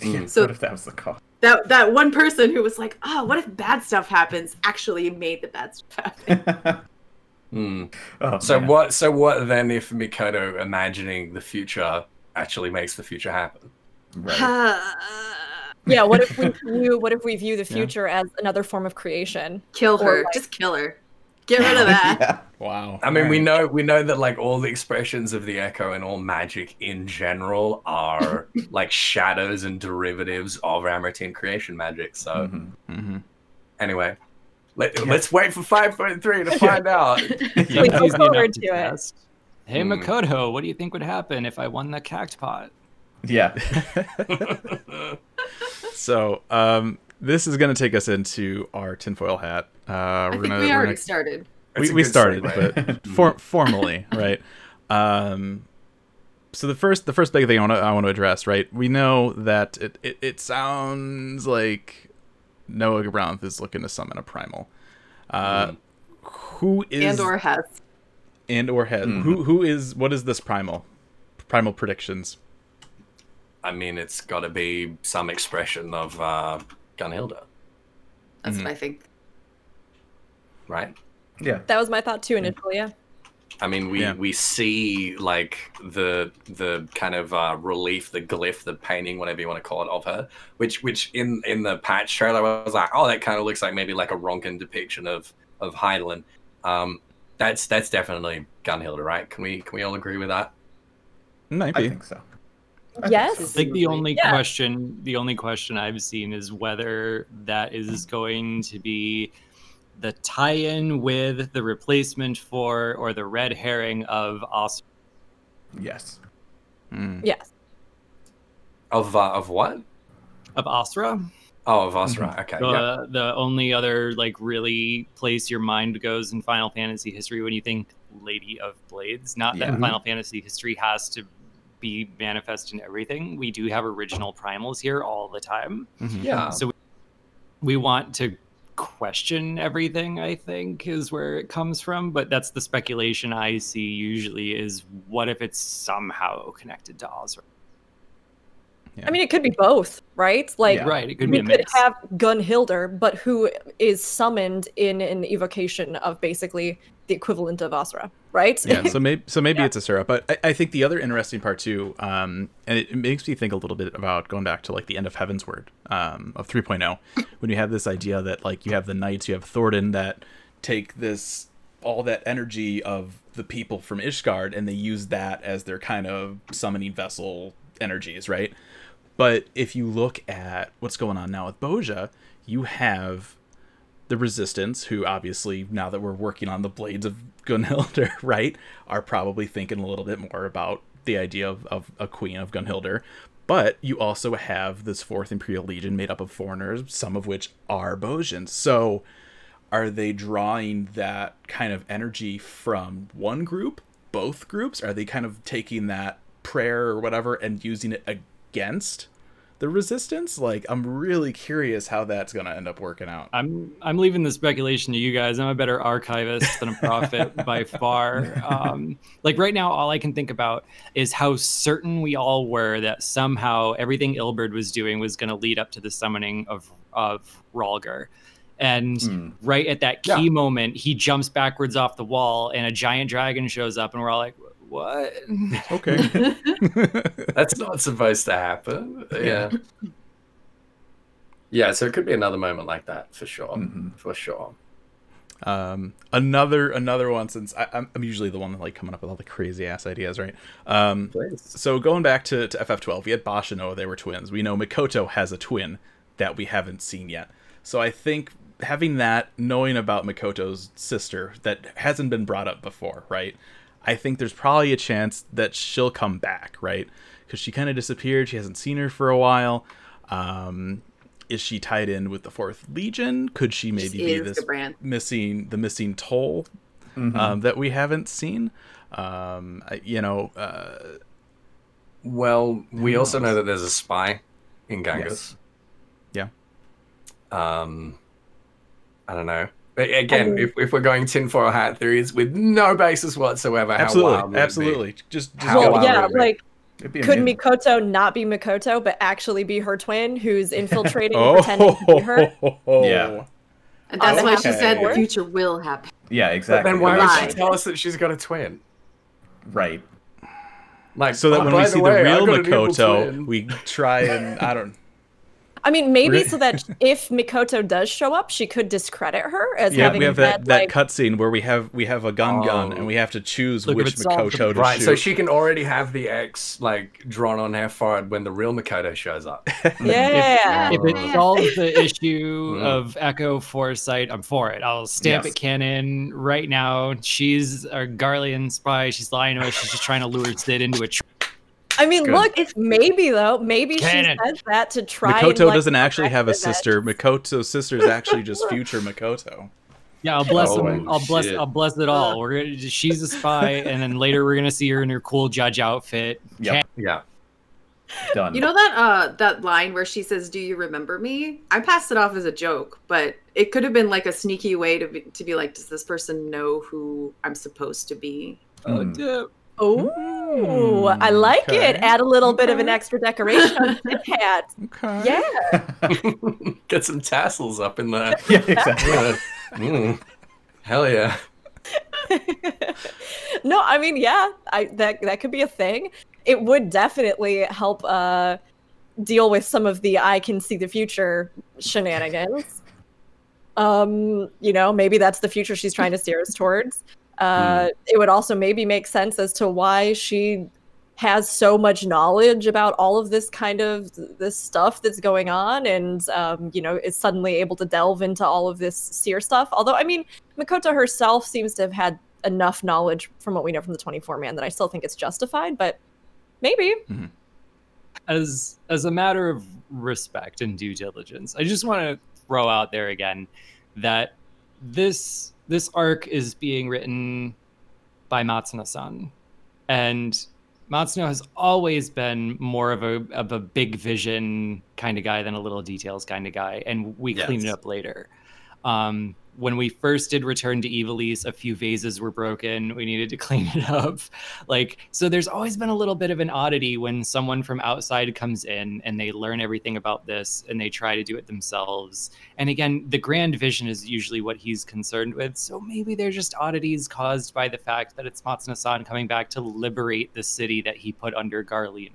Yeah, So- what if that was the cause That that one person who was like, oh, what if bad stuff happens? Actually made the bad stuff happen. Hmm. oh, so man. what so what then if mikoto imagining the future actually makes the future happen right. Yeah, what if we view what if we view the Yeah. future as another form of creation? kill Or, her. like- Just kill her. Get rid of that. yeah. Wow. I mean, we know we know that like all the expressions of the echo and all magic in general are like shadows and derivatives of Amaurotine creation magic. So Mhm. hmm anyway, let, let's wait for five point three to find out. You We look look easy enough forward to to it. Hey Hmm. Mikoto, what do you think would happen if I won the cactpot? yeah So, um, this is going to take us into our tinfoil hat. Uh, I we're think gonna, we already gonna- started. We, we started, segue. but for, formally, right? Um, so the first the first big thing I want to I want to address, right? We know that it, it, it sounds like Noah Gabranth is looking to summon a primal. Uh, Mm. Who is and or Hess. and or head. Mhm. Who who is what is this primal? Primal predictions. I mean, it's got to be some expression of uh, Gunnhildr, That's Mhm. what I think. right? Yeah. That was my thought too initially. Yeah. I mean, we Yeah. we see like the the kind of uh, relief, the glyph, the painting, whatever you want to call it, of her. Which which in in the patch trailer, I was like, oh, that kind of looks like maybe like a Ronkan depiction of of Hydaelyn. Um, that's that's definitely Gunhilda, right? Can we can we all agree with that? Might I think so. I Yes. I think the only Yeah. question, the only question I've seen is whether that is going to be the tie-in with the replacement for or the red herring of Os- Yes. Mm. Yes. Of uh, of what? of Asra. Oh, of Osra. Okay. The yeah. the only other like really place your mind goes in Final Fantasy history when you think Lady of Blades. Not Yeah. that Final Fantasy history has to be manifest in everything. We do have original primals here all the time. Mhm. Yeah. So we want to question everything i think is where it comes from but that's the speculation i see usually is what if it's somehow connected to Ozra? I mean, it could be both, right? Like, Yeah. right it could we be a could mix have Gunnhildr, but who is summoned in an evocation of basically the equivalent of Asra, right? yeah so maybe so maybe Yeah. it's a syrup but I, I think the other interesting part too um and it, it makes me think a little bit about going back to like the end of Heavensward um of 3.0 when you have this idea that like you have the knights you have Thordan that take this all that energy of the people from ishgard and they use that as their kind of summoning vessel energies right but if you look at what's going on now with Bozja you have the resistance who obviously now that we're working on the blades of Gunnhildr right are probably thinking a little bit more about the idea of, of a queen of Gunnhildr. But you also have this fourth imperial legion made up of foreigners some of which are Bozjans. So are they drawing that kind of energy from one group both groups? Are they kind of taking that prayer or whatever and using it against the resistance like i'm really curious how that's going to end up working out. I'm i'm leaving the speculation to you guys. I'm a better archivist than a prophet by far. Um like right now all i can think about is how certain we all were that somehow everything Ilberd was doing was going to lead up to the summoning of of Rhalgr. And Hmm. right at that key moment he jumps backwards off the wall and a giant dragon shows up and we're all like what okay That's not supposed to happen. Yeah. Yeah, so it could be another moment like that for sure. Mhm. For sure. um another another one since I, I'm, I'm usually the one that like coming up with all the crazy ass ideas right um Please. so going back to, to ff12 we had Basch and Noah, they were twins we know mikoto has a twin that we haven't seen yet so i think having that knowing about mikoto's sister that hasn't been brought up before right i think there's probably a chance that she'll come back right because she kind of disappeared she hasn't seen her for a while um is she tied in with the fourth legion could she maybe Just be is this Gabran. missing the missing toll Mhm. um, that we haven't seen um I, you know uh Well, we Who also know that there's a spy in Gangos. Yeah. Um, I don't know. A- Again, mean- if, if we're going tinfoil hat theories with no basis whatsoever, how wild absolutely would it be? absolutely just, just How well, wild yeah, would it like be could amazing. Mikoto not be Mikoto, but actually be her twin who's infiltrating oh pretending to be her? Yeah. And that's why she said the future will happen. Yeah, But exactly. then why would she tell us that she's got a twin? Right. Like so that when we the see way, the real got an evil Mikoto, we try and I don't. I mean, maybe so that if Mikoto does show up, she could discredit her as Yeah, having we have that, bad, that like, cutscene where we have we have a gun gun Oh. and we have to choose Look, which it's solved, Mikoto to Right, shoot. so she can already have the X like drawn on her forehead when the real Mikoto shows up. Yeah. if it solves the issue Mm. of Echo Foresight, I'm for it. I'll stamp Yes. it canon right now. She's a Garlean spy. She's lying to us. She's just trying to lure Cid into a. Tr- I mean, Good. look, maybe though, maybe Canon. she says that to try. Mikoto and, like, doesn't actually have a the sister. event. Mikoto's sister is actually just future Mikoto. yeah, I'll bless Oh, them. I'll bless. shit. I'll bless it all. We're gonna. She's a spy, and then later we're gonna see her in her cool judge outfit. Yep. Yeah. Done. You know that uh that line where she says, "Do you remember me?" I passed it off as a joke, but it could have been like a sneaky way to be, to be like, "Does this person know who I'm supposed to be?" Oh yeah. Oh, Hmm. dip. Oh, I like it. Add a little bit of an extra decoration on the hat. Okay. Yeah. Get some tassels up in there. yeah, exactly. Yeah. Mm. Hell yeah. no, I mean, yeah, I that that could be a thing. It would definitely help uh deal with some of the I can see the future shenanigans. Um, you know, maybe that's the future she's trying to steer us towards. Uh it would also maybe make sense as to why she has so much knowledge about all of this kind of this stuff that's going on and um, you know is suddenly able to delve into all of this seer stuff. Although i mean Mikoto herself seems to have had enough knowledge from what we know from the 24 man that I still think it's justified, but maybe. as as a matter of respect and due diligence, I just want to throw out there again that this this arc is being written by Matsuno-san, and Matsuno has always been more of a of a big vision kind of guy than a little details kind of guy, and we clean it up later. Um, when we first did Return to Ivalice, a few vases were broken. We needed to clean it up. Like, so there's always been a little bit of an oddity when someone from outside comes in and they learn everything about this and they try to do it themselves. And again, the grand vision is usually what he's concerned with. So maybe they're just oddities caused by the fact that it's Matsuno-san coming back to liberate the city that he put under Garlean.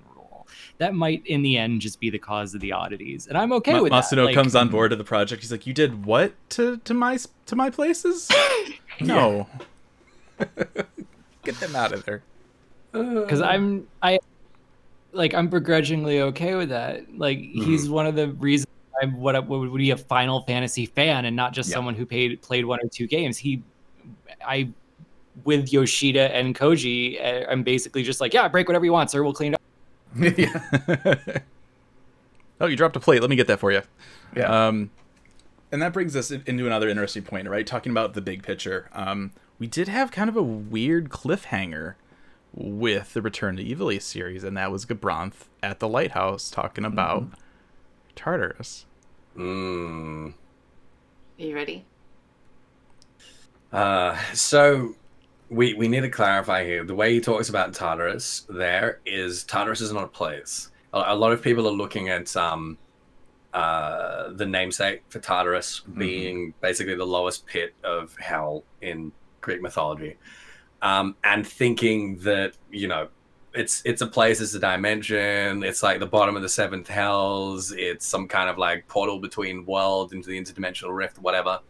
That might, in the end, just be the cause of the oddities, and I'm okay Ma- with that. Masuno Like, comes on um, board to the project. He's like, "You did what to to my to my places? no, get them out of there." Uh, because I'm I like I'm begrudgingly okay with that. Like mm-hmm. he's one of the reasons I'm what I would be a Final Fantasy fan and not just Yeah. someone who paid played one or two games. He, I, with Yoshida and Koji, uh, I'm basically just like, yeah, break whatever you want, sir. We'll clean it up. Yeah. oh, you dropped a plate. Let me get that for you. Yeah. Um, and that brings us into another interesting point, right? Talking about the big picture. Um, we did have kind of a weird cliffhanger with the Return to Ivalice series, and that was Gabranth at the lighthouse talking about Tartarus. Mm. Are you ready? Uh, so we we need to clarify here. The way he talks about Tartarus there is Tartarus is not a place. A, a lot of people are looking at um uh the namesake for Tartarus being basically the lowest pit of hell in Greek mythology. Um, and thinking that, you know, it's it's a place, it's a dimension, it's like the bottom of the seventh hells, it's some kind of like portal between worlds into the interdimensional rift, whatever.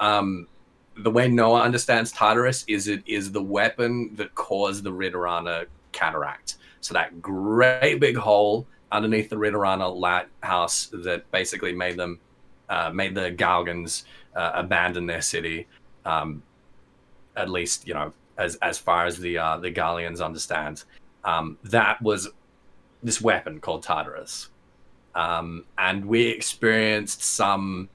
Um, the way Noah understands Tartarus is it is the weapon that caused the Ridorana cataract. So that great big hole underneath the Ridorana lighthouse that basically made them uh, made the Galgans uh, abandon their city. Um, at least you know as as far as the uh, the Garleans understand. Um, that was this weapon called Tartarus, um, and we experienced some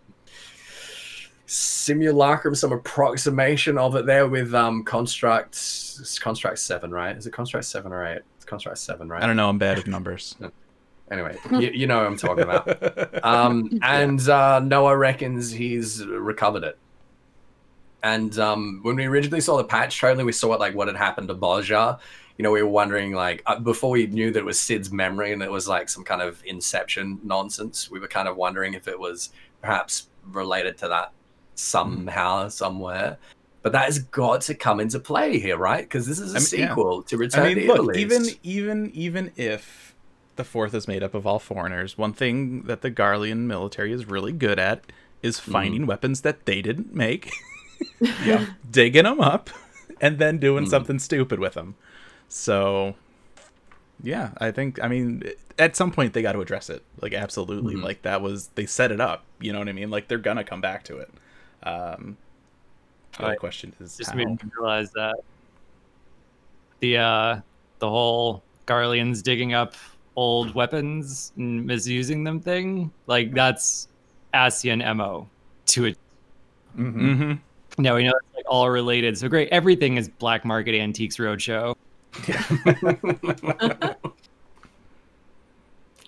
simulacrum, some approximation of it there with um construct it's construct seven, right? Is it construct seven or eight? It's construct seven, right? I don't know. I'm bad with numbers. Anyway, you, you know what I'm talking about. Um, and uh, Noah reckons he's recovered it. And um, when we originally saw the patch trailer, we saw it like what had happened to Bozja. You know, we were wondering like uh, before we knew that it was Cid's memory and it was like some kind of Inception nonsense. We were kind of wondering if it was perhaps related to that somehow, somewhere. But that has got to come into play here, right? Because this is a I mean, yeah. sequel to Return I mean, to look, Evil even even even if the fourth is made up of all foreigners, one thing that the Garlean military is really good at is finding weapons that they didn't make, yeah. digging them up, and then doing Mhm. something stupid with them. So, yeah, I think I mean at some point they got to address it. Like absolutely, Mhm. like that was they set it up. You know what I mean? Like they're gonna come back to it. Um, the only question is Just how. made me realize that the uh the whole Garleans digging up old weapons and misusing them thing, like that's Ascian MO to it. Mm-hmm. Mm-hmm. Now we know it's like all related. So great. Everything is Black Market Antiques Roadshow.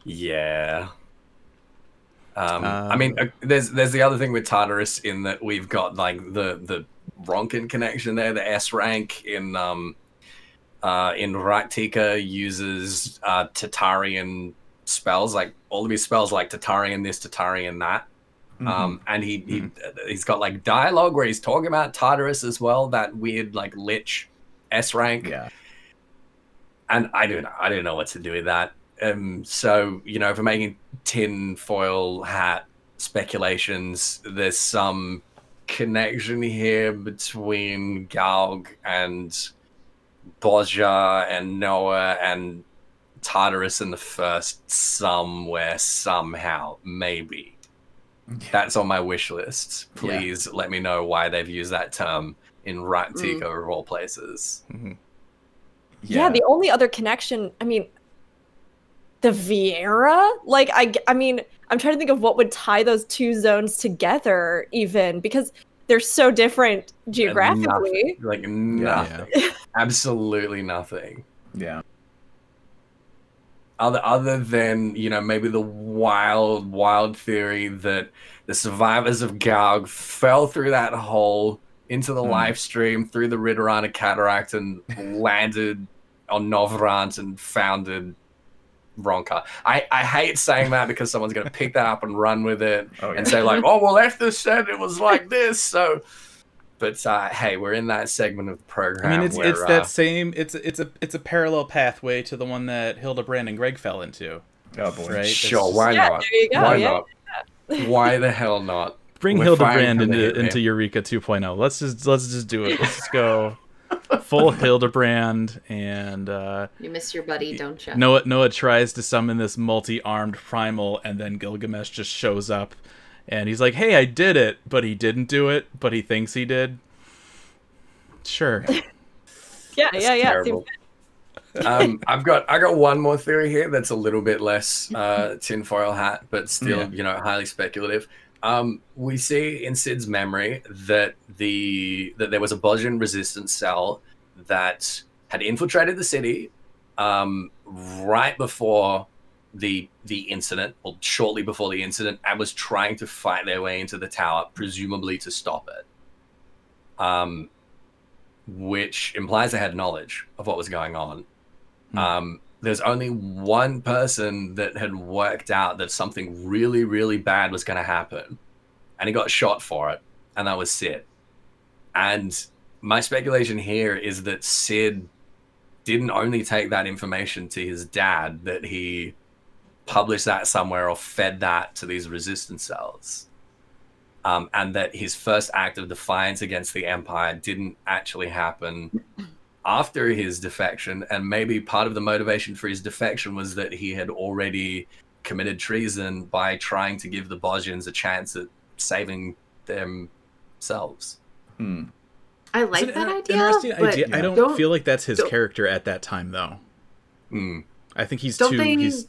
Yeah. Um, I mean, uh, there's there's the other thing with Tartarus in that we've got like the the Ronkan connection there. The S rank in um, uh, in Rak'tika uses uh, Tatarian spells, like all of his spells, like Tatarian this, Tatarian that. Mm-hmm. Um, and he, he he's got like dialogue where he's talking about Tartarus as well, that weird like lich S rank. Yeah. And I don't I don't know what to do with that. Um, so you know, if we're making tin foil hat speculations, there's some connection here between Galg and Bozja and Noah and Tartarus in the first somewhere somehow maybe. That's on my wish list. Please let me know why they've used that term in Rak'tika of all places. Yeah. the only other connection, I mean, the Vieira? Like, I I mean, I'm trying to think of what would tie those two zones together, even because they're so different geographically. Nothing. Like nothing. Absolutely nothing. Yeah. Other other than, you know, maybe the wild, wild theory that the survivors of Galg fell through that hole into the Hmm. lifestream through the Ridorana Cataract and landed on Norvrandt and founded Ronka. I, I hate saying that because someone's going to pick that up and run with it Oh, yeah. and say like, "Oh well, Ethel said it was like this." So, but uh, hey, we're in that segment of the program. I mean, it's where, it's uh, that same. It's it's a it's a parallel pathway to the one that Hildibrand and Greg fell into. Oh boy. Right? Sure, just- why Yeah, not? go, Why yeah, not? Why the hell not? Bring We're Hildibrand firing into into. Eureka 2.0. Let's just let's just do it. Let's just go full Hildibrand and uh, You miss your buddy, don't you? Noah Noah tries to summon this multi-armed primal, and then Gilgamesh just shows up, and he's like, "Hey, I did it," but he didn't do it, but he thinks he did. Sure. Yeah, yeah, yeah. terrible. um, I've got I got one more theory here that's a little bit less uh, tinfoil hat, but still, Yeah. you know, highly speculative. Um, we see in Cid's memory that the that there was a Bozjan resistance cell that had infiltrated the city um, right before the the incident, or shortly before the incident, and was trying to fight their way into the tower, presumably to stop it. Um, which implies they had knowledge of what was going on. Um, there's only one person that had worked out that something really, really bad was going to happen, and he got shot for it, and that was Cid. And my speculation here is that Cid didn't only take that information to his dad, that he published that somewhere or fed that to these resistance cells um, and that his first act of defiance against the empire didn't actually happen after his defection and maybe part of the motivation for his defection was that he had already committed treason by trying to give the Bozjans a chance at saving themselves Hmm. I like It's an that idea. Interesting but idea. I don't, don't- feel like that's his character at that time, though. Hmm. I think he's Don't too they- he's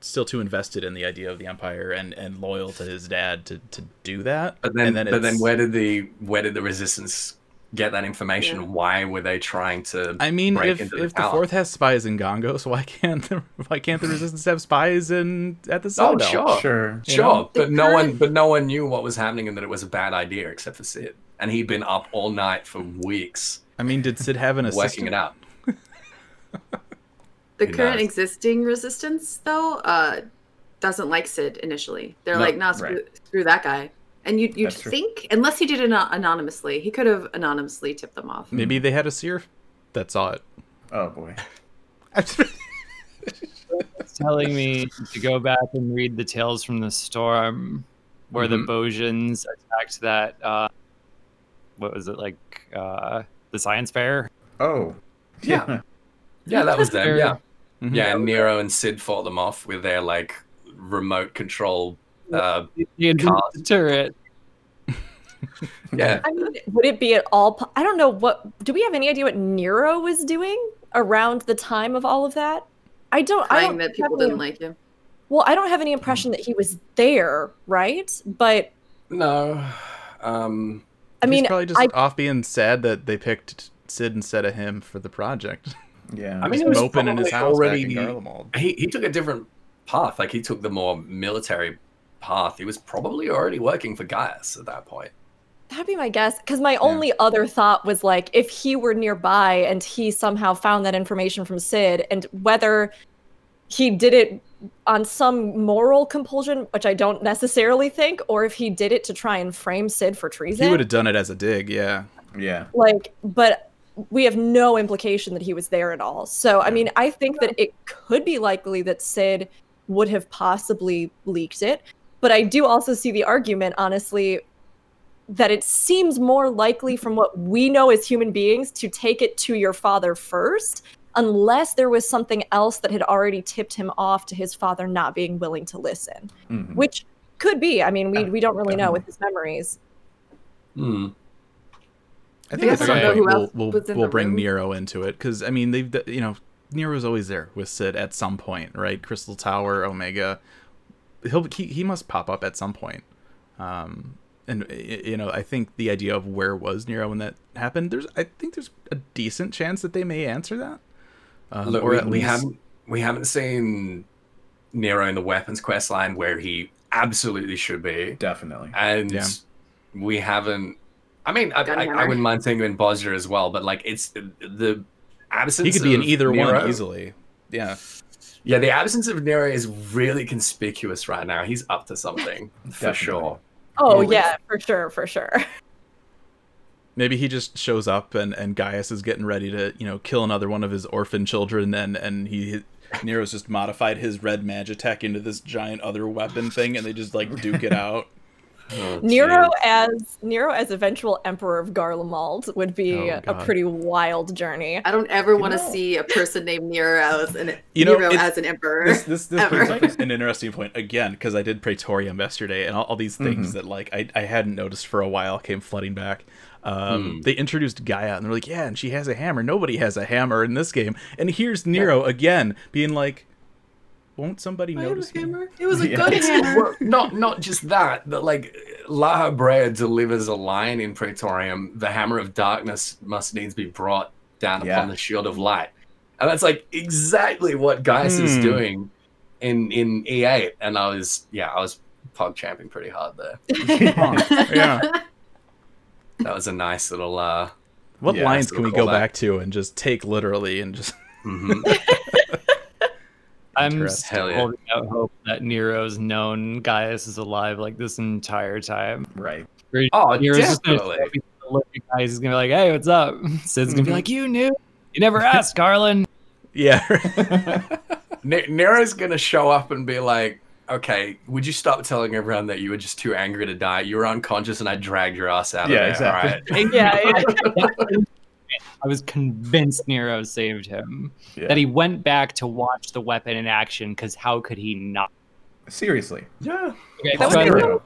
still too invested in the idea of the empire and, and loyal to his dad to, to do that. but then, and then but then where did the where did the resistance get that information why were they trying to I mean, break if into if the tower? fourth has spies in Gangos, why can't the why can't the resistance have spies in at the Oh, sure. Sure. You Sure, know? but no one, but no one knew what was happening and that it was a bad idea except for Cid, and he'd been up all night for weeks I mean, did Cid have an assistant? working it out. The Who current knows? existing resistance, though, uh, doesn't like Cid initially. They're No, like, nah, screw, right. screw that guy. And you'd, you'd That's true. think, unless he did it ano- anonymously, he could have anonymously tipped them off. Maybe they had a seer that saw it. Oh boy. It's telling me to go back and read the Tales from the Storm, where Mhm. the Bozjans attacked that. Uh, what was it like? Uh, the science fair. Oh. Yeah. Yeah, that was them. Very- Yeah, Mhm. yeah. And Nero and Cid fought them off with their like remote control. Uh, The Cars. turret. yeah, I mean, would it be at all? po- I don't know what. Do we have any idea what Nero was doing around the time of all of that? I don't. I don't that people any- didn't like him. Well, I don't have any impression that he was there, right? But no. Um, I mean, he's probably just I off being sad that they picked Cid instead of him for the project. Yeah. I mean, Just it was moping in his probably house already- back in he he took a different path. Like he took the more military path. He was probably already working for Gaius at that point. That'd be my guess. Because my only other thought was like, if he were nearby and he somehow found that information from Cid, and whether he did it on some moral compulsion, which I don't necessarily think, or if he did it to try and frame Cid for treason. He would have done it as a dig, yeah. Yeah. like but we have no implication that he was there at all so i mean i think that it could be likely that Cid would have possibly leaked it but i do also see the argument honestly that it seems more likely from what we know as human beings to take it to your father first unless there was something else that had already tipped him off to his father not being willing to listen Mhm. which could be i mean we, we don't really know with his memories Hmm. I think I at don't some point we'll we'll, we'll bring room. Nero into it because I mean they've you know Nero's always there with Cid at some point, right? Crystal Tower, Omega. He'll he, he must pop up at some point. Um, and you know I think the idea of where was Nero when that happened, there's I think there's a decent chance that they may answer that. Um, Look, or we, at we haven't we haven't seen Nero in the weapons quest line where he absolutely should be, Definitely. and Yeah. we haven't. I mean, I, I, I wouldn't mind seeing him in Bozja as well, but like it's the absence. he could be in either Nero- one easily. Yeah. Yeah, the absence of Nero is really conspicuous right now. He's up to something for sure. oh Yeah. yeah for sure for sure Maybe he just shows up and, and Gaius is getting ready to, you know, kill another one of his orphan children and and he Nero's just modified his red magitech into this giant other weapon thing and they just like duke it out. Oh, Nero geez. as Nero as eventual emperor of Garlemald would be Oh, a pretty wild journey. I don't ever want to see a person named Nero as an You know, Nero as an emperor. This this this Ever. brings up an interesting point again because I did Praetorium yesterday and all, all these things that like I, I hadn't noticed for a while came flooding back. Um, Hmm. They introduced Gaia and they're like, yeah, and she has a hammer. Nobody has a hammer in this game. And here's Nero again being like, won't somebody I notice a me? hammer. It was a Yeah. good hammer. Not not just that, but like Lahabrea delivers a line in Praetorium: "The hammer of darkness must needs be brought down Yeah. upon the shield of light," and that's like exactly what Gaius is Hmm. doing in in E8. And I was yeah, I was pog champing pretty hard there. yeah. That was a nice little. uh What Yeah, lines so can we go that. back to and just take literally and just mhm. I'm still yeah. holding out hope that Nero's known Gaius is alive like this entire time. Right. Where Oh, Nero's definitely. show he's gonna Gaius, he's gonna be like, "Hey, what's up?" Cid's gonna be Mhm. like, "You knew? You never asked, Garlond." yeah. Ne- Nero's gonna show up and be like, "Okay, would you stop telling everyone that you were just too angry to die? You were unconscious, and I dragged your ass out Yeah, of there." all exactly. right?" yeah, yeah. I was convinced Nero saved him. Yeah. That he went back to watch the weapon in action because how could he not? Seriously. Yeah. Okay, That so would I, Nero.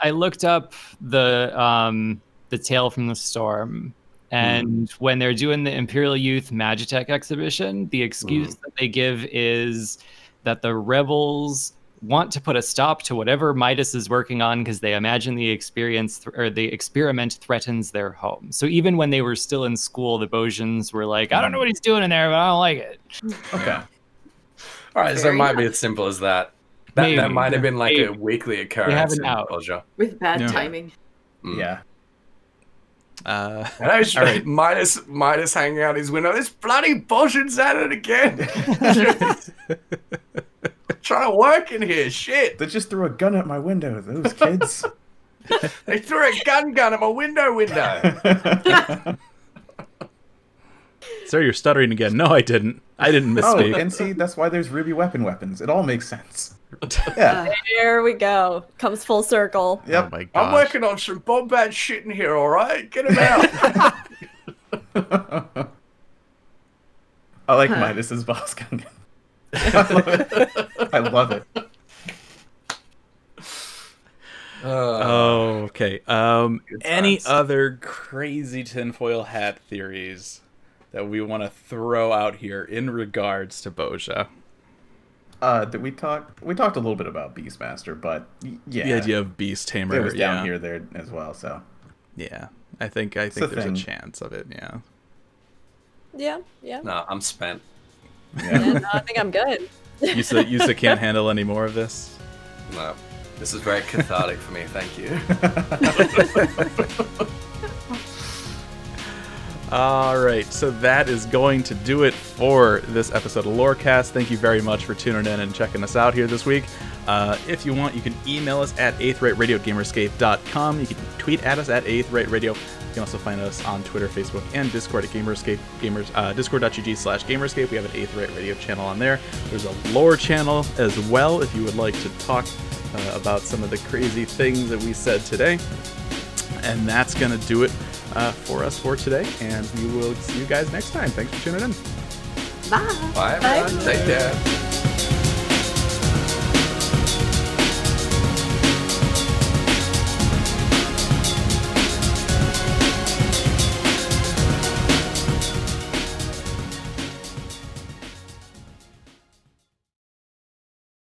I looked up the um the tale from the storm and when they're doing the imperial youth magitech exhibition the excuse that they give is that the rebels want to put a stop to whatever midas is working on because they imagine the experience th- or the experiment threatens their home so even when they were still in school the Bozjans were like i don't know what he's doing in there but i don't like it Okay. All right, so it might be as simple as that. That, that might have been like a weekly occurrence. have in out. Bulger. With bad Yeah. timing. Mm. Yeah. Uh, And I was All right. Midas, Midas hanging out his window. This bloody Bulger's at it again. Trying to work in here. Shit. They just threw a gun at my window. Those kids. They threw a gun gun at my window window. sir, you're stuttering again. No, I didn't. I didn't oh, and see, that's why there's ruby weapon weapons. It all makes sense. Yeah. Uh, there we go. Comes full circle. Oh Yep. my gosh. I'm working on some bombad shit in here, all right? Get him out. I like Midas's boss gun. I love it. I love it. Uh, Oh, okay. Um, any other crazy tinfoil hat theories that we want to throw out here in regards to Bozja? Uh, did we talk? We talked a little bit about Beastmaster, but yeah, The idea of Beast Tamer. it was down yeah. here there as well. So Yeah, I think I think there's thing. a chance of it. Yeah. Yeah, yeah. no, I'm spent. Yeah. yeah no, I think I'm good. Yusa, Yusa can't handle any more of this. No, this is very cathartic for me. Thank you. All right, so that is going to do it for this episode of Lorecast. Thank you very much for tuning in and checking us out here this week. Uh, if you want, you can email us at 8th Radio at You can tweet at us at 8th Radio. You can also find us on Twitter, Facebook, and Discord at Gamerscape. Gamers, uh, Discord.gg slash Gamerscape. We have an Aetheryte Radio channel on there. There's a lore channel as well if you would like to talk uh, about some of the crazy things that we said today. And that's going to do it uh, for us for today. And we will see you guys next time. Thanks for tuning in. Bye. Bye, everyone. Take care.